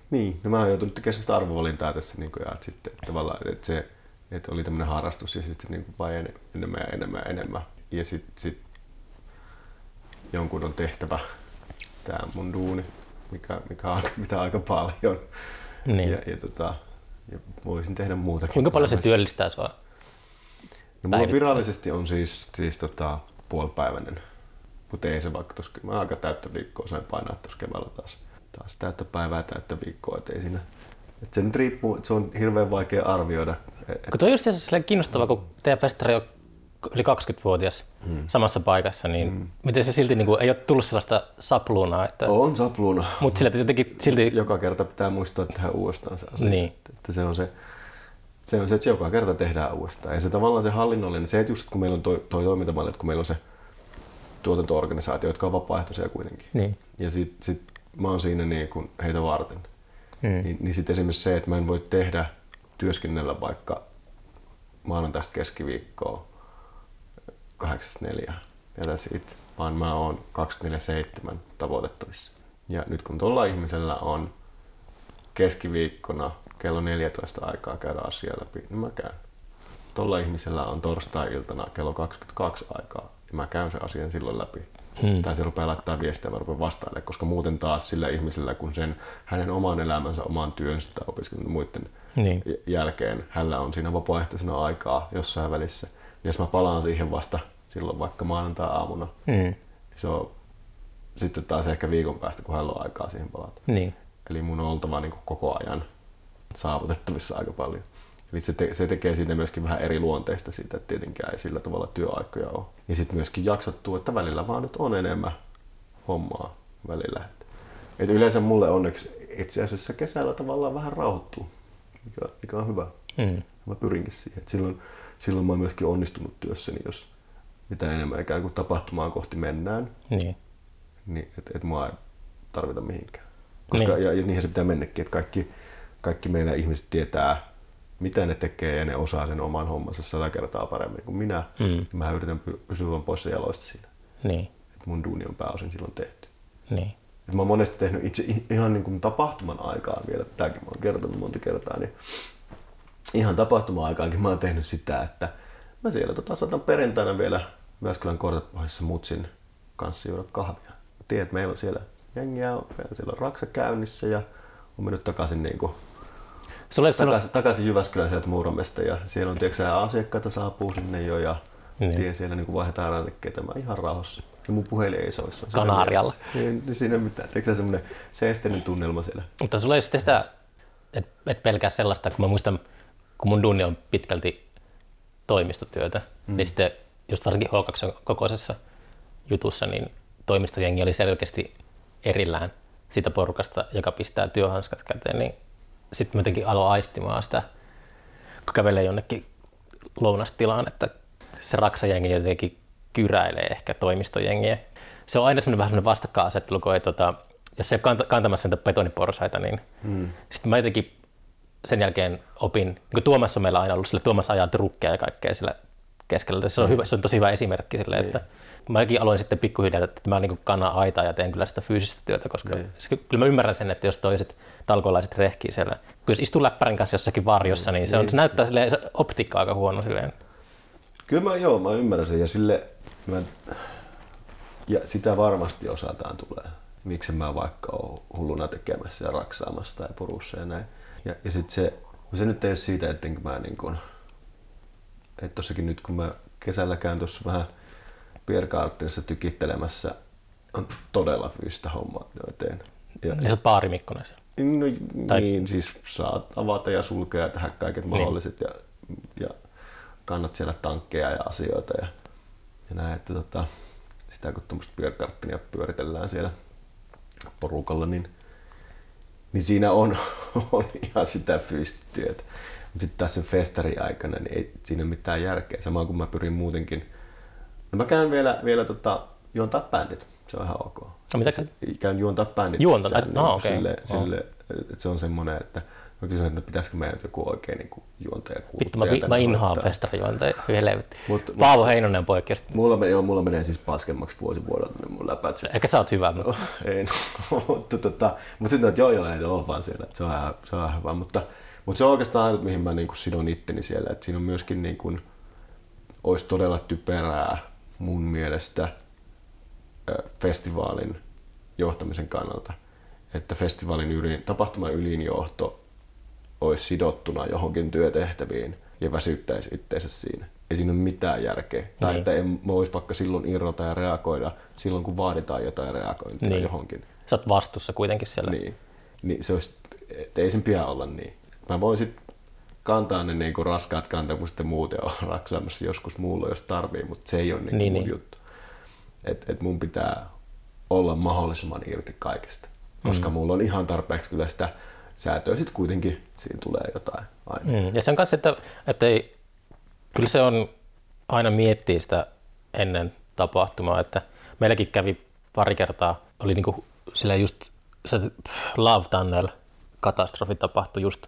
Niin, no mä oon joutunut tekemään arvovalintaa tässä niin ja että sitten että tavallaan, että se että oli tämmöinen harrastus ja sitten niin kuin vain enemmän ja enemmän ja enemmän. Ja sitten sit jonkun on tehtävä tämä mun duuni, mikä, mikä on, mitä aika paljon. Niin. Ja, ja, tota, ja voisin tehdä muutakin. Kuinka paljon se työllistää sua? No, mulla virallisesti on siis, siis tota, puolipäiväinen, mutta ei se vaikka tos, mä aika täyttä viikkoa sain painaa tuossa keväällä taas, taas täyttä päivää täyttä viikkoa, et ei siinä, et se nyt riippuu, että se on hirveän vaikea arvioida. Kun toi on just silleen kiinnostavaa, kun teidän festari on yli 20-vuotias hmm. samassa paikassa, niin hmm. miten se silti niin kuin, ei ole tullut sellaista sapluunaa, että, on sapluuna, mutta sillä jotenkin silti, *laughs* joka kerta pitää muistaa tehdä uudestaan se asia. Niin. Että, että se on se, se on se, että se joka kerta tehdään uudestaan. Ja se tavallaan se hallinnollinen, se, että just kun meillä on toi, toi toimintamalli, että kun meillä on se tuotanto-organisaatio, jotka on vapaaehtoisia kuitenkin. niin. Ja sit, sit mä oon siinä niin kuin heitä varten. Hmm. Niin, niin sitten esimerkiksi se, että mä en voi tehdä, työskennellä vaikka maanantaista keskiviikkoa 8.4 ja that's it, vaan mä oon 24-7 tavoitettavissa. Ja nyt kun tuolla ihmisellä on keskiviikkona kello 14 aikaa käydä asiaa läpi, niin mä käyn. Tuolla ihmisellä on torstai-iltana kello 22 aikaa, niin mä käyn sen asian silloin läpi. Hmm. Tai se rupeaa laittaa viestiä, mä rupean koska muuten taas sillä ihmisellä, kun sen hänen oman elämänsä, oman työnsä tai opiskelun muiden Niin. jälkeen hänellä on siinä vapaaehtoisena aikaa jossain välissä. Jos mä palaan siihen vasta silloin vaikka maanantai-aamuna, Hmm. niin se on sitten taas ehkä viikon päästä, kun hänellä on aikaa siihen palata. Niin. Eli mun on oltava niin koko ajan saavutettavissa aika paljon. Eli se, te, se tekee siitä myöskin vähän eri luonteista siitä, että tietenkään ei sillä tavalla työaikoja ole. Ja sitten myöskin jaksattuu, että välillä vaan nyt on enemmän hommaa välillä. Et yleensä mulle onneksi itse asiassa kesällä tavallaan vähän rauhoittuu, mikä, mikä on hyvä. Hmm. Mä pyrinkin siihen. Et silloin, silloin mä oon myöskin onnistunut työssäni, jos mitä enemmän ikään kuin tapahtumaan kohti mennään, Niin. niin et, et mua ei tarvita mihinkään. Koska, Niin. ja, ja niinhän se pitää mennäkin, että kaikki, kaikki meidän ihmiset tietää, mitä ne tekee ja ne osaa sen oman hommansa sata kertaa paremmin kuin minä. Mm. Mä yritän py- pysyä poissa jaloista siinä. Niin. Et mun duuni on pääosin silloin tehty. Niin. Mä oon monesti tehnyt itse ihan niin kuin tapahtuman aikaan vielä, tämäkin mä oon kertonut monta kertaa, niin ihan tapahtuma aikaankin mä oon tehnyt sitä, että mä siellä tota, saatan perjantaina vielä Jyväskylän kortepohjassa mutsin kanssa juoda kahvia. Mä tiedän, että meillä on siellä jengiä, vielä siellä on raksa käynnissä ja on mennyt takaisin, niin kuin, Sulla ei sellaista, takaisin, takaisin Jyväskylän sieltä Muuramesta ja siellä on tiedätkö, asiakkaita saapuu sinne jo ja Niin. tien siellä niin kuin vaihdetaan rannekkeita. Mä ihan rauhassa. Ja mun puhelin ei soi. Kanarialla. mielessä. Niin, niin siinä ei mitään. Sä semmoinen seesteinen tunnelma siellä? mutta sulla ei sitten sitä, et, et pelkää sellaista, kun mä muistan, kun mun duuni on pitkälti toimistotyötä, mm. niin sitten just varsinkin H2 kokoisessa jutussa, niin toimistojengi oli selkeästi erillään siitä porukasta, joka pistää työhanskat käteen, niin sitten mä jotenkin aloin aistimaan sitä, kun kävelee jonnekin lounastilaan, että se raksajengi jotenkin kyräilee ehkä toimistojengiä. Se on aina semmoinen vähän semmoinen vastakkainasettelu, kun ei, tota, jos se ei ole kant- kantamassa niitä betoniporsaita, niin mm. sitten mä jotenkin sen jälkeen opin, niin kuin Tuomas on meillä aina ollut, sille Tuomas ajaa trukkeja ja kaikkea sillä keskellä. Se on, hyvä, se on tosi hyvä esimerkki sille, että mäkin aloin sitten pikkuhiljaa, että mä niin kannan aitaa ja teen kyllä sitä fyysistä työtä, koska se, kyllä mä ymmärrän sen, että jos toiset talkoilaiset rehkii siellä. Kun jos istuu läppärin kanssa jossakin varjossa, niin se, on, se näyttää silleen, se optiikka aika huono silleen. Kyllä mä, joo, mä ymmärrän sen ja sille, mä, ja sitä varmasti osataan tulee. Miksi mä vaikka oon hulluna tekemässä ja raksaamassa tai purussa ja näin. Ja, ja sit se, se nyt ei ole siitä, ettenkö mä niin kun, että tossakin nyt kun mä kesällä käyn tuossa vähän Pierkarttinissa tykittelemässä, on todella fyysistä hommaa, mitä teen. Ja, Ja sä oot siellä. No, Tai- niin, siis saat avata ja sulkea ja tehdä kaiket mahdolliset ja, ja kannat siellä tankkeja ja asioita ja, ja näin, että tota, sitä kun tuommoista pyöräkarttinia pyöritellään siellä porukalla, niin, niin siinä on, *laughs* on ihan sitä fyysistä työtä. Mutta sitten tässä festari-aikana niin ei siinä ole mitään järkeä. Sama kuin mä pyrin muutenkin. No mä käyn vielä, vielä tota, juontaa bändit. Se on ihan ok. No, mitä Käyn juontaa bändit. Juontaa? No, okei. Sille, Oh. sille, että se on semmoinen, että Mä kysyin, että pitäisikö meidän joku oikein niin juontaja Vittu, mä, mä inhoan laittaa. festarijuonteja, helvetti. Mut- Paavo Heinonen poikkeus. Mulla, menee, joo, mulla menee siis paskemmaksi vuosi vuodelta ne mun läpät. Se, Ehkä sä oot hyvä, mutta *laughs* ei, no, mutta, tota, mutta sitten että joo joo, ei ole vaan siellä, että se on ihan, se on ihan hyvä. Mutta, mutta se on oikeastaan ainut, mihin mä niin kuin sidon itteni siellä. Että siinä on myöskin niin kuin, olisi todella typerää mun mielestä festivaalin johtamisen kannalta, että festivaalin ylin, tapahtuman ylinjohto olisi sidottuna johonkin työtehtäviin ja väsyttäisi itseensä siinä. Ei siinä ole mitään järkeä. Tai Niin. että en, mä vois vaikka silloin irrota ja reagoida silloin, kun vaaditaan jotain reagointia Niin. johonkin. sä oot vastuussa kuitenkin siellä. Niin. niin se olisi, että ei sen pidä olla niin. Mä voin sit kantaa ne niinku raskaat kantamukset ja muut ja olla raksaamassa joskus muulla, jos tarvii, mutta se ei ole niinku Niin, mun niin. juttu. Et, et mun pitää olla mahdollisimman irti kaikesta, koska mm. mulla on ihan tarpeeksi kyllä sitä säätöä sitten kuitenkin, siinä tulee jotain aina. Mm. Ja sen kanssa, että, että ei, kyllä se on aina miettiä sitä ennen tapahtumaa, että meilläkin kävi pari kertaa, oli niinku sillä just se Love Tunnel katastrofi tapahtui just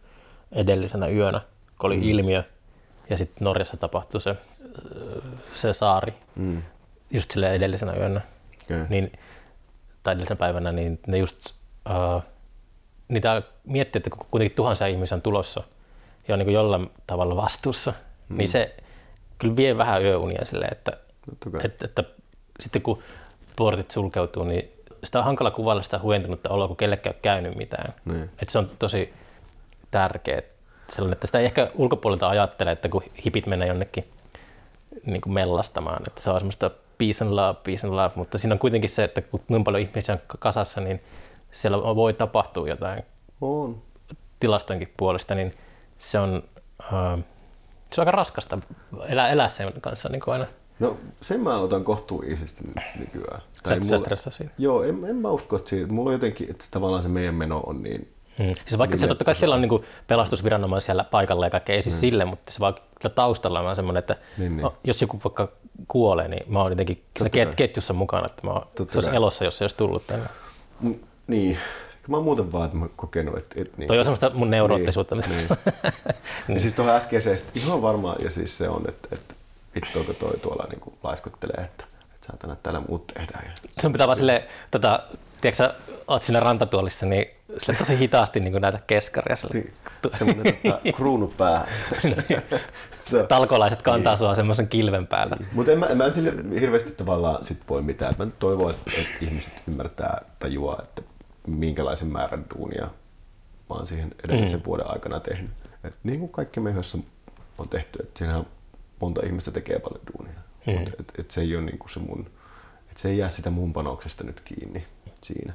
edellisenä yönä, kun oli mm. ilmiö ja sitten Norjassa tapahtui se, se saari Mm. just sille edellisenä yönä, Okay. niin, tai edellisenä päivänä, niin ne just uh, niitä miettii, että kun kuitenkin tuhansia ihmisiä on tulossa ja on niin jollain tavalla vastuussa, mm. niin se kyllä vie vähän yöunia silleen, että, että, että sitten kun portit sulkeutuu, niin sitä on hankala kuvailla sitä huentunutta oloa, kun kellekään ei ole käynyt mitään. Niin. Että se on tosi tärkeä. Sellainen, että sitä ei ehkä ulkopuolelta ajattele, että kun hipit menee jonnekin niin kuin mellastamaan, että se on semmoista peace and love, peace and love, mutta siinä on kuitenkin se, että kun niin paljon ihmisiä on kasassa, niin siellä voi tapahtua jotain On. tilastonkin puolesta, niin se on, äh, se on aika raskasta elää, elää sen kanssa niin kuin aina. No sen mä otan kohtuullisesti ny- nykyään. Sä et mulla- stressaa siitä. Joo, en, en mä usko, että siitä, mulla on jotenkin, että tavallaan se meidän meno on niin, Hmm. Siis vaikka Niin se totta kai siellä on niin pelastusviranomaisia siellä paikalla ja kaikkea, ei siis sille, mutta se vaan taustalla on semmoinen, että Niin, niin. no, jos joku vaikka kuolee, niin mä oon jotenkin siinä ket- ketjussa mukana, että mä oon, se olisi elossa, jos se olisi tullut tänne. Niin. Mä oon muuten vaan, että mä kokenut, että... että niin. Toi on semmoista mun neuroottisuutta. Niin, Niin, niin. *laughs* Ja siis tuohon äskeiseen sit ihan varmaan, ja siis se on, että, että vittu onko toi tuolla niin kuin laiskottelee, että, että saatana täällä muut tehdään. Ja... Sun pitää vaan silleen, tota, tiedätkö sä, oot siinä rantatuolissa, niin sille tosi hitaasti niin näitä keskaria. Sille. Niin, semmoinen tota, *laughs* kruunu päähän. se on. Talkolaiset kantaa Niin. sua semmoisen kilven päällä. Mutta en mä, en mä sille hirveästi tavallaan sit voi mitään. Mä toivon, että, että ihmiset ymmärtää, tajua, että minkälaisen määrän duunia mä oon siihen edellisen mm. vuoden aikana tehnyt. Et niin kuin kaikki me yhdessä on tehty, että siinähän monta ihmistä tekee paljon duunia. Mm. Mm. Mut et, et se ei ole niinku se mun, et se ei jää sitä mun panoksesta nyt kiinni siinä.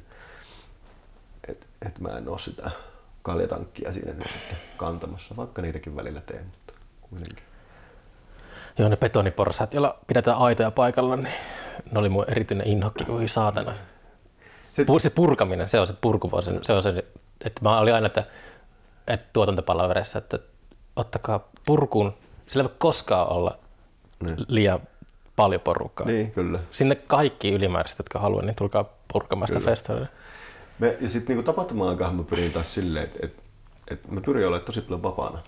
Et, et mä en oo sitä kaljatankkia siinä nyt sitten kantamassa, vaikka niitäkin välillä teen, mutta kuitenkin. Joo, ne betoniporsaat, joilla pidetään aitoja paikalla, niin ne oli mun erityinen inhokki, kuin saatana. Sit- Pu- Se purkaminen, se on se purkuvuosi, se on se, että mä olin aina, että, että tuotantopalavereissa, että ottakaa purkuun, sillä ei voi koskaan olla Niin. liian paljon porukkaa. Niin, kyllä. Sinne kaikki ylimääräiset, jotka haluaa, niin tulkaa purkamaan sitä festaria. Me, ja sitten niinku tapahtuma-aikaan mä pyrin taas silleen, että et, et mä pyrin olemaan tosi paljon vapaana.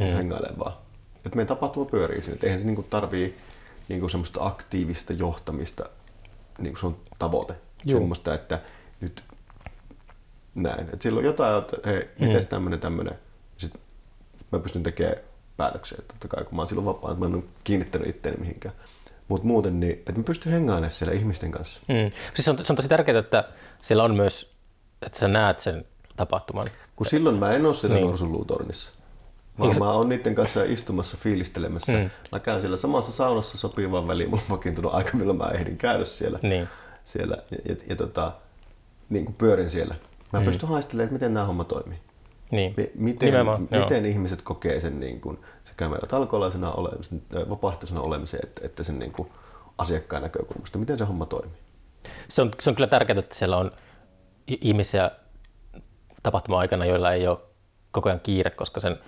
Mm. Hengailemaan vaan. Että meidän tapahtuma pyörii siinä. Et eihän se niinku tarvii niinku semmoista aktiivista johtamista, niinku se on tavoite. Semmoista, että nyt näin. Että silloin jotain, että hei, miten tämmönen tämmönen. Sitten mä pystyn tekemään päätöksiä, totta kai, kun mä oon silloin vapaa, että mä en ole kiinnittänyt itteeni mihinkään. Mutta muuten, niin, että mä pystyn hengailemaan siellä ihmisten kanssa. Mm. Siis se on, se on tosi tärkeää, että siellä on myös, että sä näet sen tapahtuman. Kun silloin mä en ole siellä Niin. niin. norsunluutornissa. Vaan mä oon niiden kanssa istumassa, fiilistelemässä. Mm. Mm. Mä käyn siellä samassa saunassa sopivaan väliin. Mulla on vakiintunut aika, milloin mä ehdin käydä siellä. Niin. Siellä ja, ja, ja tota, niin kuin pyörin siellä. Mä mm. pystyn haistelemaan, että miten nämä homma toimii. Niin. Mi- miten, Nimenomaan, joo. miten ihmiset kokee sen niin kuin, sekä meillä talkolaisena olemisen, vapaaehtoisena olemisen, että, että sen niin kuin asiakkaan näkökulmasta. Miten se homma toimii? Se on, se on kyllä tärkeää, että siellä on ihmisiä tapahtuma-aikana, joilla ei ole koko ajan kiire, koska sen,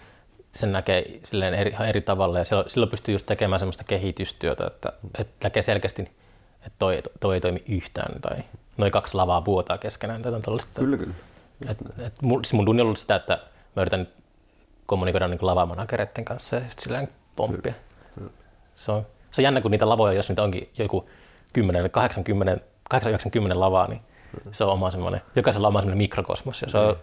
sen näkee silleen eri, eri tavalla ja silloin, silloin pystyy just tekemään semmoista kehitystyötä, että, että näkee selkeästi, että toi, toi ei toimi yhtään tai noin kaksi lavaa vuotaa keskenään jotain tällaista. Kyllä, kyllä. Et, et mun, siis mun duuni on ollut sitä, että mä yritän kommunikoida niin lavamanagereiden kanssa ja silleen pomppia. Se on, se on jännä, kun niitä lavoja, jos niitä onkin joku 10, 80, 80 lavaa, niin se on oma semmoinen, jokaisella on oma semmoinen mikrokosmos ja se on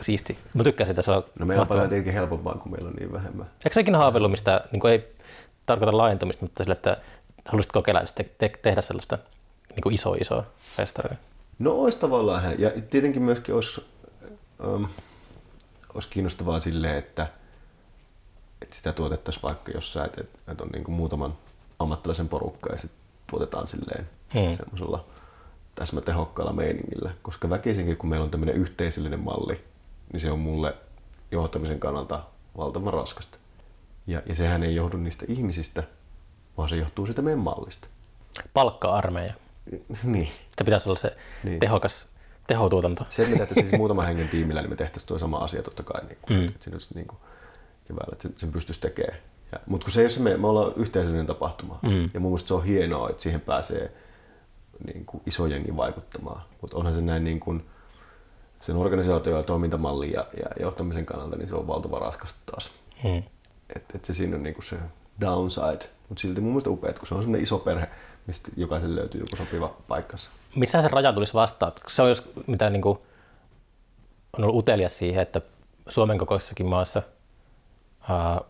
siisti. Mä tykkään sitä, se on No meillä on paljon tietenkin helpompaa, kun meillä on niin vähemmän. Eikö sä ikinä haaveillut mistä, niin ei tarkoita laajentumista, mutta sille, että haluaisit kokeilla sitten te- tehdä sellaista niin kuin iso isoa festaria? No olisi tavallaan, hän- ja tietenkin myöskin olisi, ähm, olisi kiinnostavaa silleen, että, että sitä tuotettaisiin vaikka jossain, että, että on niin kuin muutaman ammattilaisen porukka ja sitten tuotetaan silleen Hmm. semmoisella täsmätehokkaalla meiningillä, koska väkisinkin kun meillä on tämmöinen yhteisöllinen malli, niin se on mulle johtamisen kannalta valtavan raskasta. Ja, ja sehän ei johdu niistä ihmisistä, vaan se johtuu siitä meidän mallista. Palkka-armeija. Niin. Se pitäisi olla se Niin. niin. tehokas tehotuotanto. Se, että me tehtäisiin siis muutaman hengen tiimillä, niin me tehtäisiin tuo sama asia totta kai niin kuin, Mm. että olisi niin kuin, keväällä, että sen, pystyisi tekemään. Ja, mutta kun se ei ole se, me, me ollaan yhteisöllinen tapahtuma. Mm. Ja mun mielestä se on hienoa, että siihen pääsee niin kuin, iso jengi vaikuttamaan. Mutta onhan se näin niin kuin, sen organisaatio- ja toimintamallin ja, ja johtamisen kannalta, niin se on valtava raskasta taas. Mm. Että et se siinä on niinku se downside, mutta silti mun mielestä upeat, kun se on semmoinen iso perhe, mistä jokaiselle löytyy joku sopiva paikkansa. Missä se raja tulisi vastaan? Se on jos, mitä niin kuin, on ollut utelias siihen, että Suomen kokoisessakin maassa, ää,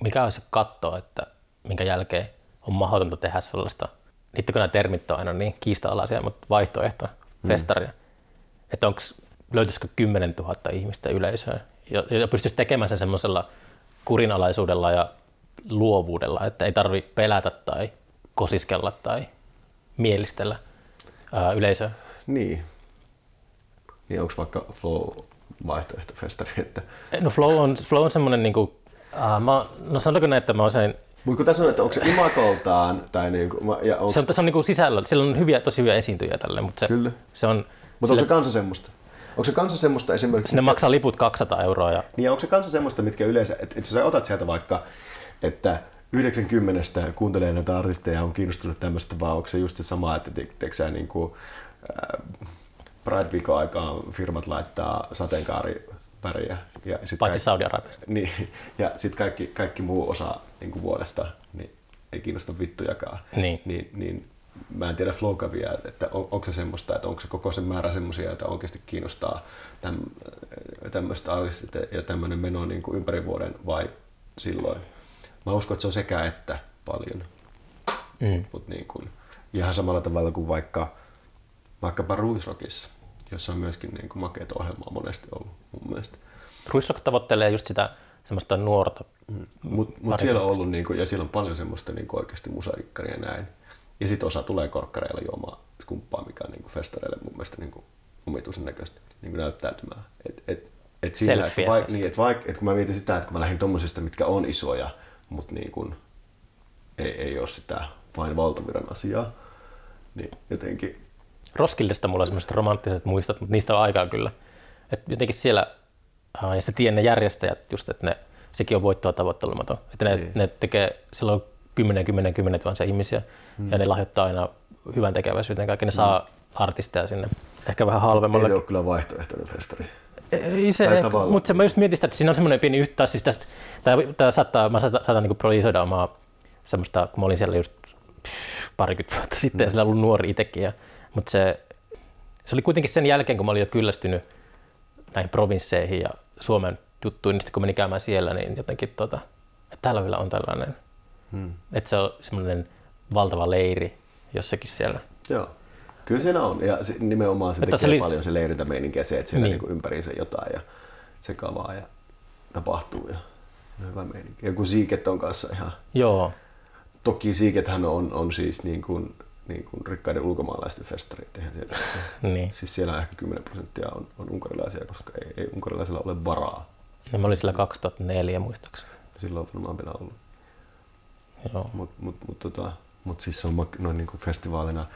mikä olisi se katto, että minkä jälkeen on mahdotonta tehdä sellaista, niitä kun nämä termit on aina niin kiista-alaisia, mutta vaihtoehto, festaria. Että onko, löytyisikö 10 000 ihmistä yleisöä ja, ja pystyisi tekemään sen semmoisella kurinalaisuudella ja luovuudella, että ei tarvi pelätä tai kosiskella tai mielistellä ää, yleisöä. Niin. Niin onko vaikka Flow vaihtoehtofestari, että No Flow on, Flow on semmoinen, niin kuin, uh, mä, no sanotaanko näin, että mä usein, mutta kun tässä on, että onko se imakoltaan, tai niinku, ma- ja onko, se on, se on niin kuin sisällä, sillä on hyviä, tosi hyviä esiintyjiä tälle, mutta se, Kyllä. se on, mutta onko se kanssa semmoista? Onko se kanssa semmoista esimerkiksi, sinne maksaa liput 200 euroa ja niin onko se kanssa semmoista, mitkä yleensä, että, että jos sä otat sieltä vaikka, että 90 kuuntelee näitä artisteja ja on kiinnostunut tämmöistä, vaan onko se just se sama, että te, sä niin kuin, äh, Pride Viikon aikaan firmat laittaa sateenkaariväriä ja sit paitsi Saudi-Arabia. Niin, *laughs* ja sitten kaikki, kaikki muu osa niin kuin vuodesta niin ei kiinnosta vittujakaan. Niin. Niin, niin mä en tiedä Flowcavia, että on, onko se semmoista, että onko se koko sen määrä semmoisia, että oikeasti kiinnostaa täm, tämmöistä artistit ja tämmöinen meno niin kuin ympäri vuoden vai silloin. Mä uskon, että se on sekä että paljon. Mm. Mut niin kuin, ihan samalla tavalla kuin vaikka, vaikkapa Ruisrockissa, jossa on myöskin niin kuin makeita ohjelmaa monesti ollut mun mielestä. Ruisrock tavoittelee just sitä semmoista nuorta. Mutta mut siellä on ollut, niinku, ja siellä on paljon semmoista niinku oikeasti musaikkaria ja näin. Ja sitten osa tulee korkkareilla juomaan skumppaa, mikä on niinku festareille mun mielestä niinku omituisen näköistä niinku näyttäytymään. Et, et, et sillä, että vaik, niin, et vaik, et kun mä mietin sitä, että kun mä lähdin tommosista, mitkä on isoja, mutta niinku, ei, ei ole sitä vain valtaviran asiaa, niin jotenkin Roskildesta mulla on semmoiset romanttiset muistot, mutta niistä on aikaa kyllä. Et jotenkin siellä, ja sitten tiedän ne järjestäjät just, että ne, sekin on voittoa tavoittelematon. Että ne, Niin. ne tekee silloin 10, 10, 10 tuhansia ihmisiä mm. ja ne lahjoittaa aina hyvän tekeväisyyteen. Kaikki ne saa artisteja sinne ehkä vähän ei halvemmalle. se ole kyllä vaihtoehtoinen festari. Ei se, mutta se, mä just mietin sitä, että siinä on semmoinen pieni yhtä, siis tästä, tää, tää saattaa, mä saatan, saatan niin projisoida omaa semmoista, kun mä olin siellä just parikymmentä vuotta sitten ja sillä ollut nuori itsekin, ja, mutta se, se oli kuitenkin sen jälkeen, kun mä olin jo kyllästynyt näihin provinsseihin ja Suomen juttuihin, niin sitten kun menin käymään siellä, niin jotenkin tota, että täällä vielä on tällainen, Hmm. että se on semmoinen valtava leiri jossakin siellä. Joo. Kyllä siinä on. Ja se, nimenomaan se Että tekee se oli- paljon se leirintämeininki ja se, että siellä Niin. niin. ympäriinsä jotain ja sekavaa ja tapahtuu. Ja on hyvä meininki. Ja kun siiket on kanssa ihan... Joo, Toki siikethän on, on siis niin kuin, niin kuin rikkaiden ulkomaalaisten festarit. Eihän siellä, niin. siis siellä ehkä 10 prosenttia on, on unkarilaisia, koska ei, ei unkarilaisilla ole varaa. Ja mä olin siellä 2004 muistaakseni. Silloin on varmaan vielä ollut. Joo. Mutta mut, mut, tota, mut siis se on noin niin kuin festivaalina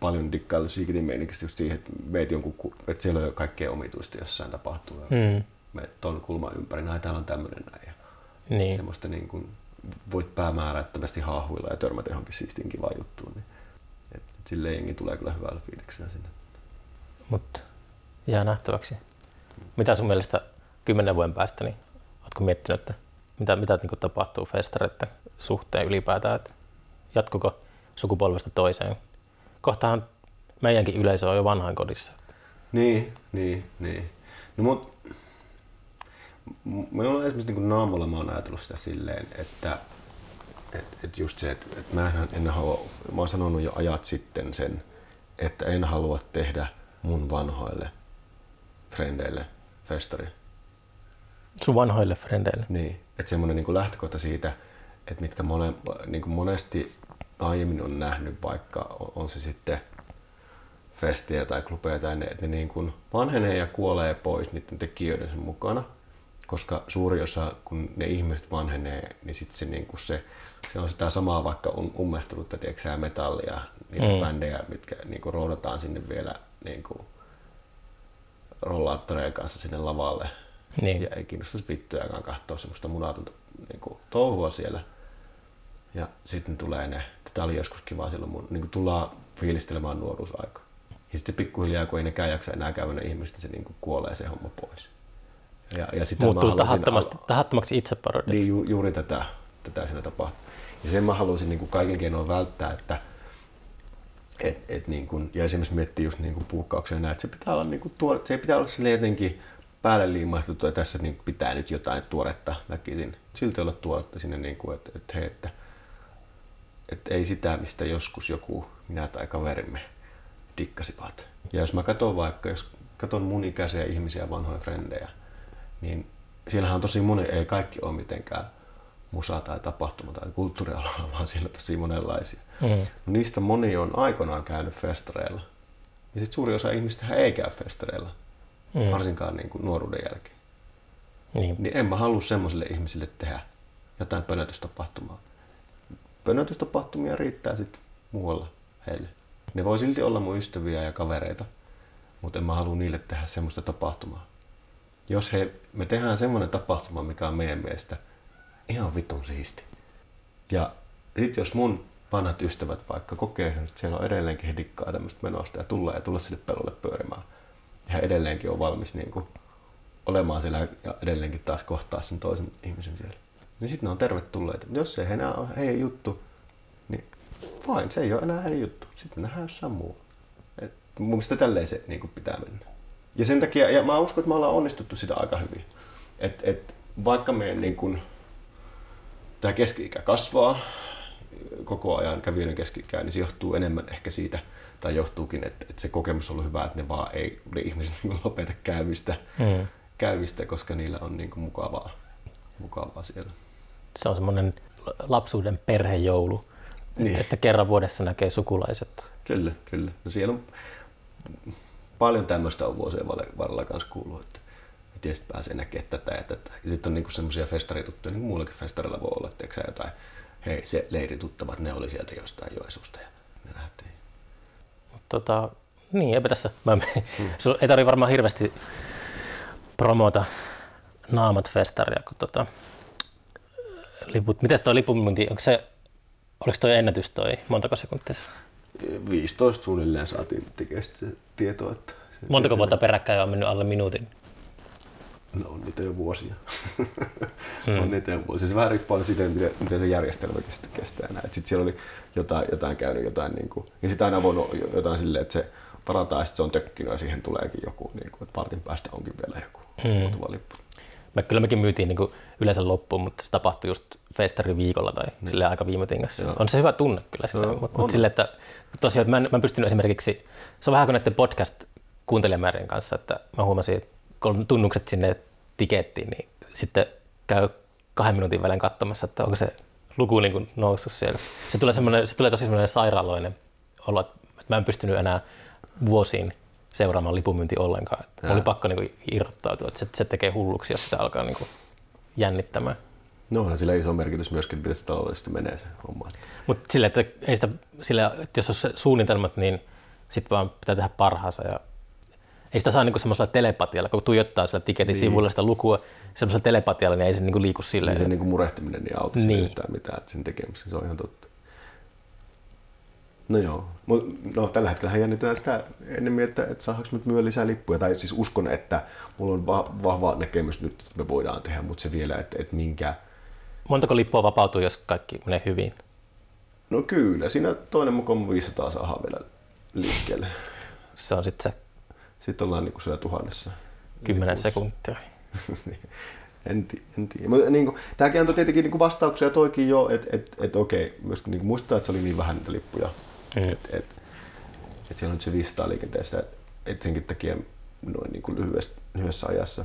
paljon dikkailu Siikitin meininkissä just siihen, että meet jonkun, ku- että siellä on jo kaikkea omituista jossain tapahtuu. Mm. meet ton kulman ympäri, näin täällä on tämmöinen näin. Niin. semmoista niin kuin, voit päämäärättömästi haahuilla ja törmätä johonkin siistiin kivaan juttuun. Niin, et, et silleen jengi tulee kyllä hyvällä fiiliksellä sinne. Mutta jää nähtäväksi. Mitä sun mielestä kymmenen vuoden päästä, niin oletko miettinyt, että mitä, mitä niin kuin tapahtuu festareiden suhteen ylipäätään, että jatkuko sukupolvesta toiseen? Kohtahan meidänkin yleisö on jo vanhainkodissa. Niin, niin, niin. No mut, me ollaan esimerkiksi niin naamulla mä oon ajatellut sitä silleen, että et, et just se, että et mä en, en halua, mä oon sanonut jo ajat sitten sen, että en halua tehdä mun vanhoille frendeille festari. Sun vanhoille frendeille? Niin, että semmoinen niin lähtökohta siitä, että mitkä mone, niin kuin monesti aiemmin on nähnyt, vaikka on se sitten festiä tai klubeja tai ne, että ne niin kuin vanhenee ja kuolee pois niiden tekijöiden sen mukana. Koska suuri osa, kun ne ihmiset vanhenee, niin sitten se, niin kuin se, se on sitä samaa vaikka um, ummehtunutta tiedätkö, metallia, niitä mm. bändejä, mitkä niin kuin roudataan sinne vielä niin kuin rollaattoreen kanssa sinne lavalle. Niin. Ja ei kiinnostaisi vittujakaan katsoa semmoista munatonta niin kuin, touhua siellä. Ja sitten tulee ne, tätä oli joskus kiva silloin, mun, niin kuin tullaan fiilistelemään nuoruusaikaa. Ja sitten pikkuhiljaa, kun ei nekään jaksa enää käydä ne ihmiset, niin se niin kuin kuolee se homma pois. Ja, ja sitä Muuttuu tahattomaksi, al- tahattomaksi itseparodia. Niin, ju, juuri tätä, tätä siinä tapahtuu. Ja sen mä haluaisin niin kuin kaiken keinoin välttää, että et, et niin kuin, ja esimerkiksi miettii just niin kuin puukkauksia näin, että se pitää olla niin kuin tuore, se ei pitää olla sille jotenkin päälle liimattu, että tässä niin pitää nyt jotain tuoretta väkisin. Silti olla tuoretta sinne, niin kuin, että, että, hei, että, että ei sitä, mistä joskus joku minä tai kaverimme dikkasivat. Ja jos mä katson vaikka, jos katson mun ikäisiä ihmisiä, vanhoja frendejä, niin siellähän on tosi moni, ei kaikki ole mitenkään musa tai tapahtuma tai kulttuurialalla, *laughs* vaan siellä on tosi monenlaisia. Mm. Niistä moni on aikoinaan käynyt festareilla. Ja sitten suuri osa ihmistä ei käy festareilla, mm. varsinkaan niin kuin nuoruuden jälkeen. Niin. niin en mä halua semmoisille ihmisille tehdä jotain pönötystapahtumaa. Pönötystapahtumia riittää sitten muualla heille. Ne voi silti olla mun ystäviä ja kavereita, mutta en mä halua niille tehdä semmoista tapahtumaa. Jos he, me tehdään semmoinen tapahtuma, mikä on meidän mielestä ihan vitun siisti. Ja sitten jos mun vanhat ystävät vaikka kokee sen, että siellä on edelleenkin he dikkaa tämmöistä menosta ja tulee ja tulla sille pelolle pyörimään. Ja he edelleenkin on valmis niin kuin, olemaan siellä ja edelleenkin taas kohtaa sen toisen ihmisen siellä. Niin sitten ne on tervetulleita. Jos ei enää ole heidän juttu, niin fine, se ei ole enää heidän juttu. Sitten nähdään jossain muu. Et mun mielestä tälleen se niin kuin pitää mennä. Ja sen takia, ja mä uskon, että me ollaan onnistuttu sitä aika hyvin. Et, et, vaikka meidän niin kuin, tämä keski-ikä kasvaa, koko ajan kävijöiden keski niin se johtuu enemmän ehkä siitä, tai johtuukin, että, että se kokemus on ollut hyvä, että ne vaan ei, ne ihmiset niin *laughs* lopeta käymistä, mm. käymistä, koska niillä on niin kuin mukavaa, mukavaa siellä. Se on semmoinen lapsuuden perhejoulu, niin. että kerran vuodessa näkee sukulaiset. Kyllä, kyllä. No siellä on paljon tämmöistä on vuosien varrella kanssa kuullut, että tietysti pääsee näkemään tätä ja tätä. Ja sitten on niinku semmoisia festarituttuja, niin muullakin festarilla voi olla, että jotain hei se leirituttavat, ne oli sieltä jostain Joesusta ja ne lähtee. Tota, niin, eipä tässä. Mä, hmm. ei tarvitse varmaan hirveästi promota naamat festaria, kun tota, liput, miten toi lipumyynti, onko se, oliko toi ennätys toi, montako sekuntia? 15 suunnilleen saatiin tekemään se tietoa. Että Montako vuotta peräkkäin on mennyt alle minuutin? No on niitä jo vuosia. Mm. on niitä jo vuosia. Se vähän riippuu siitä, miten, miten se järjestelmäkin sitten kestää. Sitten siellä oli jotain, jotain käynyt, jotain niin kuin, ja sitten aina voinut jotain silleen, että se varataan ja sitten se on tökkinyt ja siihen tuleekin joku, niin kuin, että partin päästä onkin vielä joku mm. muutama lippu. Me, kyllä mekin myytiin niin kuin yleensä loppuun, mutta se tapahtui just festarin viikolla tai niin. sille aika viime tingassa. On se hyvä tunne kyllä sille, no, mutta, mutta sille, että tosiaan että mä, en, mä en pystynyt esimerkiksi, se on vähän kuin näiden podcast kuuntelijamäärien kanssa, että mä huomasin, että kun tunnukset sinne tikettiin, niin sitten käy kahden minuutin välein katsomassa, että onko se luku niin kuin noussut siellä. Se tulee, se tulee tosi semmoinen sairaaloinen olo, että mä en pystynyt enää vuosiin seuraamaan lipumyynti ollenkaan. Että oli pakko niin kuin irrottautua, että se, se tekee hulluksi, jos sitä alkaa niin kuin jännittämään. No on sillä iso merkitys myöskin, että miten se taloudellisesti menee se homma. Mutta sille, että, ei sitä, sillä, että jos on suunnitelmat, niin sitten vaan pitää tehdä parhaansa ja ei sitä saa niin semmoisella telepatialla, kun tuijottaa sillä tiketin niin. sivulla sitä lukua semmoisella telepatialla, niin ei se niin liiku silleen. Niin se niin murehtiminen niin auta niin. yhtään mitään, että sen tekemisessä se on ihan totta. No joo, Mut, no tällä hetkellä jännitetään sitä enemmän, että, että saadaanko nyt myö lisää lippuja. Tai siis uskon, että mulla on va- vahva näkemys nyt, että me voidaan tehdä, mutta se vielä, että, että minkä... Montako lippua vapautuu, jos kaikki menee hyvin? No kyllä, siinä toinen mukaan 500 saa vielä liikkeelle. Se on sitten se Sitten ollaan niin kuin siellä tuhannessa. 10 sekuntia. *laughs* En, ti- en tiedä. Mutta niin kuin, tämäkin antoi tietenkin niin kuin vastauksia toikin jo, että et, et, okei, myöskin niin kuin muistetaan, että se oli niin vähän niitä lippuja. Että et, et siellä on nyt se 500 liikenteessä, et senkin takia noin niin kuin lyhyessä, lyhyessä ajassa.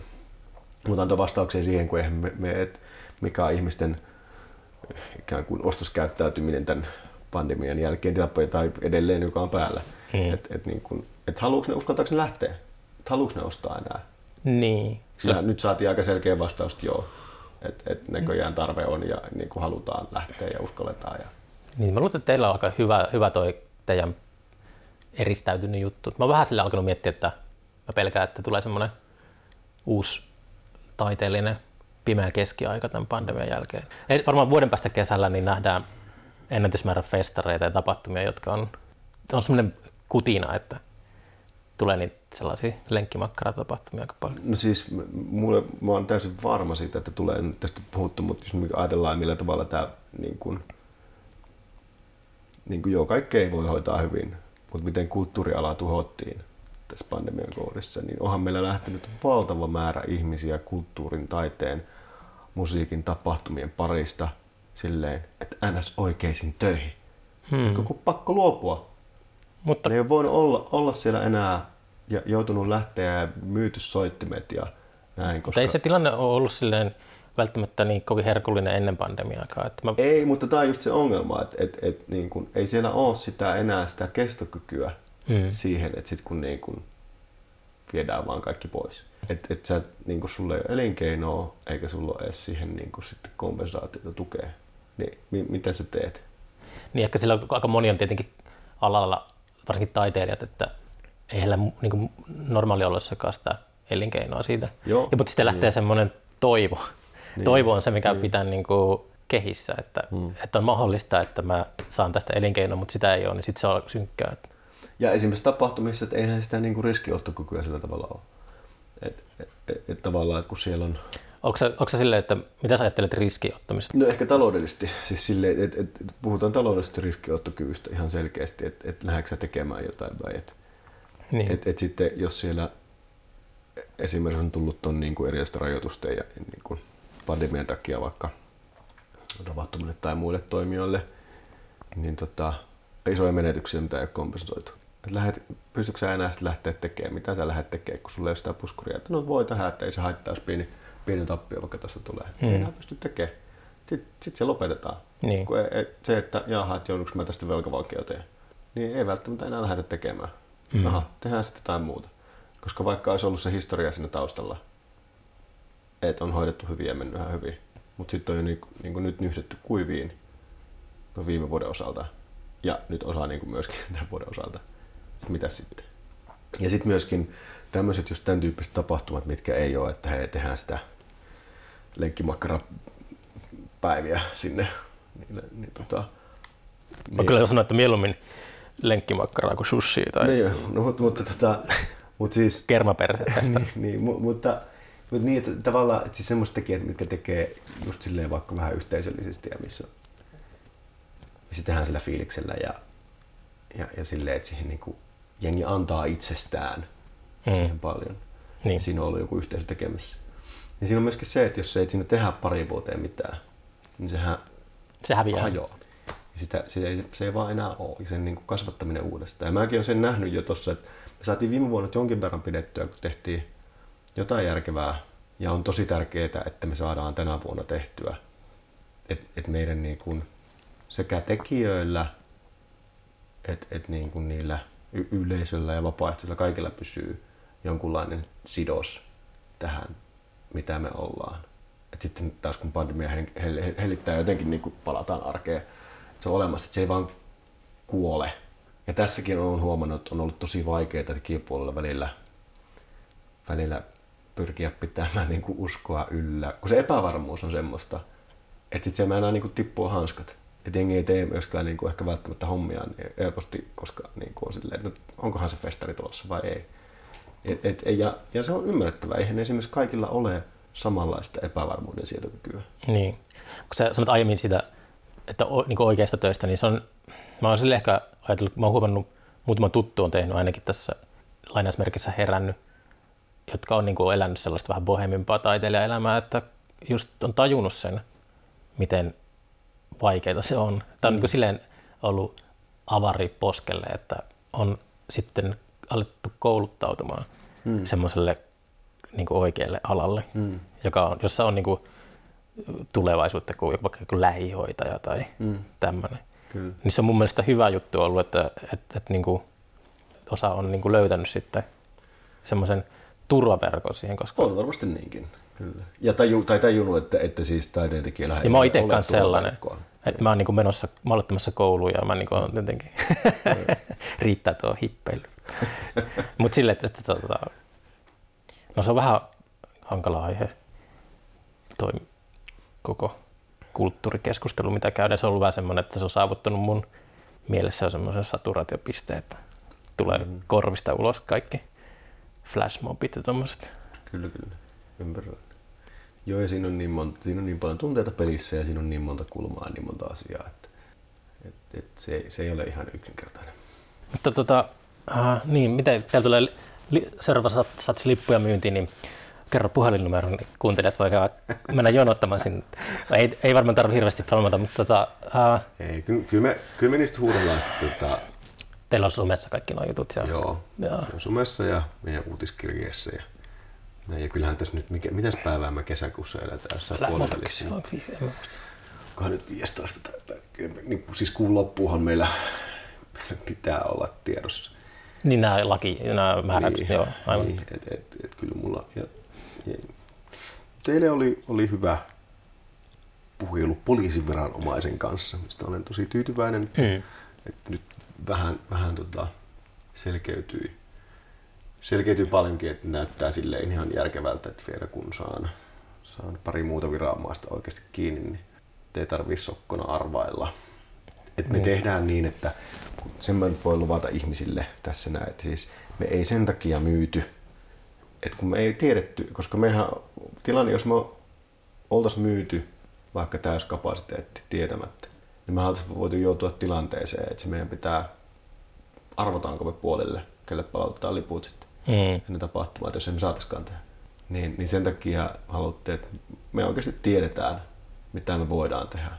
Mutta antoi vastauksia siihen, kun eihän me, me et, mikä on ihmisten ikään kuin ostoskäyttäytyminen tämän pandemian jälkeen tai- tai edelleen, joka on päällä. Mm. Että et, niin kuin, et haluuks ne, uskaltaako ne lähteä? Et haluuks ne ostaa enää? Niin. Ja nyt saatiin aika selkeä vastaus, että joo. Että et näköjään tarve on ja niin kuin halutaan lähteä ja uskalletaan. Ja... Niin, mä luulen, että teillä on aika hyvä, hyvä toi teidän eristäytynyt juttu. Mä oon vähän sille alkanut miettiä, että mä pelkään, että tulee semmoinen uusi taiteellinen pimeä keskiaika tämän pandemian jälkeen. Ei, varmaan vuoden päästä kesällä niin nähdään ennätysmäärä festareita ja tapahtumia, jotka on, on semmoinen kutina, että tulee niitä sellaisia lenkkimakkaratapahtumia aika paljon. No siis mulle, mä oon täysin varma siitä, että tulee tästä puhuttu, mutta jos me ajatellaan millä tavalla tämä niin kuin, niin kuin joo, kaikkea ei voi hoitaa hyvin, mutta miten kulttuuriala tuhottiin tässä pandemian kohdissa, niin onhan meillä lähtenyt valtava määrä ihmisiä kulttuurin, taiteen, musiikin, tapahtumien parista silleen, että ns. oikeisiin töihin. Hmm. Kun pakko luopua. Mutta Ne ei voinut olla, olla siellä enää ja joutunut lähteä ja myyty soittimet ja näin. Mutta ei se tilanne ole ollut silleen välttämättä niin kovin herkullinen ennen pandemiaakaan. Että mä, Ei, mutta tämä on just se ongelma, että et, et, niin kun, ei siellä ole sitä enää sitä kestokykyä Mm. siihen, että sit kun niin kun viedään vaan kaikki pois. Että et sä, niin kun sulla ei ole elinkeinoa, eikä sulla ole edes siihen niin kun sitten kompensaatiota tukea. Niin mi, mitä sä teet? niin ehkä sillä aika moni on tietenkin alalla, varsinkin taiteilijat, että ei heillä niin kuin normaaliolossakaan sitä elinkeinoa siitä. Joo, ja, mutta sitten lähtee semmoinen toivo. Niin. Toivo on se, mikä niin. pitää niin kuin kehissä, että, hmm. että on mahdollista, että mä saan tästä elinkeinoa, mutta sitä ei ole, niin sitten se on synkkää. Ja esimerkiksi tapahtumissa, että eihän sitä niin kuin riskiottokykyä sillä tavalla ole. Et, et, et, et tavallaan, että kun siellä on Onko se, onko silleen, että mitä sä ajattelet riskiottamisesta? No ehkä taloudellisesti, siis silleen, että et, et puhutaan taloudellisesta riskiottokyvystä ihan selkeästi, että et lähdetkö sä tekemään jotain vai et. Niin. Et, et sitten jos siellä esimerkiksi on tullut ton niin kuin erilaisten rajoitusten ja niin kuin pandemian takia vaikka tapahtumille tai muille toimijoille, niin tota, isoja menetyksiä, mitä ei ole kompensoitu. Et lähet, pystytkö sä enää sitten lähteä tekemään, mitä sä lähdet tekemään, kun sulla ei ole sitä puskuria, että no voi tehdä, että ei se haittaa, jos pieni, pieni tappio vaikka tässä tulee. Mm. Ei enää pysty tekemään. Sitten sit se lopetetaan. Niin. Kun ei, ei, se, että jaha, että joudunko mä tästä velkavankeuteen, niin ei välttämättä enää lähdetä tekemään. Mm. Aha, tehdään sitten jotain muuta. Koska vaikka olisi ollut se historia siinä taustalla, että on hoidettu hyvin ja mennyt ihan hyvin, mutta sitten on jo niin, niin kuin nyt nyhdetty kuiviin no viime vuoden osalta ja nyt osaa niin kuin myöskin *laughs* tämän vuoden osalta. Että mitä sitten? Ja sitten myöskin tämmöiset just tämän tyyppiset tapahtumat, mitkä ei ole, että he tehdään sitä lenkkimakkarapäiviä sinne. Niin, niin, tota, Mä kyllä sanon, että mieluummin lenkkimakkaraa kuin sushia tai niin, no, mutta, mutta, tota, mutta siis kermapersettä. *laughs* niin, niin, mu- mutta, mutta niin, että tavallaan että siis semmoiset tekijät, mitkä tekee just silleen vaikka vähän yhteisöllisesti ja missä, missä tehdään sillä fiiliksellä ja, ja, ja silleen, että siihen niin kuin, jengi antaa itsestään mm. siihen paljon. Niin. Ja siinä on ollut joku yhteisö tekemässä. Ja siinä on myöskin se, että jos ei siinä tehdä pari vuoteen mitään, niin sehän Se häviää. hajoaa. Ja sitä, se, ei, se ei vaan enää ole, ja sen niin kuin kasvattaminen uudestaan. Ja mäkin olen sen nähnyt jo tuossa, että me saatiin viime vuonna jonkin verran pidettyä, kun tehtiin jotain järkevää. Ja on tosi tärkeää, että me saadaan tänä vuonna tehtyä. Että et meidän niin kuin sekä tekijöillä, että et niin kuin niillä y- yleisöllä ja vapaaehtoisilla kaikilla pysyy jonkunlainen sidos tähän, mitä me ollaan. Et sitten taas kun pandemia hellittää jotenkin niin kuin palataan arkeen, että se on olemassa, että se ei vaan kuole. Ja tässäkin on huomannut, että on ollut tosi vaikeaa tekijäpuolella välillä, välillä pyrkiä pitämään niin kuin uskoa yllä, kun se epävarmuus on semmoista, että sitten se meinaa niin kuin tippua hanskat. että jengi ei tee myöskään niin kuin ehkä välttämättä hommia niin helposti, koska niin kuin on silleen, että no, onkohan se festari tulossa vai ei. Et, et, ja, ja se on ymmärrettävää. Eihän esimerkiksi kaikilla ole samanlaista epävarmuuden sietokykyä. Niin. Kun sä sanoit aiemmin sitä, että o, niin oikeasta töistä, niin se on, mä oon sille ehkä ajatellut, mä oon huomannut, muutama tuttu on tehnyt ainakin tässä lainausmerkissä herännyt, jotka on niin kuin elänyt sellaista vähän bohemimpaa taiteilijaelämää, että just on tajunnut sen, miten vaikeita se on. Tämä on mm. niin kuin silleen ollut avari poskelle, että on sitten alettu kouluttautumaan mm. semmoiselle niin kuin oikealle alalle, mm. joka on, jossa on niin kuin tulevaisuutta kuin vaikka joku lähihoitaja tai mm. tämmöinen. Kyllä. Niin se on mun mielestä hyvä juttu ollut, että, että, että niin kuin osa on niin kuin löytänyt sitten semmoisen turvaverkon siihen. Koska... On varmasti niinkin. Kyllä. Ja taju, tai tajunnut, että, että siis taiteentekijällä Ja mä oon itse kanssa sellainen, että mä oon niin menossa, mä aloittamassa kouluun ja mä niin kuin jotenkin *laughs* riittää tuo hippeily. Mutta sille, että, että, että, tota, no se on vähän hankala aihe toi koko kulttuurikeskustelu, mitä käydään. Se on ollut vähän semmoinen, että se on saavuttanut mun mielessä semmoisen saturaatiopisteen, että tulee mm. korvista ulos kaikki flashmobit ja tommoset. Kyllä, kyllä. Ympärillä. Joo, ja siinä on, niin monta, siinä on niin paljon tunteita pelissä ja siinä on niin monta kulmaa, niin monta asiaa, että, että, että se, se ei ole ihan yksinkertainen. Mutta tota, uh, niin, miten teillä tulee li, seuraava satsi lippuja myyntiin, niin kerro puhelinnumero, niin kuuntelijat voi mennä jonottamaan sinne. Ei, ei varmaan tarvitse hirveästi promota, mutta tota, uh, ei, kyllä, kyllä, me, kyllä me niistä huudellaan sitten tota, Teillä on somessa kaikki nuo jutut. Ja, joo, ja. somessa ja meidän uutiskirjeessä. Ja, ja, ja kyllähän tässä nyt, mikä, mitäs päivää me kesäkuussa eletään, jos sä puolivälissä. Onkohan nyt 15 tai, niin, siis kuun loppuuhan meillä, meillä pitää olla tiedossa. Niin nämä laki, nämä määräykset, niin, joo, aivan. Niin, et, et, et, kyllä mulla, ja, ja, teille oli, oli hyvä puhelu poliisiviranomaisen kanssa, mistä olen tosi tyytyväinen. Mm. Että nyt vähän, vähän tota selkeytyi, selkeytyi paljonkin, että näyttää silleen ihan järkevältä, että vielä kun saan, saan pari muuta viranomaista oikeasti kiinni, niin ei tarvii sokkona arvailla. Et me mm. tehdään niin, että sen mä voi luvata ihmisille tässä näin, että siis me ei sen takia myyty, että kun me ei tiedetty, koska mehän tilanne, jos me oltaisiin myyty vaikka täyskapasiteetti tietämättä, niin me oltaisiin voitu joutua tilanteeseen, että se meidän pitää, arvotaanko me puolelle, kelle palauttaa liput sitten mm. ennen tapahtumaa, että jos emme saataisikaan tehdä. Niin, niin sen takia haluttiin, että me oikeasti tiedetään, mitä me voidaan tehdä.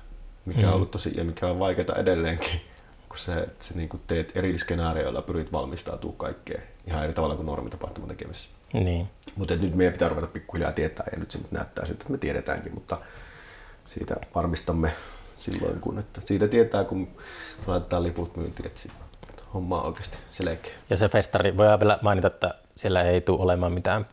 Mikä mm. on ollut tosi, ja mikä on vaikeaa edelleenkin, kun se, että sä niin teet eri skenaarioilla pyrit valmistautumaan kaikkeen ihan eri tavalla kuin normitapahtuman tekemisessä. Niin. Mutta nyt meidän pitää ruveta pikkuhiljaa tietää, ja nyt se näyttää siltä, että me tiedetäänkin, mutta siitä varmistamme silloin, kun että siitä tietää, kun laitetaan liput myyntiin, että homma on oikeasti selkeä. Ja se festari, voi vielä mainita, että siellä ei tule olemaan mitään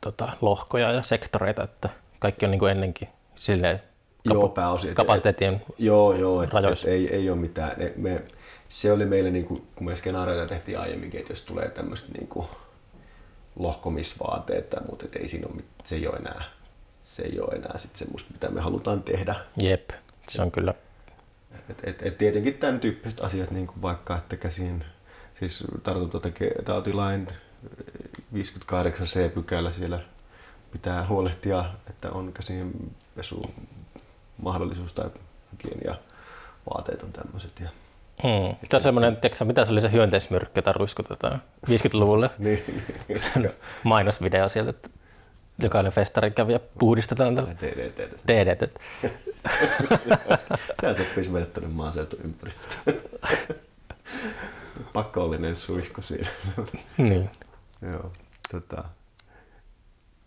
tota, lohkoja ja sektoreita, että kaikki on niin kuin ennenkin silleen kap- joo, pääosin. kapasiteettien et, joo, joo, et, et, ei, ei ole mitään. Ne, me, se oli meille, niin kuin, kun me skenaarioita tehtiin aiemminkin, että jos tulee tämmöistä niin kuin, lohkomisvaateet tai että ei siinä ole, se ei ole enää, se ei ole enää sit semmoista, mitä me halutaan tehdä. Jep. Se on kyllä. Et, et, et tietenkin tämän tyyppiset asiat, niin kuin vaikka että käsin, siis tartuntatautilain 58c-pykälä siellä pitää huolehtia, että on käsin pesu mahdollisuus tai hygienia vaateet on tämmöiset. Ja, Hmm. Tämä semmoinen, tiedätkö, mitä se oli se hyönteismyrkky, jota ruiskutetaan 50-luvulle? *laughs* niin, niin. *laughs* Mainosvideo sieltä, että jokainen festari kävi ja puhdistetaan tällä. DDT. DDT. *laughs* Sehän sopisi meille tuonne maaseutuympäristöön. *laughs* Pakollinen suihku siinä. *laughs* niin. Joo, tota,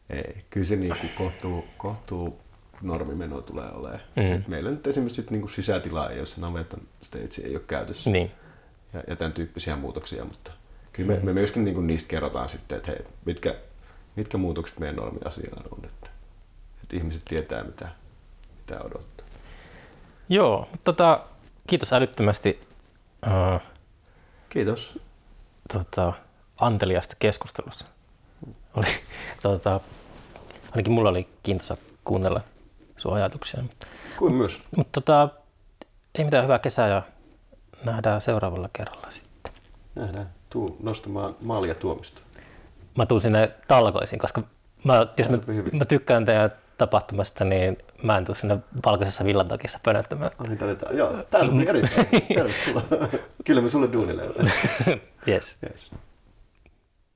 ei, kyllä se niinku kohtuu, kohtuu normimeno tulee olemaan. Mm. meillä nyt esimerkiksi sit niinku sisätila ei ole, se navetan stage ei ole käytössä. Niin. Ja, ja tämän tyyppisiä muutoksia, mutta kyllä me, mm. me myöskin niinku niistä kerrotaan sitten, että hei, mitkä, mitkä muutokset meidän normiasiaan on, että, että ihmiset tietää mitä, mitä odottaa. Joo, tota, kiitos älyttömästi. Uh, kiitos. Tota, anteliasta keskustelusta. Oli, tota, ainakin mulla oli kiintoisa kuunnella sun ajatuksia. Kuin myös. Mutta tota, ei mitään hyvää kesää ja nähdään seuraavalla kerralla sitten. Nähdään. Tuu nostamaan maalia tuomista. Mä tuun sinne talkoisiin, koska mä, jos mä, mä tykkään teidän tapahtumasta, niin mä en tuu sinne valkoisessa villantakissa pönöttämään. Ah, niin tarvitaan. Joo, tää on erittäin. *laughs* Tervetuloa. Kyllä me sulle duunille. yes. Yes.